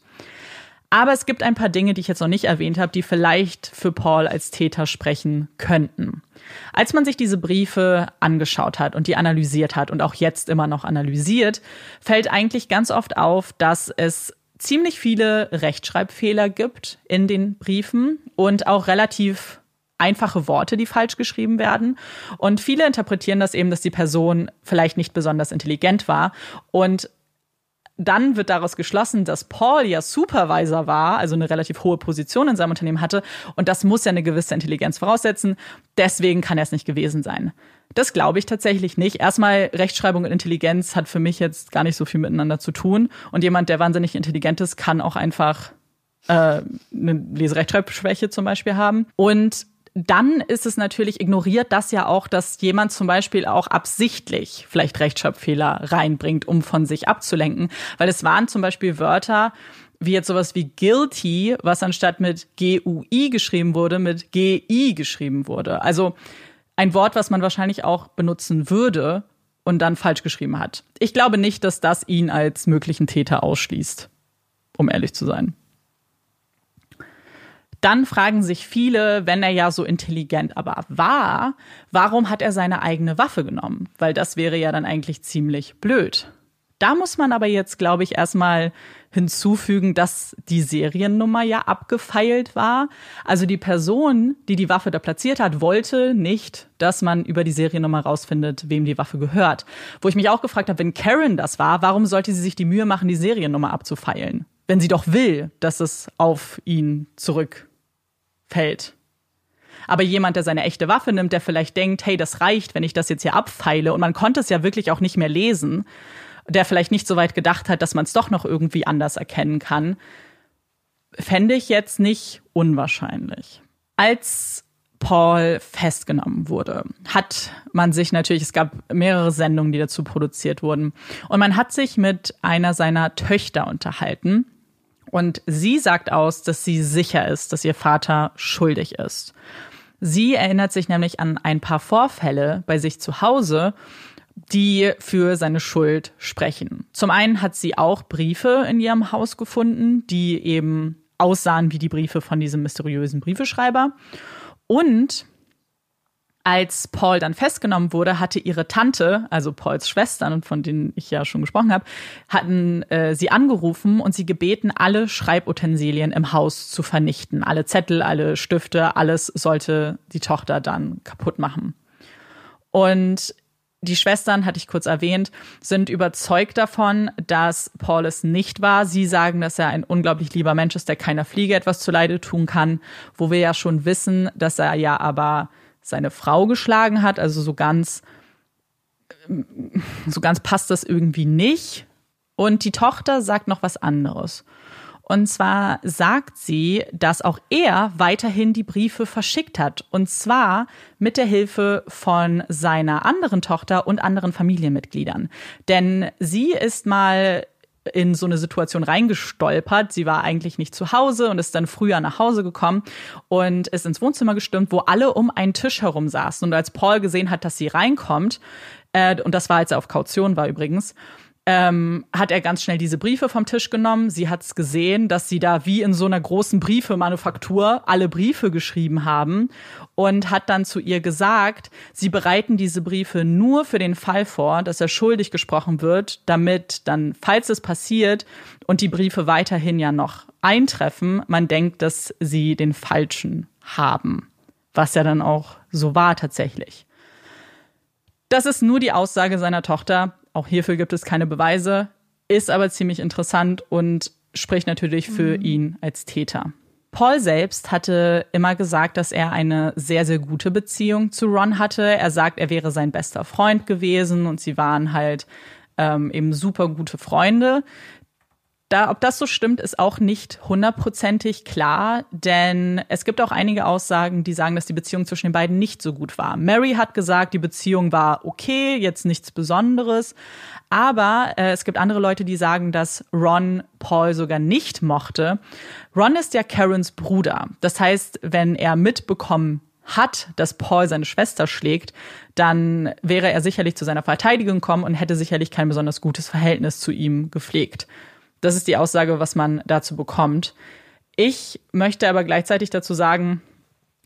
Aber es gibt ein paar Dinge, die ich jetzt noch nicht erwähnt habe, die vielleicht für Paul als Täter sprechen könnten. Als man sich diese Briefe angeschaut hat und die analysiert hat und auch jetzt immer noch analysiert, fällt eigentlich ganz oft auf, dass es ziemlich viele Rechtschreibfehler gibt in den Briefen und auch relativ einfache Worte, die falsch geschrieben werden. Und viele interpretieren das eben, dass die Person vielleicht nicht besonders intelligent war. Und dann wird daraus geschlossen, dass Paul ja Supervisor war, also eine relativ hohe Position in seinem Unternehmen hatte. Und das muss ja eine gewisse Intelligenz voraussetzen. Deswegen kann er es nicht gewesen sein. Das glaube ich tatsächlich nicht. Erstmal, Rechtschreibung und Intelligenz hat für mich jetzt gar nicht so viel miteinander zu tun. Und jemand, der wahnsinnig intelligent ist, kann auch einfach äh, eine Leserechtschreibschwäche zum Beispiel haben. Und dann ist es natürlich, ignoriert das ja auch, dass jemand zum Beispiel auch absichtlich vielleicht Rechtschreibfehler reinbringt, um von sich abzulenken. Weil es waren zum Beispiel Wörter, wie jetzt sowas wie guilty, was anstatt mit G-U-I geschrieben wurde, mit G-I geschrieben wurde. Also ein Wort, was man wahrscheinlich auch benutzen würde und dann falsch geschrieben hat. Ich glaube nicht, dass das ihn als möglichen Täter ausschließt, um ehrlich zu sein. Dann fragen sich viele, wenn er ja so intelligent aber war, warum hat er seine eigene Waffe genommen? Weil das wäre ja dann eigentlich ziemlich blöd. Da muss man aber jetzt, glaube ich, erstmal hinzufügen, dass die Seriennummer ja abgefeilt war. Also die Person, die die Waffe da platziert hat, wollte nicht, dass man über die Seriennummer rausfindet, wem die Waffe gehört. Wo ich mich auch gefragt habe, wenn Karen das war, warum sollte sie sich die Mühe machen, die Seriennummer abzufeilen? Wenn sie doch will, dass es auf ihn zurück fällt. Aber jemand, der seine echte Waffe nimmt, der vielleicht denkt, hey, das reicht, wenn ich das jetzt hier abfeile. Und man konnte es ja wirklich auch nicht mehr lesen, der vielleicht nicht so weit gedacht hat, dass man es doch noch irgendwie anders erkennen kann, fände ich jetzt nicht unwahrscheinlich. Als Paul festgenommen wurde, hat man sich natürlich, es gab mehrere Sendungen, die dazu produziert wurden, und man hat sich mit einer seiner Töchter unterhalten, und sie sagt aus, dass sie sicher ist, dass ihr Vater schuldig ist. Sie erinnert sich nämlich an ein paar Vorfälle bei sich zu Hause, die für seine Schuld sprechen. Zum einen hat sie auch Briefe in ihrem Haus gefunden, die eben aussahen wie die Briefe von diesem mysteriösen Briefeschreiber. Und Als Paul dann festgenommen wurde, hatte ihre Tante, also Pauls Schwestern, von denen ich ja schon gesprochen habe, hatten äh, sie angerufen und sie gebeten, alle Schreibutensilien im Haus zu vernichten. Alle Zettel, alle Stifte, alles sollte die Tochter dann kaputt machen. Und die Schwestern, hatte ich kurz erwähnt, sind überzeugt davon, dass Paul es nicht war. Sie sagen, dass er ein unglaublich lieber Mensch ist, der keiner Fliege etwas zuleide tun kann, wo wir ja schon wissen, dass er ja aber seine Frau geschlagen hat. Also so ganz, so ganz passt das irgendwie nicht. Und die Tochter sagt noch was anderes. Und zwar sagt sie, dass auch er weiterhin die Briefe verschickt hat. Und zwar mit der Hilfe von seiner anderen Tochter und anderen Familienmitgliedern. Denn sie ist mal in so eine Situation reingestolpert. Sie war eigentlich nicht zu Hause und ist dann früher nach Hause gekommen und ist ins Wohnzimmer gestürmt, wo alle um einen Tisch herum saßen. Und als Paul gesehen hat, dass sie reinkommt, äh, und das war, als er auf Kaution war übrigens, ähm, hat er ganz schnell diese Briefe vom Tisch genommen. Sie hat es gesehen, dass sie da wie in so einer großen Briefemanufaktur alle Briefe geschrieben haben und hat dann zu ihr gesagt, sie bereiten diese Briefe nur für den Fall vor, dass er schuldig gesprochen wird, damit dann, falls es passiert und die Briefe weiterhin ja noch eintreffen, man denkt, dass sie den falschen haben. Was ja dann auch so war tatsächlich. Das ist nur die Aussage seiner Tochter. Auch hierfür gibt es keine Beweise, ist aber ziemlich interessant und spricht natürlich für mhm. ihn als Täter. Paul selbst hatte immer gesagt, dass er eine sehr, sehr gute Beziehung zu Ron hatte. Er sagt, er wäre sein bester Freund gewesen und sie waren halt ähm, eben super gute Freunde. Da, ob das so stimmt, ist auch nicht hundertprozentig klar, denn es gibt auch einige Aussagen, die sagen, dass die Beziehung zwischen den beiden nicht so gut war. Mary hat gesagt, die Beziehung war okay, jetzt nichts Besonderes, aber äh, es gibt andere Leute, die sagen, dass Ron Paul sogar nicht mochte. Ron ist ja Karens Bruder. Das heißt, wenn er mitbekommen hat, dass Paul seine Schwester schlägt, dann wäre er sicherlich zu seiner Verteidigung gekommen und hätte sicherlich kein besonders gutes Verhältnis zu ihm gepflegt. Das ist die Aussage, was man dazu bekommt. Ich möchte aber gleichzeitig dazu sagen,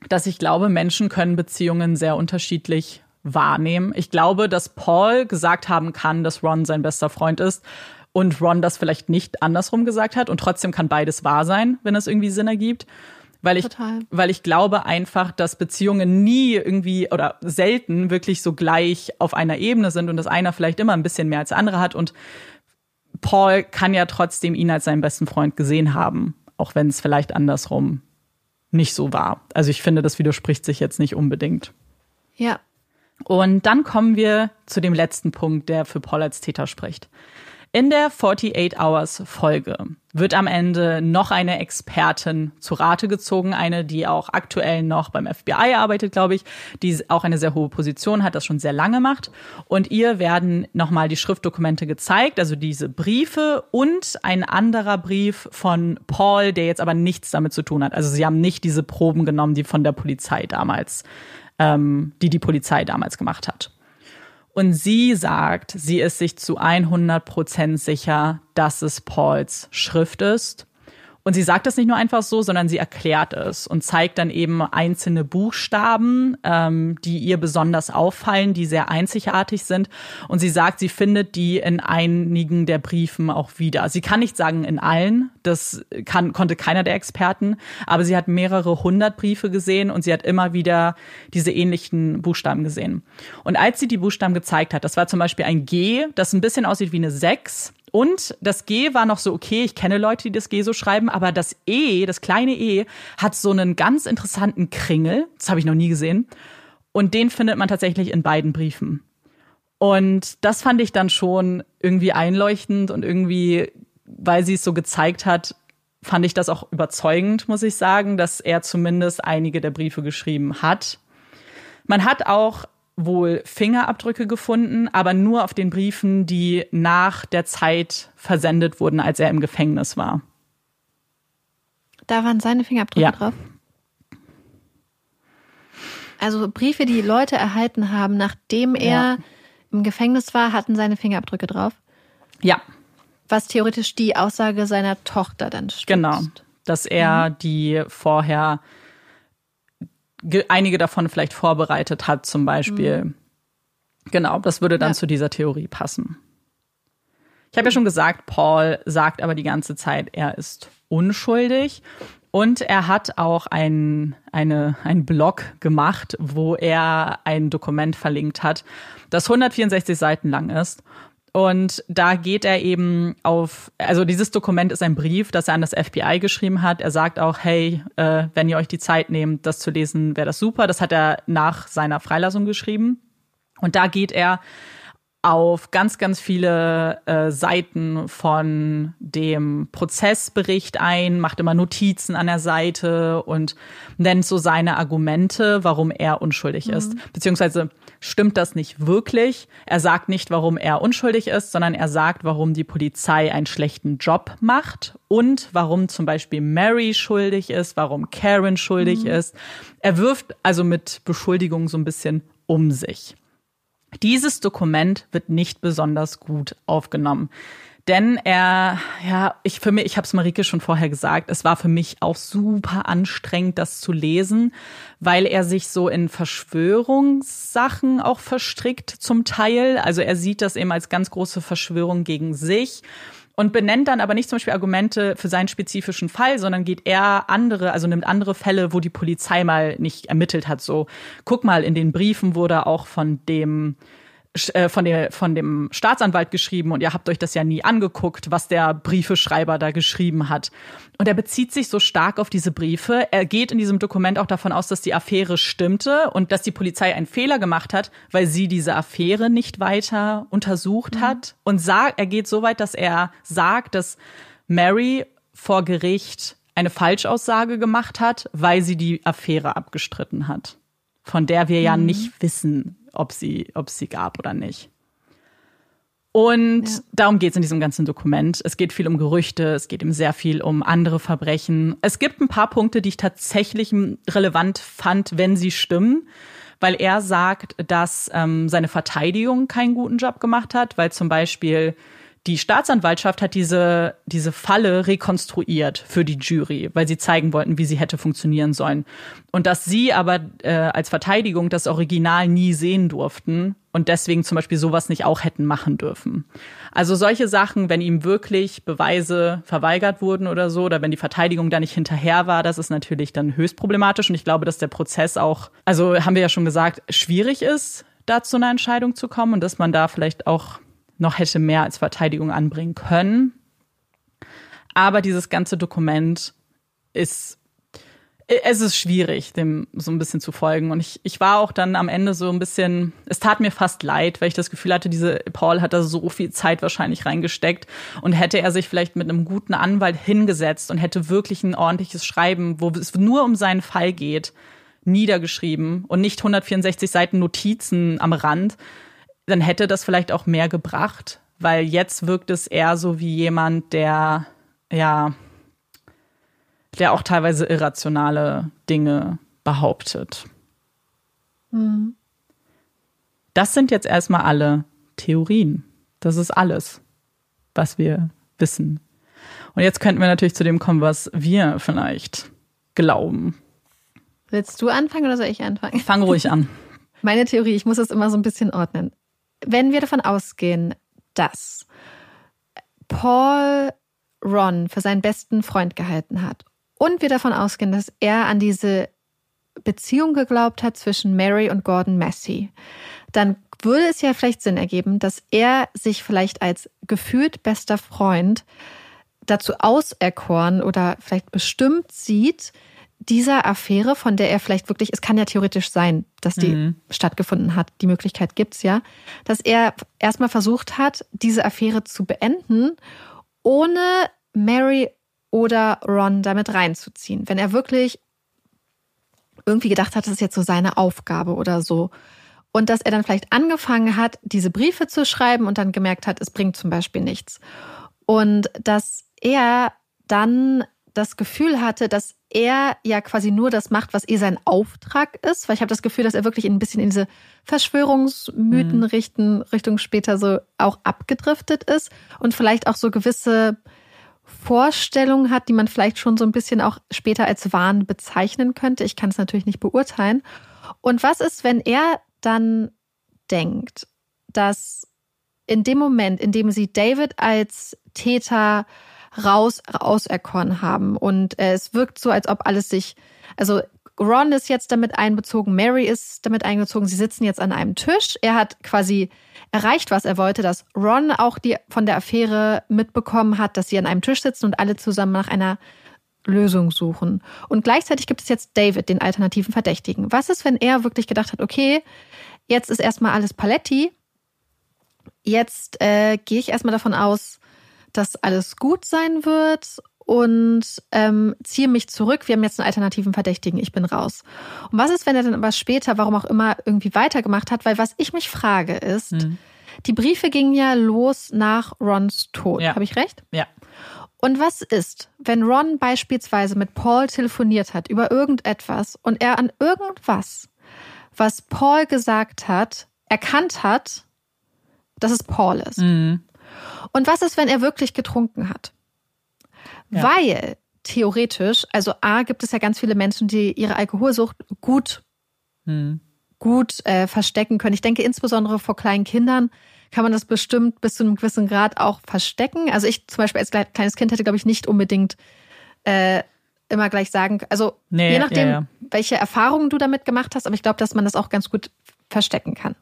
dass ich glaube, Menschen können Beziehungen sehr unterschiedlich wahrnehmen. Ich glaube, dass Paul gesagt haben kann, dass Ron sein bester Freund ist und Ron das vielleicht nicht andersrum gesagt hat und trotzdem kann beides wahr sein, wenn es irgendwie Sinn ergibt. Weil ich, Total. weil ich glaube einfach, dass Beziehungen nie irgendwie oder selten wirklich so gleich auf einer Ebene sind und dass einer vielleicht immer ein bisschen mehr als der andere hat und Paul kann ja trotzdem ihn als seinen besten Freund gesehen haben, auch wenn es vielleicht andersrum nicht so war. Also ich finde, das widerspricht sich jetzt nicht unbedingt. Ja. Und dann kommen wir zu dem letzten Punkt, der für Paul als Täter spricht. In der 48 Hours Folge wird am Ende noch eine Expertin zu Rate gezogen, eine, die auch aktuell noch beim FBI arbeitet, glaube ich, die auch eine sehr hohe Position hat, das schon sehr lange macht. Und ihr werden nochmal die Schriftdokumente gezeigt, also diese Briefe und ein anderer Brief von Paul, der jetzt aber nichts damit zu tun hat. Also sie haben nicht diese Proben genommen, die von der Polizei damals, ähm, die die Polizei damals gemacht hat. Und sie sagt, sie ist sich zu 100 Prozent sicher, dass es Pauls Schrift ist und sie sagt das nicht nur einfach so, sondern sie erklärt es und zeigt dann eben einzelne Buchstaben, ähm, die ihr besonders auffallen, die sehr einzigartig sind. Und sie sagt, sie findet die in einigen der Briefen auch wieder. Sie kann nicht sagen in allen, das kann, konnte keiner der Experten, aber sie hat mehrere hundert Briefe gesehen und sie hat immer wieder diese ähnlichen Buchstaben gesehen. Und als sie die Buchstaben gezeigt hat, das war zum Beispiel ein G, das ein bisschen aussieht wie eine 6, und das G war noch so okay, ich kenne Leute, die das G so schreiben, aber das E, das kleine E, hat so einen ganz interessanten Kringel. Das habe ich noch nie gesehen. Und den findet man tatsächlich in beiden Briefen. Und das fand ich dann schon irgendwie einleuchtend und irgendwie, weil sie es so gezeigt hat, fand ich das auch überzeugend, muss ich sagen, dass er zumindest einige der Briefe geschrieben hat. Man hat auch wohl Fingerabdrücke gefunden, aber nur auf den Briefen, die nach der Zeit versendet wurden, als er im Gefängnis war. Da waren seine Fingerabdrücke ja. drauf. Also Briefe, die Leute erhalten haben, nachdem er ja. im Gefängnis war, hatten seine Fingerabdrücke drauf. Ja. Was theoretisch die Aussage seiner Tochter dann stützt. Genau, dass er mhm. die vorher einige davon vielleicht vorbereitet hat, zum Beispiel. Mhm. Genau, das würde dann ja. zu dieser Theorie passen. Ich habe ja schon gesagt, Paul sagt aber die ganze Zeit, er ist unschuldig. Und er hat auch ein, eine, ein Blog gemacht, wo er ein Dokument verlinkt hat, das 164 Seiten lang ist. Und da geht er eben auf, also dieses Dokument ist ein Brief, das er an das FBI geschrieben hat. Er sagt auch, hey, äh, wenn ihr euch die Zeit nehmt, das zu lesen, wäre das super. Das hat er nach seiner Freilassung geschrieben. Und da geht er auf ganz, ganz viele äh, Seiten von dem Prozessbericht ein, macht immer Notizen an der Seite und nennt so seine Argumente, warum er unschuldig mhm. ist. Beziehungsweise stimmt das nicht wirklich. Er sagt nicht, warum er unschuldig ist, sondern er sagt, warum die Polizei einen schlechten Job macht und warum zum Beispiel Mary schuldig ist, warum Karen schuldig mhm. ist. Er wirft also mit Beschuldigungen so ein bisschen um sich. Dieses Dokument wird nicht besonders gut aufgenommen. Denn er, ja, ich für mich, ich habe es Marike schon vorher gesagt, es war für mich auch super anstrengend, das zu lesen, weil er sich so in Verschwörungssachen auch verstrickt zum Teil. Also er sieht das eben als ganz große Verschwörung gegen sich und benennt dann aber nicht zum Beispiel Argumente für seinen spezifischen Fall, sondern geht eher andere, also nimmt andere Fälle, wo die Polizei mal nicht ermittelt hat. So, guck mal, in den Briefen wurde auch von dem äh, von, der, von dem Staatsanwalt geschrieben und ihr habt euch das ja nie angeguckt, was der Briefeschreiber da geschrieben hat. Und er bezieht sich so stark auf diese Briefe. Er geht in diesem Dokument auch davon aus, dass die Affäre stimmte und dass die Polizei einen Fehler gemacht hat, weil sie diese Affäre nicht weiter untersucht mhm. hat. Und sagt, er geht so weit, dass er sagt, dass Mary vor Gericht eine Falschaussage gemacht hat, weil sie die Affäre abgestritten hat, von der wir mhm. ja nicht wissen, ob sie, ob sie gab oder nicht. Und ja. darum geht es in diesem ganzen Dokument. Es geht viel um Gerüchte, es geht ihm sehr viel um andere Verbrechen. Es gibt ein paar Punkte, die ich tatsächlich relevant fand, wenn sie stimmen, weil er sagt, dass ähm, seine Verteidigung keinen guten Job gemacht hat, weil zum Beispiel die Staatsanwaltschaft hat diese, diese Falle rekonstruiert für die Jury, weil sie zeigen wollten, wie sie hätte funktionieren sollen. Und dass sie aber äh, als Verteidigung das Original nie sehen durften und deswegen zum Beispiel sowas nicht auch hätten machen dürfen. Also solche Sachen, wenn ihm wirklich Beweise verweigert wurden oder so, oder wenn die Verteidigung da nicht hinterher war, das ist natürlich dann höchst problematisch. Und ich glaube, dass der Prozess auch, also haben wir ja schon gesagt, schwierig ist, da zu einer Entscheidung zu kommen und dass man da vielleicht auch noch hätte mehr als Verteidigung anbringen können. Aber dieses ganze Dokument ist, es ist schwierig, dem so ein bisschen zu folgen. Und ich, ich war auch dann am Ende so ein bisschen, es tat mir fast leid, weil ich das Gefühl hatte, diese Paul hat da so viel Zeit wahrscheinlich reingesteckt. Und hätte er sich vielleicht mit einem guten Anwalt hingesetzt und hätte wirklich ein ordentliches Schreiben, wo es nur um seinen Fall geht, niedergeschrieben und nicht 164 Seiten Notizen am Rand, dann hätte das vielleicht auch mehr gebracht, weil jetzt wirkt es eher so wie jemand, der, ja, der auch teilweise irrationale Dinge behauptet. Mhm. Das sind jetzt erstmal alle Theorien. Das ist alles, was wir wissen. Und jetzt könnten wir natürlich zu dem kommen, was wir vielleicht glauben. Willst du anfangen oder soll ich anfangen? Fang ruhig an. Meine Theorie, ich muss es immer so ein bisschen ordnen wenn wir davon ausgehen, dass Paul Ron für seinen besten Freund gehalten hat und wir davon ausgehen, dass er an diese Beziehung geglaubt hat zwischen Mary und Gordon Massey, dann würde es ja vielleicht Sinn ergeben, dass er sich vielleicht als gefühlt bester Freund dazu auserkoren oder vielleicht bestimmt sieht, dieser Affäre, von der er vielleicht wirklich, es kann ja theoretisch sein, dass die mhm. stattgefunden hat, die Möglichkeit gibt's ja, dass er erstmal versucht hat, diese Affäre zu beenden, ohne Mary oder Ron damit reinzuziehen. Wenn er wirklich irgendwie gedacht hat, das ist jetzt so seine Aufgabe oder so. Und dass er dann vielleicht angefangen hat, diese Briefe zu schreiben und dann gemerkt hat, es bringt zum Beispiel nichts. Und dass er dann das Gefühl hatte, dass er ja quasi nur das macht, was eh sein Auftrag ist, weil ich habe das Gefühl, dass er wirklich ein bisschen in diese Verschwörungsmythen mhm. richten, Richtung später so auch abgedriftet ist und vielleicht auch so gewisse Vorstellungen hat, die man vielleicht schon so ein bisschen auch später als Wahn bezeichnen könnte. Ich kann es natürlich nicht beurteilen. Und was ist, wenn er dann denkt, dass in dem Moment, in dem sie David als Täter raus, auserkoren haben und äh, es wirkt so, als ob alles sich, also Ron ist jetzt damit einbezogen, Mary ist damit eingezogen, sie sitzen jetzt an einem Tisch. Er hat quasi erreicht, was er wollte, dass Ron auch die von der Affäre mitbekommen hat, dass sie an einem Tisch sitzen und alle zusammen nach einer Lösung suchen. Und gleichzeitig gibt es jetzt David, den alternativen Verdächtigen. Was ist, wenn er wirklich gedacht hat, okay, jetzt ist erstmal alles Paletti, jetzt äh, gehe ich erstmal davon aus, dass alles gut sein wird und ähm, ziehe mich zurück. Wir haben jetzt einen alternativen Verdächtigen. Ich bin raus. Und was ist, wenn er dann aber später, warum auch immer, irgendwie weitergemacht hat? Weil was ich mich frage ist, hm. die Briefe gingen ja los nach Rons Tod. Ja. Habe ich recht? Ja. Und was ist, wenn Ron beispielsweise mit Paul telefoniert hat über irgendetwas und er an irgendwas, was Paul gesagt hat, erkannt hat, dass es Paul ist? Mhm. Und was ist, wenn er wirklich getrunken hat? Ja. Weil theoretisch, also A, gibt es ja ganz viele Menschen, die ihre Alkoholsucht gut, hm. gut äh, verstecken können. Ich denke insbesondere vor kleinen Kindern kann man das bestimmt bis zu einem gewissen Grad auch verstecken. Also ich zum Beispiel als kleines Kind hätte, glaube ich, nicht unbedingt äh, immer gleich sagen, also nee, je nachdem, ja, ja. welche Erfahrungen du damit gemacht hast, aber ich glaube, dass man das auch ganz gut verstecken kann.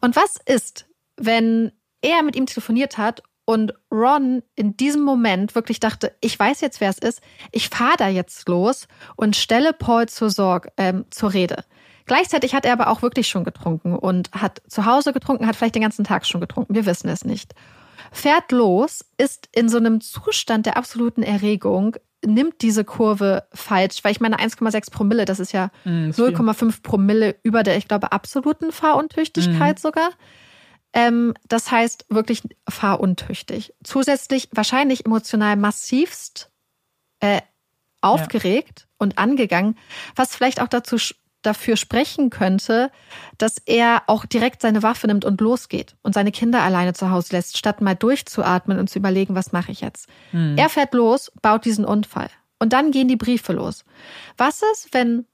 Und was ist, wenn er mit ihm telefoniert hat und Ron in diesem Moment wirklich dachte, ich weiß jetzt, wer es ist, ich fahre da jetzt los und stelle Paul zur, Sorge, ähm, zur Rede. Gleichzeitig hat er aber auch wirklich schon getrunken und hat zu Hause getrunken, hat vielleicht den ganzen Tag schon getrunken, wir wissen es nicht. Fährt los, ist in so einem Zustand der absoluten Erregung, nimmt diese Kurve falsch, weil ich meine 1,6 Promille, das ist ja mm, 0,5 Promille über der, ich glaube, absoluten Fahruntüchtigkeit mm. sogar. Ähm, das heißt wirklich fahruntüchtig. Zusätzlich wahrscheinlich emotional massivst äh, aufgeregt ja. und angegangen, was vielleicht auch dazu dafür sprechen könnte, dass er auch direkt seine Waffe nimmt und losgeht und seine Kinder alleine zu Hause lässt, statt mal durchzuatmen und zu überlegen, was mache ich jetzt. Hm. Er fährt los, baut diesen Unfall. Und dann gehen die Briefe los. Was ist, wenn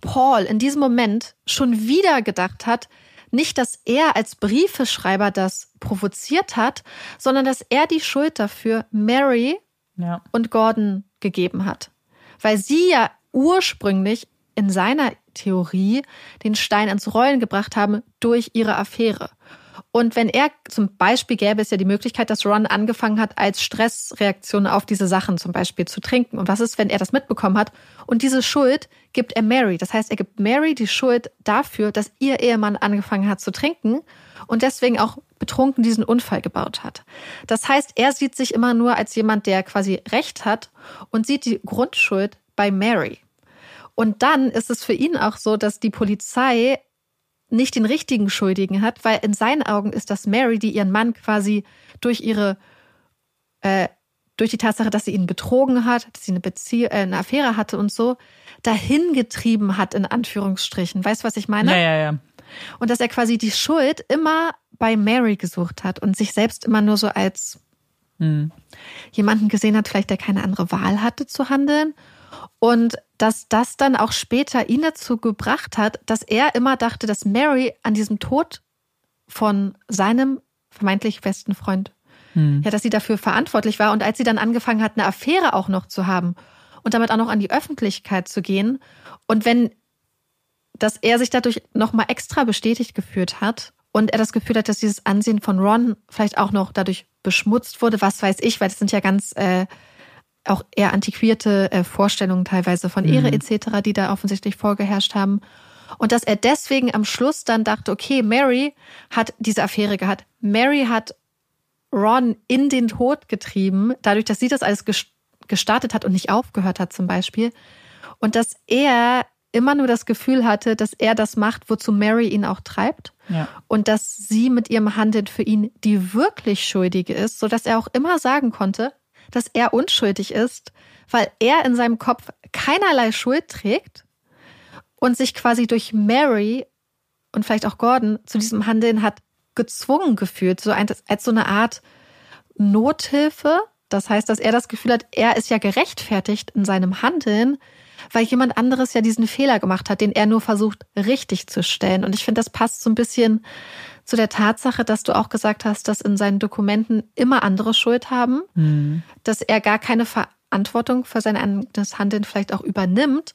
Paul in diesem Moment schon wieder gedacht hat, nicht, dass er als Briefeschreiber das provoziert hat, sondern dass er die Schuld dafür Mary ja. und Gordon gegeben hat. Weil sie ja ursprünglich in seiner Theorie den Stein ins Rollen gebracht haben durch ihre Affäre. Und wenn er zum Beispiel gäbe es ja die Möglichkeit, dass Ron angefangen hat, als Stressreaktion auf diese Sachen zum Beispiel zu trinken. Und was ist, wenn er das mitbekommen hat? Und diese Schuld gibt er Mary. Das heißt, er gibt Mary die Schuld dafür, dass ihr Ehemann angefangen hat zu trinken und deswegen auch betrunken diesen Unfall gebaut hat. Das heißt, er sieht sich immer nur als jemand, der quasi Recht hat und sieht die Grundschuld bei Mary. Und dann ist es für ihn auch so, dass die Polizei nicht den richtigen Schuldigen hat, weil in seinen Augen ist das Mary, die ihren Mann quasi durch ihre, äh, durch die Tatsache, dass sie ihn betrogen hat, dass sie eine Beziehung, äh, eine Affäre hatte und so, dahin getrieben hat, in Anführungsstrichen. Weißt du, was ich meine? Ja, ja, ja. Und dass er quasi die Schuld immer bei Mary gesucht hat und sich selbst immer nur so als hm. jemanden gesehen hat, vielleicht der keine andere Wahl hatte zu handeln und dass das dann auch später ihn dazu gebracht hat, dass er immer dachte, dass Mary an diesem Tod von seinem vermeintlich besten Freund, hm. ja, dass sie dafür verantwortlich war. Und als sie dann angefangen hat, eine Affäre auch noch zu haben und damit auch noch an die Öffentlichkeit zu gehen, und wenn, dass er sich dadurch nochmal extra bestätigt gefühlt hat und er das Gefühl hat, dass dieses Ansehen von Ron vielleicht auch noch dadurch beschmutzt wurde, was weiß ich, weil das sind ja ganz äh, auch eher antiquierte äh, Vorstellungen teilweise von Ehre mhm. etc., die da offensichtlich vorgeherrscht haben. Und dass er deswegen am Schluss dann dachte, okay, Mary hat diese Affäre gehabt. Mary hat Ron in den Tod getrieben, dadurch, dass sie das alles gestartet hat und nicht aufgehört hat zum Beispiel. Und dass er immer nur das Gefühl hatte, dass er das macht, wozu Mary ihn auch treibt. Ja. Und dass sie mit ihrem Handeln für ihn die wirklich Schuldige ist, sodass er auch immer sagen konnte, dass er unschuldig ist, weil er in seinem Kopf keinerlei Schuld trägt und sich quasi durch Mary und vielleicht auch Gordon zu diesem Handeln hat gezwungen gefühlt, so ein, als so eine Art Nothilfe, Das heißt, dass er das Gefühl hat, er ist ja gerechtfertigt in seinem Handeln, weil jemand anderes ja diesen Fehler gemacht hat, den er nur versucht richtig zu stellen. Und ich finde, das passt so ein bisschen zu der Tatsache, dass du auch gesagt hast, dass in seinen Dokumenten immer andere Schuld haben, mhm. dass er gar keine Verantwortung für sein eigenes Handeln vielleicht auch übernimmt.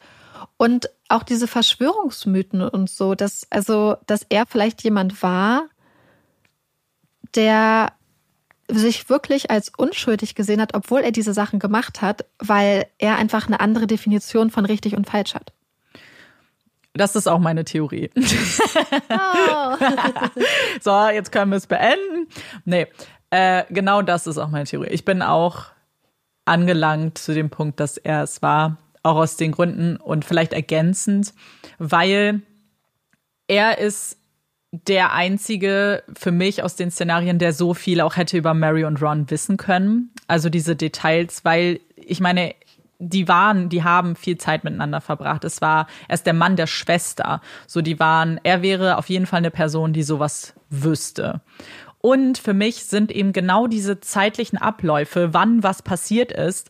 Und auch diese Verschwörungsmythen und so, dass, also, dass er vielleicht jemand war, der sich wirklich als unschuldig gesehen hat, obwohl er diese Sachen gemacht hat, weil er einfach eine andere Definition von richtig und falsch hat. Das ist auch meine Theorie. Oh. so, jetzt können wir es beenden. Nee, äh, genau das ist auch meine Theorie. Ich bin auch angelangt zu dem Punkt, dass er es war, auch aus den Gründen und vielleicht ergänzend, weil er ist der einzige für mich aus den Szenarien, der so viel auch hätte über Mary und Ron wissen können. Also diese Details, weil ich meine, die waren, die haben viel Zeit miteinander verbracht. Es war, er ist der Mann der Schwester. So, die waren, er wäre auf jeden Fall eine Person, die sowas wüsste. Und für mich sind eben genau diese zeitlichen Abläufe, wann was passiert ist,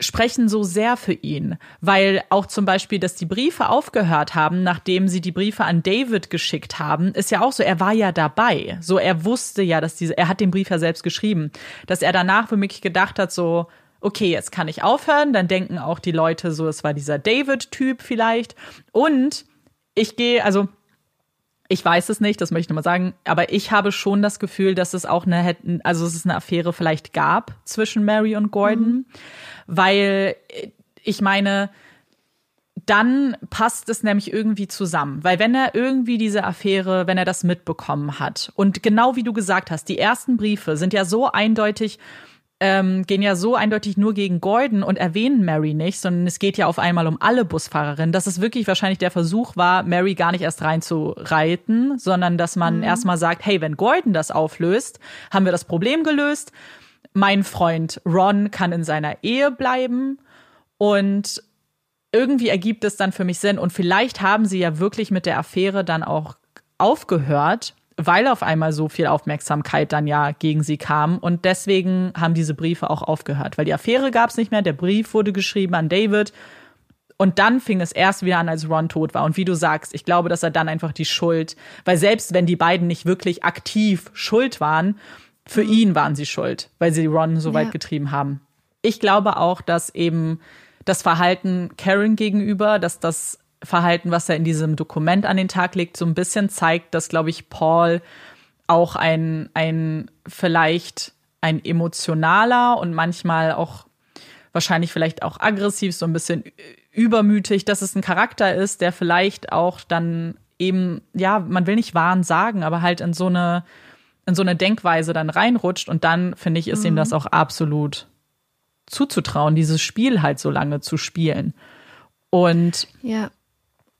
sprechen so sehr für ihn, weil auch zum Beispiel, dass die Briefe aufgehört haben, nachdem sie die Briefe an David geschickt haben, ist ja auch so, er war ja dabei. So, er wusste ja, dass diese, er hat den Brief ja selbst geschrieben, dass er danach mich gedacht hat, so, okay, jetzt kann ich aufhören, dann denken auch die Leute so, es war dieser David-Typ vielleicht. Und ich gehe, also ich weiß es nicht, das möchte ich nochmal sagen, aber ich habe schon das Gefühl, dass es auch eine, also es eine Affäre vielleicht gab zwischen Mary und Gordon, mhm. Weil ich meine, dann passt es nämlich irgendwie zusammen. Weil wenn er irgendwie diese Affäre, wenn er das mitbekommen hat und genau wie du gesagt hast, die ersten Briefe sind ja so eindeutig, ähm, gehen ja so eindeutig nur gegen Gordon und erwähnen Mary nicht, sondern es geht ja auf einmal um alle Busfahrerinnen, dass es wirklich wahrscheinlich der Versuch war, Mary gar nicht erst reinzureiten, sondern dass man mhm. erstmal sagt, hey, wenn Gordon das auflöst, haben wir das Problem gelöst. Mein Freund Ron kann in seiner Ehe bleiben und irgendwie ergibt es dann für mich Sinn und vielleicht haben sie ja wirklich mit der Affäre dann auch aufgehört weil auf einmal so viel Aufmerksamkeit dann ja gegen sie kam. Und deswegen haben diese Briefe auch aufgehört, weil die Affäre gab es nicht mehr, der Brief wurde geschrieben an David. Und dann fing es erst wieder an, als Ron tot war. Und wie du sagst, ich glaube, dass er dann einfach die Schuld, weil selbst wenn die beiden nicht wirklich aktiv schuld waren, für mhm. ihn waren sie schuld, weil sie Ron so weit getrieben haben. Ich glaube auch, dass eben das Verhalten Karen gegenüber, dass das Verhalten, was er in diesem Dokument an den Tag legt, so ein bisschen zeigt, dass, glaube ich, Paul auch ein, ein vielleicht ein emotionaler und manchmal auch wahrscheinlich vielleicht auch aggressiv, so ein bisschen übermütig, dass es ein Charakter ist, der vielleicht auch dann eben, ja, man will nicht wahren sagen, aber halt in so eine, in so eine Denkweise dann reinrutscht und dann, finde ich, ist mhm. ihm das auch absolut zuzutrauen, dieses Spiel halt so lange zu spielen. Und ja.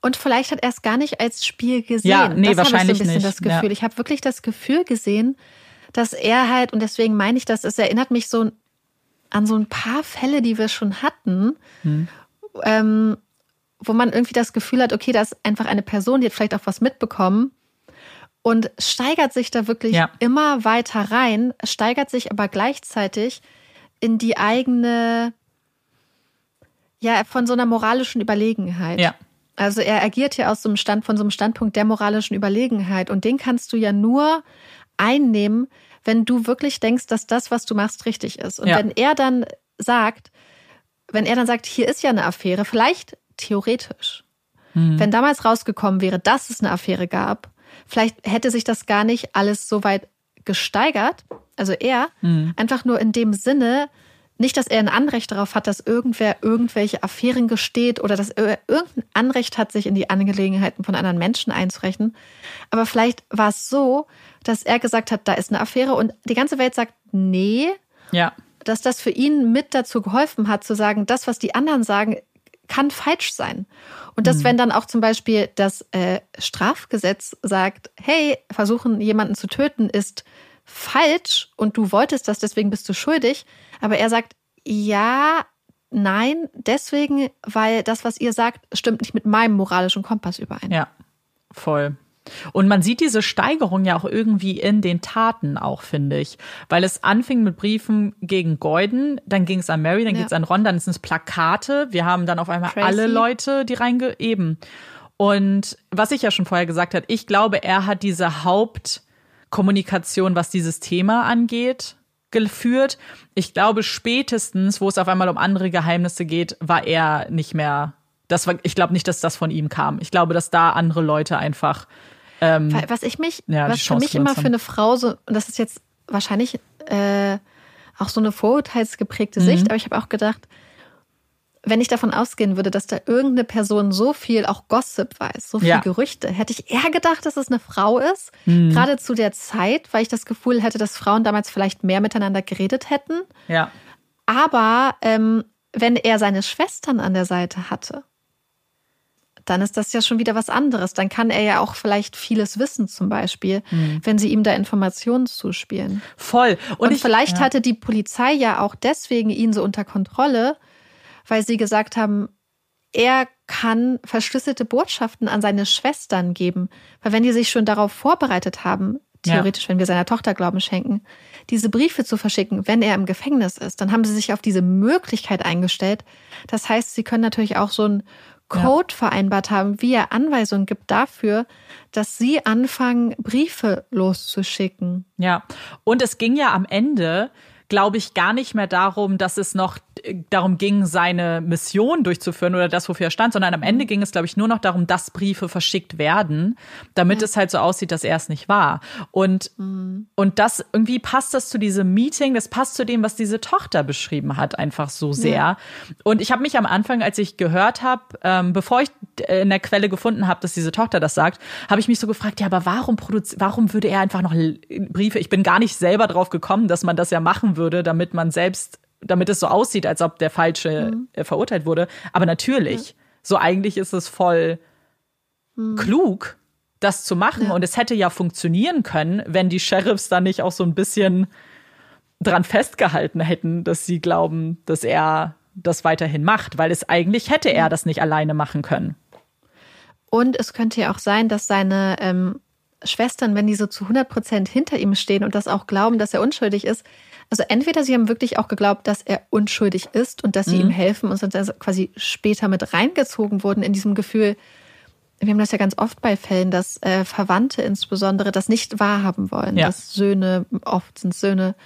Und vielleicht hat er es gar nicht als Spiel gesehen. Ja, nee, das wahrscheinlich ich so ein bisschen nicht. das Gefühl. Ja. Ich habe wirklich das Gefühl gesehen, dass er halt, und deswegen meine ich das, es erinnert mich so an so ein paar Fälle, die wir schon hatten, hm. ähm, wo man irgendwie das Gefühl hat, okay, da ist einfach eine Person, die hat vielleicht auch was mitbekommen und steigert sich da wirklich ja. immer weiter rein, steigert sich aber gleichzeitig in die eigene, ja, von so einer moralischen Überlegenheit. Ja. Also er agiert ja aus so einem Stand, von so einem Standpunkt der moralischen Überlegenheit. Und den kannst du ja nur einnehmen, wenn du wirklich denkst, dass das, was du machst, richtig ist. Und ja. wenn er dann sagt, wenn er dann sagt, hier ist ja eine Affäre, vielleicht theoretisch, mhm. wenn damals rausgekommen wäre, dass es eine Affäre gab, vielleicht hätte sich das gar nicht alles so weit gesteigert. Also er, mhm. einfach nur in dem Sinne, nicht, dass er ein Anrecht darauf hat, dass irgendwer irgendwelche Affären gesteht oder dass er irgendein Anrecht hat, sich in die Angelegenheiten von anderen Menschen einzurechnen. Aber vielleicht war es so, dass er gesagt hat, da ist eine Affäre und die ganze Welt sagt, nee. Ja. Dass das für ihn mit dazu geholfen hat, zu sagen, das, was die anderen sagen, kann falsch sein. Und dass, mhm. wenn dann auch zum Beispiel das äh, Strafgesetz sagt, hey, versuchen jemanden zu töten ist falsch und du wolltest das, deswegen bist du schuldig. Aber er sagt, ja, nein, deswegen, weil das, was ihr sagt, stimmt nicht mit meinem moralischen Kompass überein. Ja, voll. Und man sieht diese Steigerung ja auch irgendwie in den Taten auch, finde ich. Weil es anfing mit Briefen gegen Gordon, dann ging es an Mary, dann ja. geht es an Ron, dann sind es Plakate. Wir haben dann auf einmal Tracy. alle Leute, die reingeben. Und was ich ja schon vorher gesagt habe, ich glaube, er hat diese Hauptkommunikation, was dieses Thema angeht, geführt. Ich glaube, spätestens, wo es auf einmal um andere Geheimnisse geht, war er nicht mehr. Das war, ich glaube nicht, dass das von ihm kam. Ich glaube, dass da andere Leute einfach ähm, was ich mich, ja, was für mich immer für eine Frau so, und das ist jetzt wahrscheinlich äh, auch so eine vorurteilsgeprägte mhm. Sicht, aber ich habe auch gedacht, wenn ich davon ausgehen würde, dass da irgendeine Person so viel auch Gossip weiß, so viel ja. Gerüchte, hätte ich eher gedacht, dass es eine Frau ist. Mhm. Gerade zu der Zeit, weil ich das Gefühl hätte, dass Frauen damals vielleicht mehr miteinander geredet hätten. Ja. Aber ähm, wenn er seine Schwestern an der Seite hatte, dann ist das ja schon wieder was anderes. Dann kann er ja auch vielleicht vieles wissen, zum Beispiel, mhm. wenn sie ihm da Informationen zuspielen. Voll. Und, Und ich, vielleicht ja. hatte die Polizei ja auch deswegen ihn so unter Kontrolle, weil sie gesagt haben, er kann verschlüsselte Botschaften an seine Schwestern geben. Weil wenn die sich schon darauf vorbereitet haben, theoretisch, ja. wenn wir seiner Tochter Glauben schenken, diese Briefe zu verschicken, wenn er im Gefängnis ist, dann haben sie sich auf diese Möglichkeit eingestellt. Das heißt, sie können natürlich auch so ein Code ja. vereinbart haben, wie er Anweisungen gibt dafür, dass sie anfangen, Briefe loszuschicken. Ja, und es ging ja am Ende glaube ich, gar nicht mehr darum, dass es noch äh, darum ging, seine Mission durchzuführen oder das, wofür er stand, sondern am mhm. Ende ging es, glaube ich, nur noch darum, dass Briefe verschickt werden, damit ja. es halt so aussieht, dass er es nicht war. Und, mhm. und das irgendwie passt das zu diesem Meeting, das passt zu dem, was diese Tochter beschrieben hat, einfach so sehr. Ja. Und ich habe mich am Anfang, als ich gehört habe, ähm, bevor ich äh, in der Quelle gefunden habe, dass diese Tochter das sagt, habe ich mich so gefragt, ja, aber warum produziert, warum würde er einfach noch Briefe? Ich bin gar nicht selber drauf gekommen, dass man das ja machen würde würde, damit man selbst, damit es so aussieht, als ob der Falsche mhm. Äh, verurteilt wurde. Aber natürlich, ja. so eigentlich ist es voll mhm. klug, das zu machen. Ja. Und es hätte ja funktionieren können, wenn die Sheriffs dann nicht auch so ein bisschen dran festgehalten hätten, dass sie glauben, dass er das weiterhin macht, weil es eigentlich hätte er das nicht alleine machen können. Und es könnte ja auch sein, dass seine ähm, Schwestern, wenn die so zu 100 Prozent hinter ihm stehen und das auch glauben, dass er unschuldig ist, also entweder sie haben wirklich auch geglaubt, dass er unschuldig ist und dass sie mhm. ihm helfen und sind also quasi später mit reingezogen wurden in diesem Gefühl. Wir haben das ja ganz oft bei Fällen, dass äh, Verwandte insbesondere das nicht wahrhaben wollen, ja. dass Söhne, oft sind Söhne,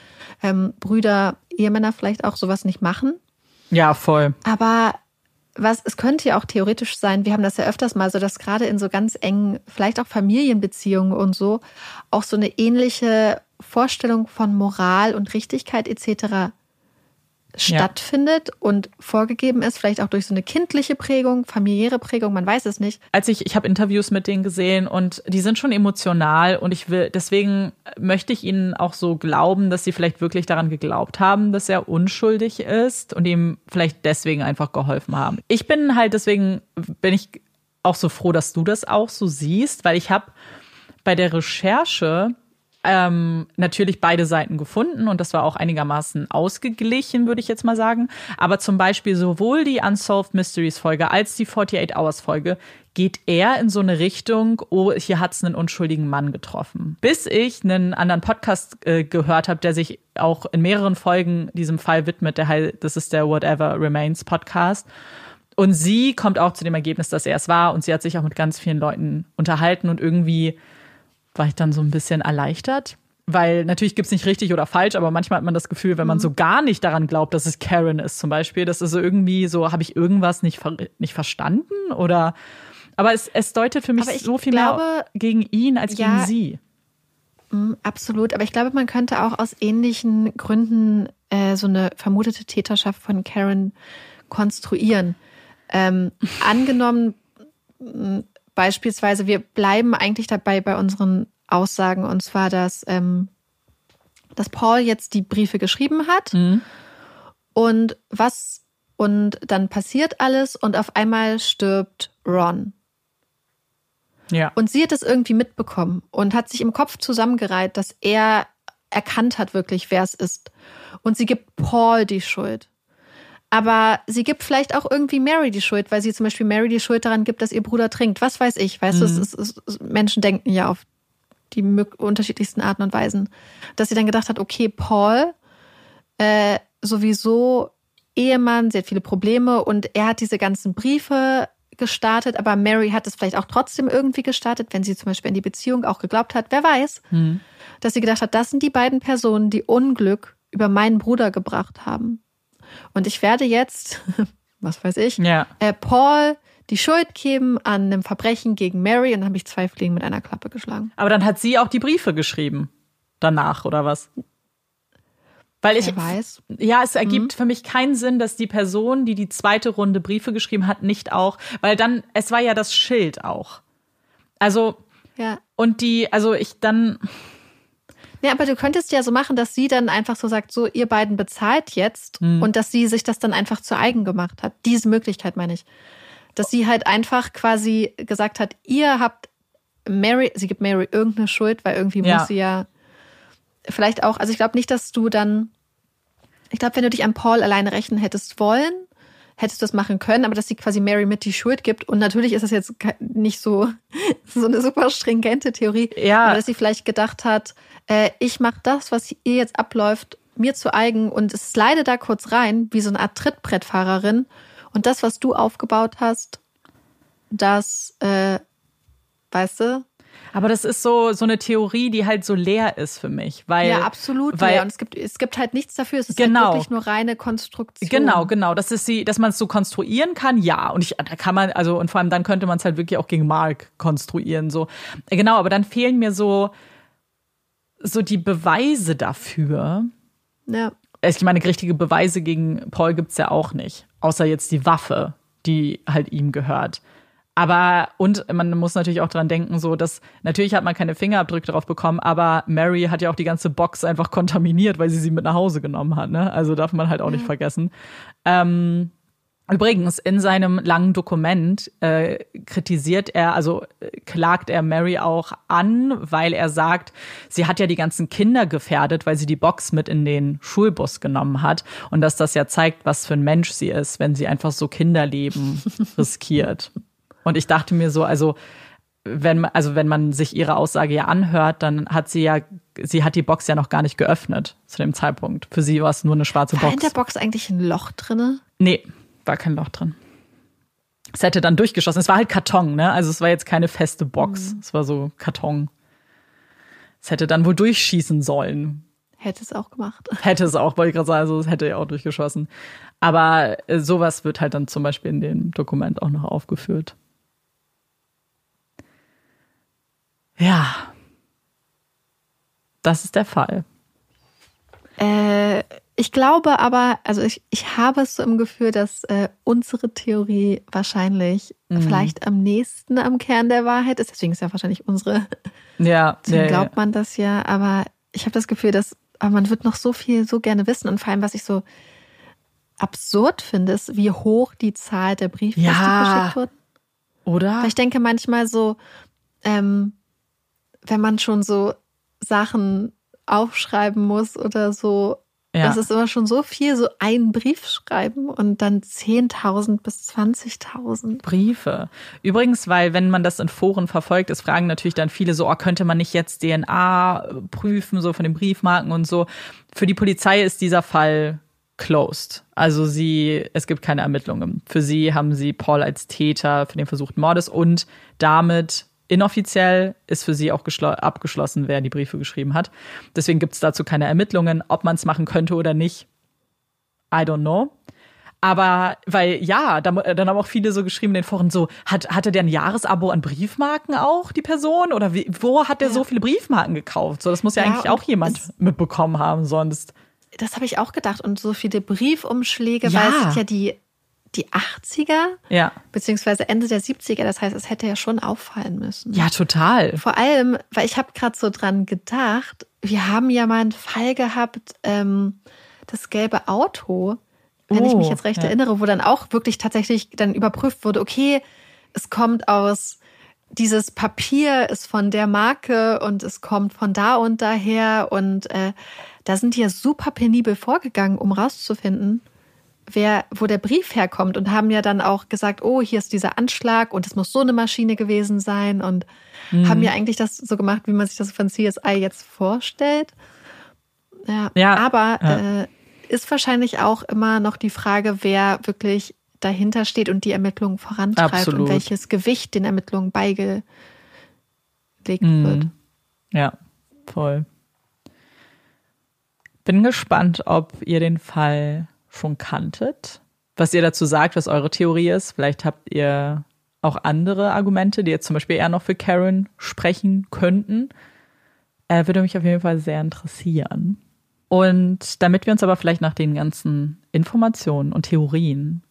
ähm, Brüder, Ehemänner vielleicht auch sowas nicht machen. Ja, voll. Aber was, es könnte ja auch theoretisch sein, wir haben das ja öfters mal so, dass gerade in so ganz engen, vielleicht auch Familienbeziehungen und so, auch so eine ähnliche Vorstellung von Moral und Richtigkeit etc. stattfindet ja. und vorgegeben ist, vielleicht auch durch so eine kindliche Prägung, familiäre Prägung, man weiß es nicht. Als ich, ich habe Interviews mit denen gesehen und die sind schon emotional und ich will, deswegen möchte ich ihnen auch so glauben, dass sie vielleicht wirklich daran geglaubt haben, dass er unschuldig ist und ihm vielleicht deswegen einfach geholfen haben. Ich bin halt deswegen, bin ich auch so froh, dass du das auch so siehst, weil ich habe bei der Recherche ähm, natürlich beide Seiten gefunden und das war auch einigermaßen ausgeglichen, würde ich jetzt mal sagen. Aber zum Beispiel sowohl die Unsolved Mysteries Folge als die 48 Hours Folge geht eher in so eine Richtung, oh, hier hat es einen unschuldigen Mann getroffen. Bis ich einen anderen Podcast äh, gehört habe, der sich auch in mehreren Folgen diesem Fall widmet, der heißt, das ist der Whatever Remains Podcast. Und sie kommt auch zu dem Ergebnis, dass er es war und sie hat sich auch mit ganz vielen Leuten unterhalten und irgendwie war ich dann so ein bisschen erleichtert. Weil natürlich gibt es nicht richtig oder falsch, aber manchmal hat man das Gefühl, wenn man mhm. so gar nicht daran glaubt, dass es Karen ist, zum Beispiel, das ist so irgendwie so, habe ich irgendwas nicht, nicht verstanden? Oder aber es, es deutet für mich so viel glaube, mehr gegen ihn als ja, gegen sie. Mm, absolut, aber ich glaube, man könnte auch aus ähnlichen Gründen äh, so eine vermutete Täterschaft von Karen konstruieren. Ähm, angenommen, mm, Beispielsweise, wir bleiben eigentlich dabei bei unseren Aussagen, und zwar, dass, ähm, dass Paul jetzt die Briefe geschrieben hat mhm. und was und dann passiert alles und auf einmal stirbt Ron. Ja. Und sie hat es irgendwie mitbekommen und hat sich im Kopf zusammengereiht, dass er erkannt hat wirklich, wer es ist. Und sie gibt Paul die Schuld. Aber sie gibt vielleicht auch irgendwie Mary die Schuld, weil sie zum Beispiel Mary die Schuld daran gibt, dass ihr Bruder trinkt. Was weiß ich, weißt mhm. du, es ist, es ist, Menschen denken ja auf die unterschiedlichsten Arten und Weisen. Dass sie dann gedacht hat, okay, Paul, äh, sowieso Ehemann, sie hat viele Probleme und er hat diese ganzen Briefe gestartet, aber Mary hat es vielleicht auch trotzdem irgendwie gestartet, wenn sie zum Beispiel in die Beziehung auch geglaubt hat, wer weiß, hm. dass sie gedacht hat, das sind die beiden Personen, die Unglück über meinen Bruder gebracht haben. Und ich werde jetzt, was weiß ich, ja. äh, Paul die Schuld geben an einem Verbrechen gegen Mary und dann habe ich zwei Fliegen mit einer Klappe geschlagen. Aber dann hat sie auch die Briefe geschrieben. Danach, oder was? Weil ich weiß. Ja, es ergibt mhm. für mich keinen Sinn, dass die Person, die die zweite Runde Briefe geschrieben hat, nicht auch, weil dann es war ja das Schild auch. Also ja. Und die, also ich dann ja, aber du könntest ja so machen, dass sie dann einfach so sagt, so ihr beiden bezahlt jetzt mhm. und dass sie sich das dann einfach zu eigen gemacht hat. Diese Möglichkeit meine ich. Dass sie halt einfach quasi gesagt hat, ihr habt Mary, sie gibt Mary irgendeine Schuld, weil irgendwie ja. muss sie ja vielleicht auch, also ich glaube nicht, dass du dann, ich glaube, wenn du dich an Paul alleine rechnen hättest wollen, hättest du das machen können, aber dass sie quasi Mary mit die Schuld gibt. Und natürlich ist das jetzt nicht so, so eine super stringente Theorie, ja. aber dass sie vielleicht gedacht hat, äh, ich mache das, was ihr jetzt abläuft, mir zu eigen und es slide da kurz rein, wie so eine Art Trittbrettfahrerin. Und das, was du aufgebaut hast, das, äh, weißt du, aber das ist so, so eine Theorie, die halt so leer ist für mich. Weil, ja, absolut weil, leer. Und es gibt, es gibt halt nichts dafür. Es ist halt genau. halt wirklich nur reine Konstruktion. Genau, genau. Das ist sie, dass man es so konstruieren kann, ja. Und ich, da kann man, also, und vor allem dann könnte man es halt wirklich auch gegen Mark konstruieren, so. Genau, aber dann fehlen mir so, so die Beweise dafür. Ja. Ich meine, richtige Beweise gegen Paul gibt es ja auch nicht. Außer jetzt die Waffe, die halt ihm gehört. Aber, und man muss natürlich auch dran denken, so, dass natürlich hat man keine Fingerabdrücke drauf bekommen, aber Mary hat ja auch die ganze Box einfach kontaminiert, weil sie sie mit nach Hause genommen hat, ne? Also darf man halt auch nicht vergessen. Ähm, Übrigens, in seinem langen Dokument äh, kritisiert er, also äh, klagt er Mary auch an, weil er sagt, sie hat ja die ganzen Kinder gefährdet, weil sie die Box mit in den Schulbus genommen hat und dass das ja zeigt, was für ein Mensch sie ist, wenn sie einfach so Kinderleben riskiert. Und ich dachte mir so, also wenn, also wenn man sich ihre Aussage ja anhört, dann hat sie ja, sie hat die Box ja noch gar nicht geöffnet zu dem Zeitpunkt. Für sie war es nur eine schwarze war Box. War in der Box eigentlich ein Loch drinne? Nee, war kein Loch drin. Es hätte dann durchgeschossen. Es war halt Karton, ne? Also es war jetzt keine feste Box. Mhm. Es war so Karton. Es hätte dann wohl durchschießen sollen. Hätte es auch gemacht. Hätte es auch, wollte ich gerade sagen, also es hätte ja auch durchgeschossen. Aber äh, sowas wird halt dann zum Beispiel in dem Dokument auch noch aufgeführt. Ja. Das ist der Fall. Äh, ich glaube aber, also ich, ich habe es so im Gefühl, dass äh, unsere Theorie wahrscheinlich mhm. vielleicht am nächsten am Kern der Wahrheit ist. Deswegen ist ja wahrscheinlich unsere. Ja. Deswegen ja, glaubt man das ja. Aber ich habe das Gefühl, dass aber man wird noch so viel so gerne wissen. Und vor allem, was ich so absurd finde, ist, wie hoch die Zahl der Briefe ja. geschickt wurden. Oder? Weil ich denke manchmal so, ähm, wenn man schon so Sachen aufschreiben muss oder so, ja. das ist immer schon so viel, so einen Brief schreiben und dann 10.000 bis 20.000. Briefe. Übrigens, weil wenn man das in Foren verfolgt, es fragen natürlich dann viele so, oh, könnte man nicht jetzt DNA prüfen, so von den Briefmarken und so. Für die Polizei ist dieser Fall closed. Also sie, es gibt keine Ermittlungen. Für sie haben sie Paul als Täter für den versuchten Mordes und damit Inoffiziell ist für sie auch abgeschlossen, wer die Briefe geschrieben hat. Deswegen gibt es dazu keine Ermittlungen, ob man es machen könnte oder nicht. I don't know. Aber weil ja, dann, dann haben auch viele so geschrieben in den Foren so, hat, hatte der ein Jahresabo an Briefmarken auch, die Person? Oder wie, wo hat der ja. so viele Briefmarken gekauft? So, das muss ja, ja eigentlich auch jemand mitbekommen haben, sonst. Das habe ich auch gedacht. Und so viele Briefumschläge, ja. weil es sind ja die die 80er, ja. beziehungsweise Ende der 70er. Das heißt, es hätte ja schon auffallen müssen. Ja, total. Vor allem, weil ich habe gerade so dran gedacht, wir haben ja mal einen Fall gehabt, ähm, das gelbe Auto, wenn oh, ich mich jetzt recht ja. erinnere, wo dann auch wirklich tatsächlich dann überprüft wurde, okay, es kommt aus, dieses Papier ist von der Marke und es kommt von da und daher und äh, da sind die ja super penibel vorgegangen, um rauszufinden, wer, wo der Brief herkommt und haben ja dann auch gesagt, oh, hier ist dieser Anschlag und es muss so eine Maschine gewesen sein und mhm. haben ja eigentlich das so gemacht, wie man sich das von CSI jetzt vorstellt. Ja, ja aber ja. Äh, ist wahrscheinlich auch immer noch die Frage, wer wirklich dahinter steht und die Ermittlungen vorantreibt Absolut. und welches Gewicht den Ermittlungen beigelegt mhm. wird. Ja, voll. Bin gespannt, ob ihr den Fall schon kanntet, was ihr dazu sagt, was eure Theorie ist. Vielleicht habt ihr auch andere Argumente, die jetzt zum Beispiel eher noch für Karen sprechen könnten. Äh, würde mich auf jeden Fall sehr interessieren. Und damit wir uns aber vielleicht nach den ganzen Informationen und Theorien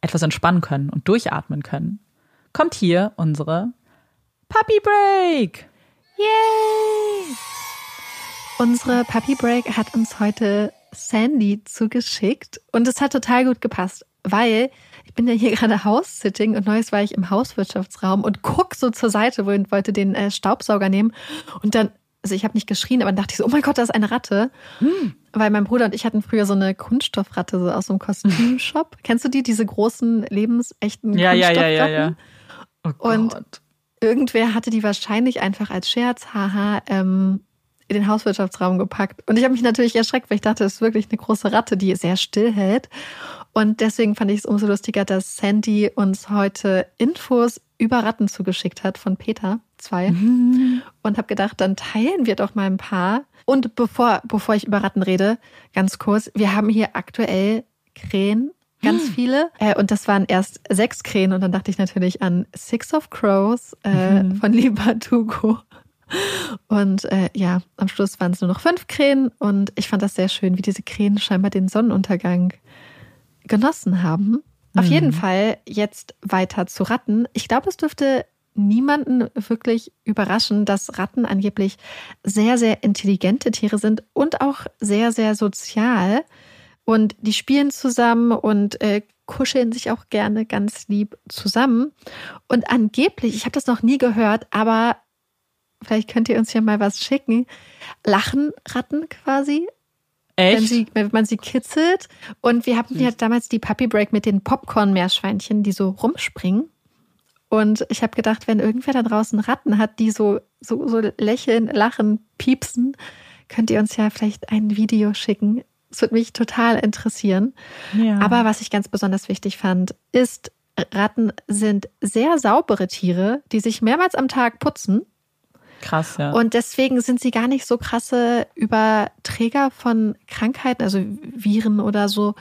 etwas entspannen können und durchatmen können, kommt hier unsere Puppy Break. Yay! Unsere Puppy Break hat uns heute Sandy zugeschickt und es hat total gut gepasst, weil ich bin ja hier gerade House-Sitting und neues war ich im Hauswirtschaftsraum und guck so zur Seite, wo ich wollte den äh, Staubsauger nehmen und dann also ich habe nicht geschrien, aber dann dachte ich so, oh mein Gott, da ist eine Ratte. Hm. Weil mein Bruder und ich hatten früher so eine Kunststoffratte so aus so einem Kostümshop. Kennst du die, diese großen, lebensechten ja, Kunststoffratten? Ja, ja, ja, ja. Oh und irgendwer hatte die wahrscheinlich einfach als Scherz, haha, ähm, in den Hauswirtschaftsraum gepackt. Und ich habe mich natürlich erschreckt, weil ich dachte, es ist wirklich eine große Ratte, die sehr still hält. Und deswegen fand ich es umso lustiger, dass Sandy uns heute Infos über Ratten zugeschickt hat von Peter, zwei. Mhm. Und habe gedacht, dann teilen wir doch mal ein paar. Und bevor, bevor ich über Ratten rede, ganz kurz, wir haben hier aktuell Krähen ganz hm. viele. Äh, und das waren erst sechs Krähen. Und dann dachte ich natürlich an Six of Crows äh, mhm. von Tugo. Und äh, ja, am Schluss waren es nur noch fünf Krähen. Und ich fand das sehr schön, wie diese Krähen scheinbar den Sonnenuntergang genossen haben. Auf mhm. jeden Fall jetzt weiter zu Ratten. Ich glaube, es dürfte niemanden wirklich überraschen, dass Ratten angeblich sehr, sehr intelligente Tiere sind und auch sehr, sehr sozial. Und die spielen zusammen und äh, kuscheln sich auch gerne ganz lieb zusammen. Und angeblich, ich habe das noch nie gehört, aber vielleicht könnt ihr uns ja mal was schicken, lachen Ratten quasi Echt? Wenn, sie, wenn man sie kitzelt. Und wir hatten ja damals die Puppy Break mit den Popcorn-Meerschweinchen, die so rumspringen. Und ich habe gedacht, wenn irgendwer da draußen Ratten hat, die so, so, so lächeln, lachen, piepsen, könnt ihr uns ja vielleicht ein Video schicken. Es würde mich total interessieren. Ja. Aber was ich ganz besonders wichtig fand, ist, Ratten sind sehr saubere Tiere, die sich mehrmals am Tag putzen. Krass, ja. Und deswegen sind sie gar nicht so krasse Überträger von Krankheiten, also Viren oder so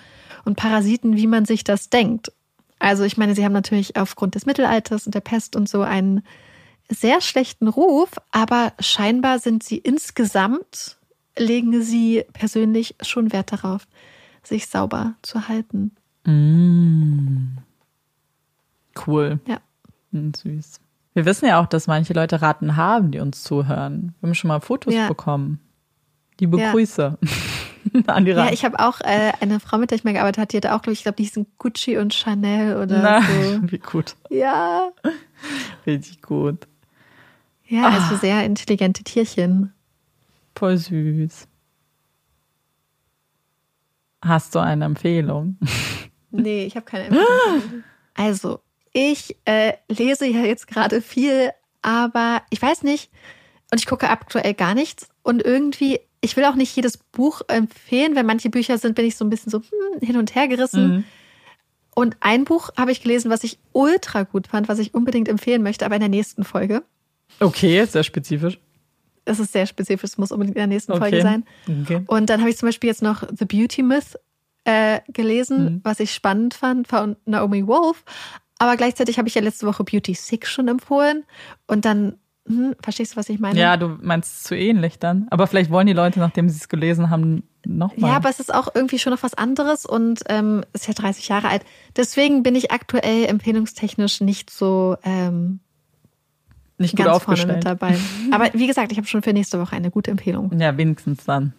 und Parasiten, wie man sich das denkt. Also ich meine, sie haben natürlich aufgrund des Mittelalters und der Pest und so einen sehr schlechten Ruf, aber scheinbar sind sie insgesamt, legen sie persönlich schon Wert darauf, sich sauber zu halten. Mm. Cool. Ja. Mm, süß. Wir wissen ja auch, dass manche Leute Ratten haben, die uns zuhören. Wir haben schon mal Fotos ja. bekommen. Liebe ja. Grüße an die Ratten. Ja, ich habe auch äh, eine Frau, mit der ich mal gearbeitet habe, die hatte auch, glaube ich, glaube, die hießen Gucci und Chanel oder Na, so. Wie gut. Ja. Richtig gut. Ja, also ah. sehr intelligente Tierchen. Voll süß. Hast du eine Empfehlung? Nee, ich habe keine Empfehlung. Also, ich äh, lese ja jetzt gerade viel, aber ich weiß nicht und ich gucke aktuell gar nichts und irgendwie ich will auch nicht jedes Buch empfehlen, wenn manche Bücher sind, bin ich so ein bisschen so hm, hin und her gerissen. Mhm. Und ein Buch habe ich gelesen, was ich ultra gut fand, was ich unbedingt empfehlen möchte, aber in der nächsten Folge. Okay, sehr spezifisch. Es ist sehr spezifisch, es muss unbedingt in der nächsten okay. Folge sein. Okay. Und dann habe ich zum Beispiel jetzt noch The Beauty Myth äh, gelesen, mhm. was ich spannend fand von Naomi Wolf. Aber gleichzeitig habe ich ja letzte Woche Beauty Six schon empfohlen. Und dann, hm, verstehst du, was ich meine? Ja, du meinst zu ähnlich dann. Aber vielleicht wollen die Leute, nachdem sie es gelesen haben, nochmal. Ja, aber es ist auch irgendwie schon noch was anderes und ähm, ist ja 30 Jahre alt. Deswegen bin ich aktuell empfehlungstechnisch nicht so ähm, nicht gut ganz vorne mit dabei. Aber wie gesagt, ich habe schon für nächste Woche eine gute Empfehlung. Ja, wenigstens dann.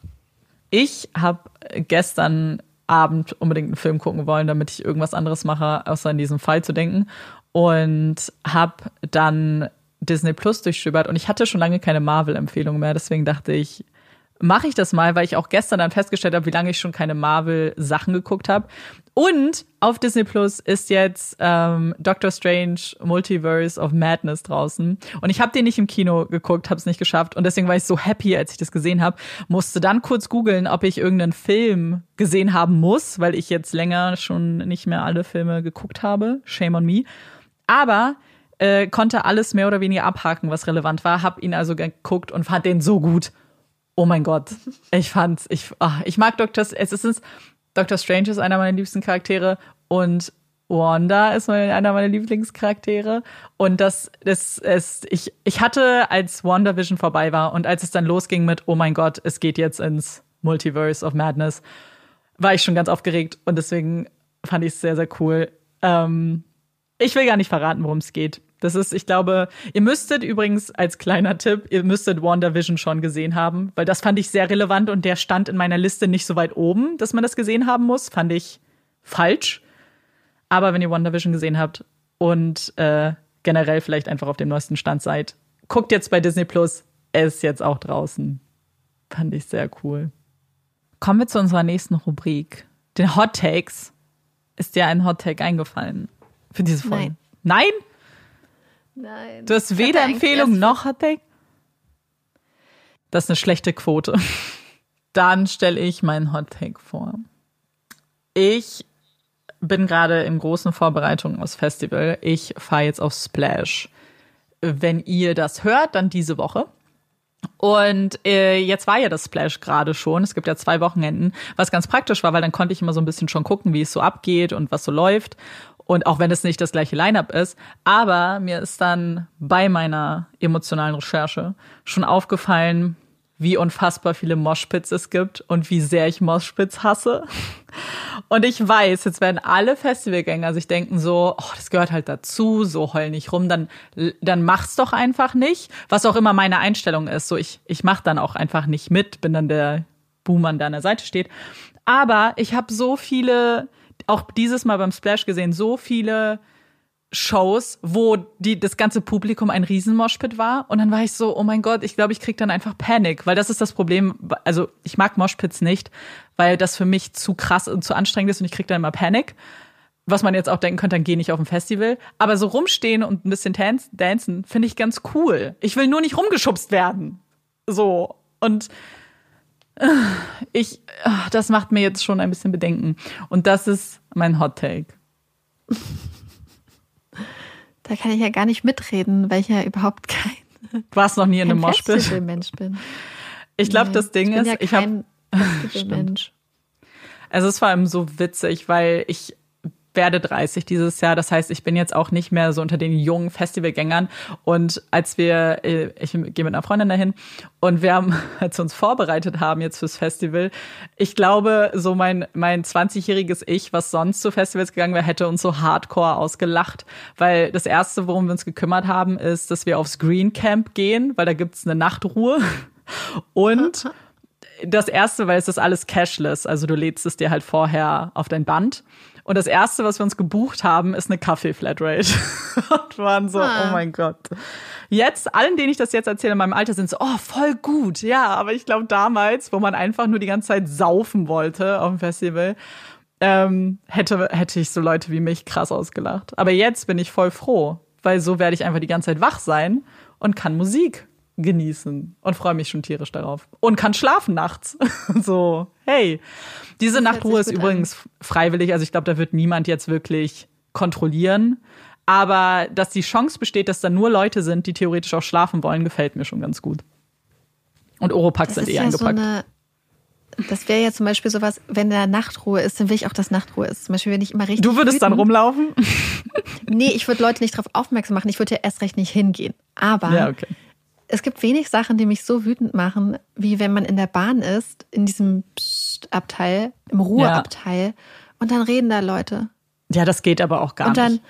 Ich habe gestern Abend unbedingt einen Film gucken wollen, damit ich irgendwas anderes mache, außer in diesen Fall zu denken. Und habe dann Disney Plus durchstöbert und ich hatte schon lange keine Marvel-Empfehlung mehr. Deswegen dachte ich, mache ich das mal, weil ich auch gestern dann festgestellt habe, wie lange ich schon keine Marvel-Sachen geguckt habe. Und auf Disney Plus ist jetzt ähm, Doctor Strange Multiverse of Madness draußen. Und ich habe den nicht im Kino geguckt, habe es nicht geschafft. Und deswegen war ich so happy, als ich das gesehen habe. Musste dann kurz googeln, ob ich irgendeinen Film gesehen haben muss, weil ich jetzt länger schon nicht mehr alle Filme geguckt habe. Shame on me. Aber äh, konnte alles mehr oder weniger abhaken, was relevant war. Hab ihn also geguckt und fand den so gut. Oh mein Gott, ich fand's, ich, ach, ich mag Dr. Es ist Dr. Strange ist einer meiner liebsten Charaktere und Wanda ist einer meiner Lieblingscharaktere. Und das, das ist, ich, ich hatte, als WandaVision vorbei war und als es dann losging mit, oh mein Gott, es geht jetzt ins Multiverse of Madness, war ich schon ganz aufgeregt und deswegen fand ich es sehr, sehr cool. Ähm, ich will gar nicht verraten, worum es geht. Das ist, ich glaube, ihr müsstet übrigens als kleiner Tipp, ihr müsstet WandaVision schon gesehen haben, weil das fand ich sehr relevant und der stand in meiner Liste nicht so weit oben, dass man das gesehen haben muss. Fand ich falsch. Aber wenn ihr WandaVision gesehen habt und äh, generell vielleicht einfach auf dem neuesten Stand seid, guckt jetzt bei Disney Plus. Er ist jetzt auch draußen. Fand ich sehr cool. Kommen wir zu unserer nächsten Rubrik. Den Hot Takes. Ist dir ein Hot Take eingefallen für diese Folge? Nein? Nein? Nein. Du hast weder Empfehlung noch Hot Take? Das ist eine schlechte Quote. Dann stelle ich meinen Hot Take vor. Ich bin gerade in großen Vorbereitungen aufs Festival. Ich fahre jetzt auf Splash. Wenn ihr das hört, dann diese Woche. Und äh, jetzt war ja das Splash gerade schon. Es gibt ja zwei Wochenenden, was ganz praktisch war, weil dann konnte ich immer so ein bisschen schon gucken, wie es so abgeht und was so läuft. Und auch wenn es nicht das gleiche Line-up ist. Aber mir ist dann bei meiner emotionalen Recherche schon aufgefallen, wie unfassbar viele Moshpits es gibt und wie sehr ich Moshpits hasse. Und ich weiß, jetzt werden alle Festivalgänger sich denken so, oh, das gehört halt dazu, so heul nicht rum, dann, dann mach's doch einfach nicht. Was auch immer meine Einstellung ist. So, ich, ich mach dann auch einfach nicht mit, bin dann der Boomer, der an der Seite steht. Aber ich habe so viele, auch dieses Mal beim Splash gesehen, so viele Shows, wo die, das ganze Publikum ein Riesenmoshpit war. Und dann war ich so, oh mein Gott, ich glaube, ich krieg dann einfach Panik, weil das ist das Problem. Also ich mag Moshpits nicht, weil das für mich zu krass und zu anstrengend ist und ich krieg dann immer Panik. Was man jetzt auch denken könnte, dann geh nicht auf ein Festival. Aber so rumstehen und ein bisschen dancen, finde ich ganz cool. Ich will nur nicht rumgeschubst werden. So. Und ich, äh, das macht mir jetzt schon ein bisschen Bedenken. Und das ist mein Hot Take. Da kann ich ja gar nicht mitreden, weil ich ja überhaupt kein. Du warst noch nie in einem Moshpit? Mensch bin. Ich glaube, nee, das Ding ich ist, ja ich habe. Mensch. Also es ist vor allem so witzig, weil ich werde 30 dieses Jahr. Das heißt, ich bin jetzt auch nicht mehr so unter den jungen Festivalgängern. Und als wir, äh, ich gehe mit einer Freundin dahin und wir haben, als wir uns vorbereitet haben jetzt fürs Festival, ich glaube, so mein, mein 20-jähriges Ich, was sonst zu Festivals gegangen wäre, hätte uns so hardcore ausgelacht. Weil das Erste, worum wir uns gekümmert haben, ist, dass wir aufs Green Camp gehen, weil da gibt's eine Nachtruhe. Und das erste, weil es ist alles cashless. Also du lädst es dir halt vorher auf dein Band. Und das erste, was wir uns gebucht haben, ist eine Kaffee-Flatrate. und waren so, ah. oh mein Gott. Jetzt, allen, denen ich das jetzt erzähle in meinem Alter, sind so, oh, voll gut. Ja, aber ich glaube damals, wo man einfach nur die ganze Zeit saufen wollte auf dem Festival, ähm, hätte, hätte ich so Leute wie mich krass ausgelacht. Aber jetzt bin ich voll froh, weil so werde ich einfach die ganze Zeit wach sein und kann Musik genießen und freue mich schon tierisch darauf. Und kann schlafen nachts. so, hey. Diese Nachtruhe ist übrigens an. freiwillig, also ich glaube, da wird niemand jetzt wirklich kontrollieren. Aber dass die Chance besteht, dass da nur Leute sind, die theoretisch auch schlafen wollen, gefällt mir schon ganz gut. Und Oropax sind eh ja eingepackt. So eine, das wäre ja zum Beispiel sowas, wenn da Nachtruhe ist, dann will ich auch, dass Nachtruhe ist. Zum Beispiel, wenn ich immer richtig. Du würdest wütend, dann rumlaufen? nee, ich würde Leute nicht darauf aufmerksam machen. Ich würde ja erst recht nicht hingehen. Aber ja, okay es gibt wenig Sachen, die mich so wütend machen, wie wenn man in der Bahn ist, in diesem Abteil, im Ruheabteil, ja. und dann reden da Leute. Ja, das geht aber auch gar nicht. Und dann, nicht.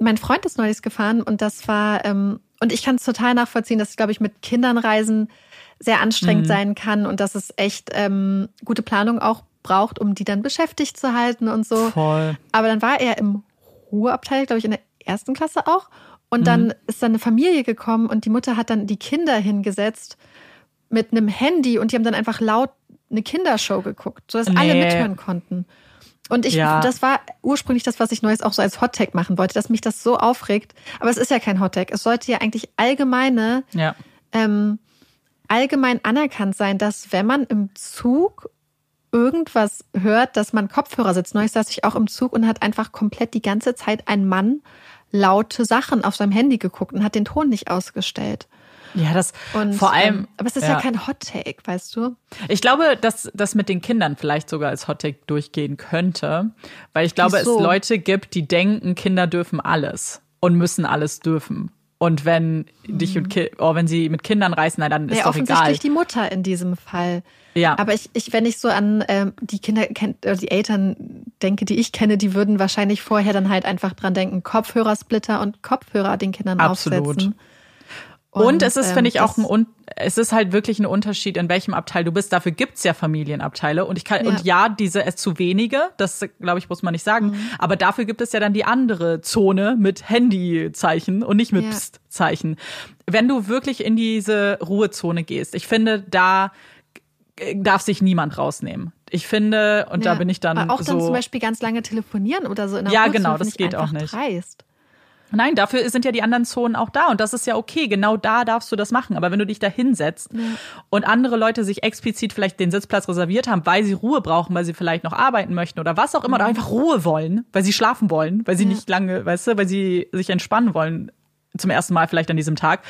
mein Freund ist neulich gefahren und das war, ähm, und ich kann es total nachvollziehen, dass, glaube ich, mit Kindern reisen sehr anstrengend mhm. sein kann und dass es echt ähm, gute Planung auch braucht, um die dann beschäftigt zu halten und so. Voll. Aber dann war er im Ruheabteil, glaube ich, in der ersten Klasse auch. Und dann mhm. ist dann eine Familie gekommen und die Mutter hat dann die Kinder hingesetzt mit einem Handy und die haben dann einfach laut eine Kindershow geguckt, sodass nee. alle mithören konnten. Und ich, ja. das war ursprünglich das, was ich Neues auch so als Hottag machen wollte, dass mich das so aufregt. Aber es ist ja kein Hottag. Es sollte ja eigentlich allgemeine, ja. ähm, allgemein anerkannt sein, dass wenn man im Zug irgendwas hört, dass man Kopfhörer sitzt. Neulich saß ich auch im Zug und hat einfach komplett die ganze Zeit ein Mann laute Sachen auf seinem Handy geguckt und hat den Ton nicht ausgestellt. Ja, das und, vor allem. Ähm, aber es ist ja, ja kein Hot Take, weißt du? Ich glaube, dass das mit den Kindern vielleicht sogar als Hot Take durchgehen könnte, weil ich glaube, Wieso? es Leute gibt, die denken, Kinder dürfen alles und müssen alles dürfen. Und wenn mhm. dich und Ki oh, wenn sie mit Kindern reisen, dann ist ja, doch offensichtlich egal. die Mutter in diesem Fall. Ja. Aber ich, ich wenn ich so an ähm, die Kinder, äh, die Eltern denke, die ich kenne, die würden wahrscheinlich vorher dann halt einfach dran denken, Kopfhörersplitter und Kopfhörer den Kindern Absolut. aufsetzen. Und, und es ist, ähm, finde ich, auch ein, es ist halt wirklich ein Unterschied, in welchem Abteil du bist. Dafür gibt's ja Familienabteile. Und ich kann, ja. und ja, diese es zu wenige, das glaube ich, muss man nicht sagen. Mhm. Aber dafür gibt es ja dann die andere Zone mit Handyzeichen und nicht mit ja. Psst-Zeichen. Wenn du wirklich in diese Ruhezone gehst, ich finde, da darf sich niemand rausnehmen. Ich finde, und ja. da bin ich dann. Aber auch so, dann zum Beispiel ganz lange telefonieren oder so in der Ja, genau, das geht auch nicht. Dreist. Nein, dafür sind ja die anderen Zonen auch da und das ist ja okay. Genau da darfst du das machen. Aber wenn du dich da hinsetzt ja. und andere Leute sich explizit vielleicht den Sitzplatz reserviert haben, weil sie Ruhe brauchen, weil sie vielleicht noch arbeiten möchten oder was auch immer, oder einfach Ruhe wollen, weil sie schlafen wollen, weil sie ja. nicht lange, weißt du, weil sie sich entspannen wollen, zum ersten Mal vielleicht an diesem Tag,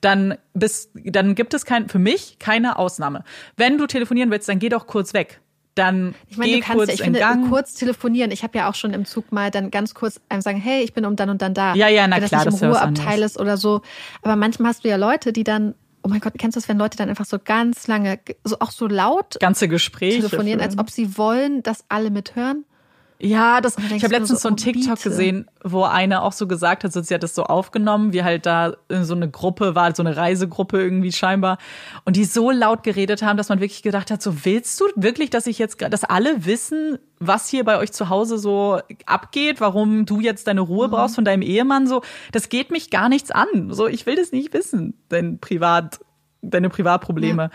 dann bist, dann gibt es kein, für mich keine Ausnahme. Wenn du telefonieren willst, dann geh doch kurz weg dann ich meine, geh du kannst kurz ja, ich finde, Gang. kurz telefonieren. Ich habe ja auch schon im Zug mal dann ganz kurz einem sagen, hey, ich bin um dann und dann da. Ja, ja, na wenn klar, das nicht im Ruheabteil ist oder so. Aber manchmal hast du ja Leute, die dann Oh mein Gott, kennst du das, wenn Leute dann einfach so ganz lange, so auch so laut ganze Gespräche telefonieren, führen. als ob sie wollen, dass alle mithören? Ja, das, ich habe letztens so, so ein TikTok biete. gesehen, wo eine auch so gesagt hat, so, sie hat das so aufgenommen, wie halt da so eine Gruppe war, so eine Reisegruppe irgendwie scheinbar. Und die so laut geredet haben, dass man wirklich gedacht hat, so willst du wirklich, dass ich jetzt, dass alle wissen, was hier bei euch zu Hause so abgeht, warum du jetzt deine Ruhe mhm. brauchst von deinem Ehemann, so, das geht mich gar nichts an. So, ich will das nicht wissen, dein Privat, deine Privatprobleme. Ja.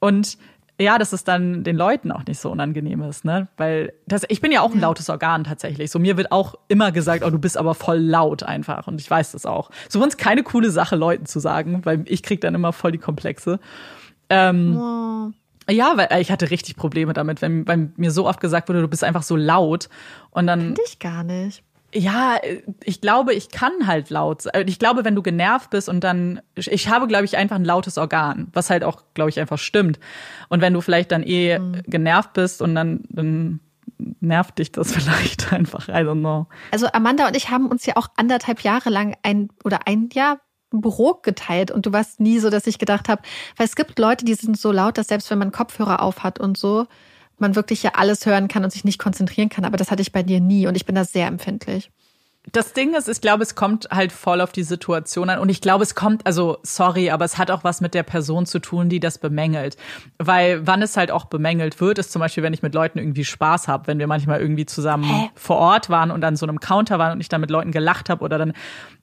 Und ja, dass es dann den Leuten auch nicht so unangenehm ist, ne? Weil das, ich bin ja auch ein lautes Organ tatsächlich. So mir wird auch immer gesagt, oh, du bist aber voll laut einfach. Und ich weiß das auch. So uns keine coole Sache, Leuten zu sagen, weil ich krieg dann immer voll die Komplexe. Ähm, wow. Ja, weil äh, ich hatte richtig Probleme damit, wenn, wenn mir so oft gesagt wurde, du bist einfach so laut. Und dann. Finde ich gar nicht. Ja, ich glaube, ich kann halt laut sein. Ich glaube, wenn du genervt bist und dann, ich habe, glaube ich, einfach ein lautes Organ, was halt auch, glaube ich, einfach stimmt. Und wenn du vielleicht dann eh mhm. genervt bist und dann, dann nervt dich das vielleicht einfach. I don't know. Also Amanda und ich haben uns ja auch anderthalb Jahre lang ein oder ein Jahr Büro geteilt und du warst nie so, dass ich gedacht habe, weil es gibt Leute, die sind so laut, dass selbst wenn man Kopfhörer auf hat und so, man wirklich ja alles hören kann und sich nicht konzentrieren kann. Aber das hatte ich bei dir nie und ich bin da sehr empfindlich. Das Ding ist, ich glaube, es kommt halt voll auf die Situation an. Und ich glaube, es kommt, also sorry, aber es hat auch was mit der Person zu tun, die das bemängelt. Weil wann es halt auch bemängelt wird, ist zum Beispiel, wenn ich mit Leuten irgendwie Spaß habe, wenn wir manchmal irgendwie zusammen Hä? vor Ort waren und an so einem Counter waren und ich dann mit Leuten gelacht habe oder dann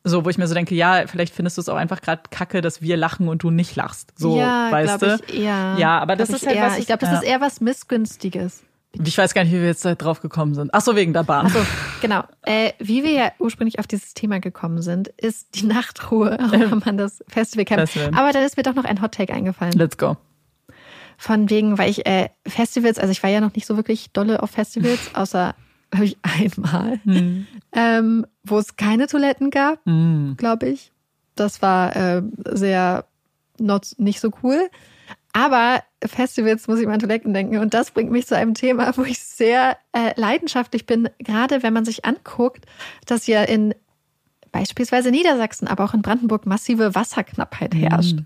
so, wo ich mir so denke, ja, vielleicht findest du es auch einfach gerade kacke, dass wir lachen und du nicht lachst. So, ja, weißt du? Ich eher. Ja, aber das ist halt eher, was. Ich glaube, das ja. ist eher was Missgünstiges. Ich weiß gar nicht, wie wir jetzt drauf gekommen sind. Ach so, wegen der Bahn. Ach so, genau. Äh, wie wir ja ursprünglich auf dieses Thema gekommen sind, ist die Nachtruhe, auch wenn man das Festival kennt. Aber dann ist mir doch noch ein Hot Take eingefallen. Let's go. Von wegen, weil ich äh, Festivals, also ich war ja noch nicht so wirklich dolle auf Festivals, außer habe ich einmal, hm. ähm, wo es keine Toiletten gab, hm. glaube ich. Das war äh, sehr not, nicht so cool. Aber Festivals muss ich mal an Toiletten denken. Und das bringt mich zu einem Thema, wo ich sehr äh, leidenschaftlich bin, gerade wenn man sich anguckt, dass ja in beispielsweise Niedersachsen, aber auch in Brandenburg massive Wasserknappheit mhm. herrscht. Mhm.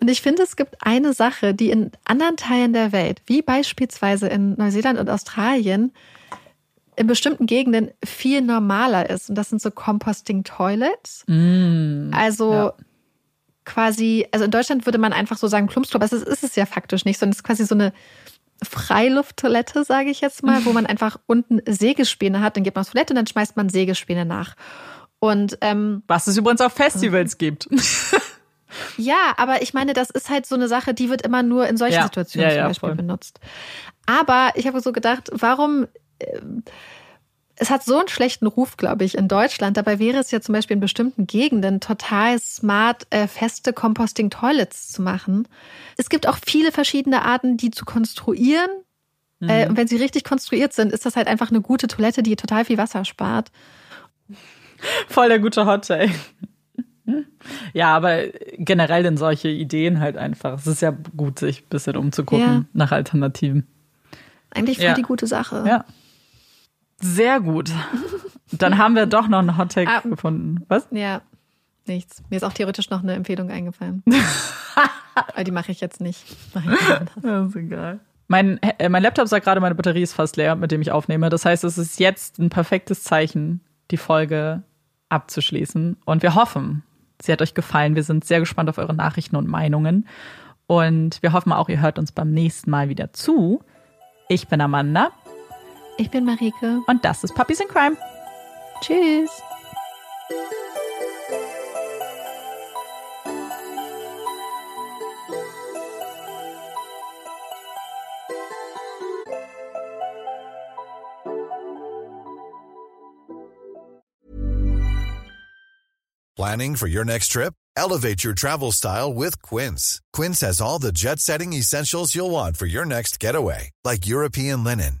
Und ich finde, es gibt eine Sache, die in anderen Teilen der Welt, wie beispielsweise in Neuseeland und Australien, in bestimmten Gegenden viel normaler ist. Und das sind so Composting Toilets. Mm, also ja quasi, also in Deutschland würde man einfach so sagen Plumpsklo, aber das ist es ja faktisch nicht, sondern es ist quasi so eine Freilufttoilette, sage ich jetzt mal, wo man einfach unten Sägespäne hat, dann geht man aufs Toilette und dann schmeißt man Sägespäne nach. Und ähm, was es übrigens auf Festivals gibt. Ja, aber ich meine, das ist halt so eine Sache, die wird immer nur in solchen Ja. Situationen Ja, zum ja, Beispiel voll. benutzt. Aber ich habe so gedacht, warum. äh, Es hat so einen schlechten Ruf, glaube ich, in Deutschland. Dabei wäre es ja zum Beispiel in bestimmten Gegenden total smart, äh, feste Composting-Toilets zu machen. Es gibt auch viele verschiedene Arten, die zu konstruieren. Äh, Mhm. und wenn sie richtig konstruiert sind, ist das halt einfach eine gute Toilette, die total viel Wasser spart. Voll der gute Hot Take. Ja, aber generell in solche Ideen halt einfach. Es ist ja gut, sich ein bisschen umzugucken Ja. nach Alternativen. Eigentlich voll Ja. die gute Sache. Ja. Sehr gut. Dann haben wir doch noch einen Hot Take Ah. gefunden. Was? Ja, nichts. Mir ist auch theoretisch noch eine Empfehlung eingefallen. Aber die mache ich jetzt nicht. Mach ich. Ja, ist egal. Mein, äh, mein Laptop sagt gerade, meine Batterie ist fast leer, mit dem ich aufnehme. Das heißt, es ist jetzt ein perfektes Zeichen, die Folge abzuschließen. Und wir hoffen, sie hat euch gefallen. Wir sind sehr gespannt auf eure Nachrichten und Meinungen. Und wir hoffen auch, ihr hört uns beim nächsten Mal wieder zu. Ich bin Amanda Ich bin Marike. und das ist Puppies in Crime. Tschüss. Planning for your next trip? Elevate your travel style with Quince. Quince has all the jet setting essentials you'll want for your next getaway, like European linen,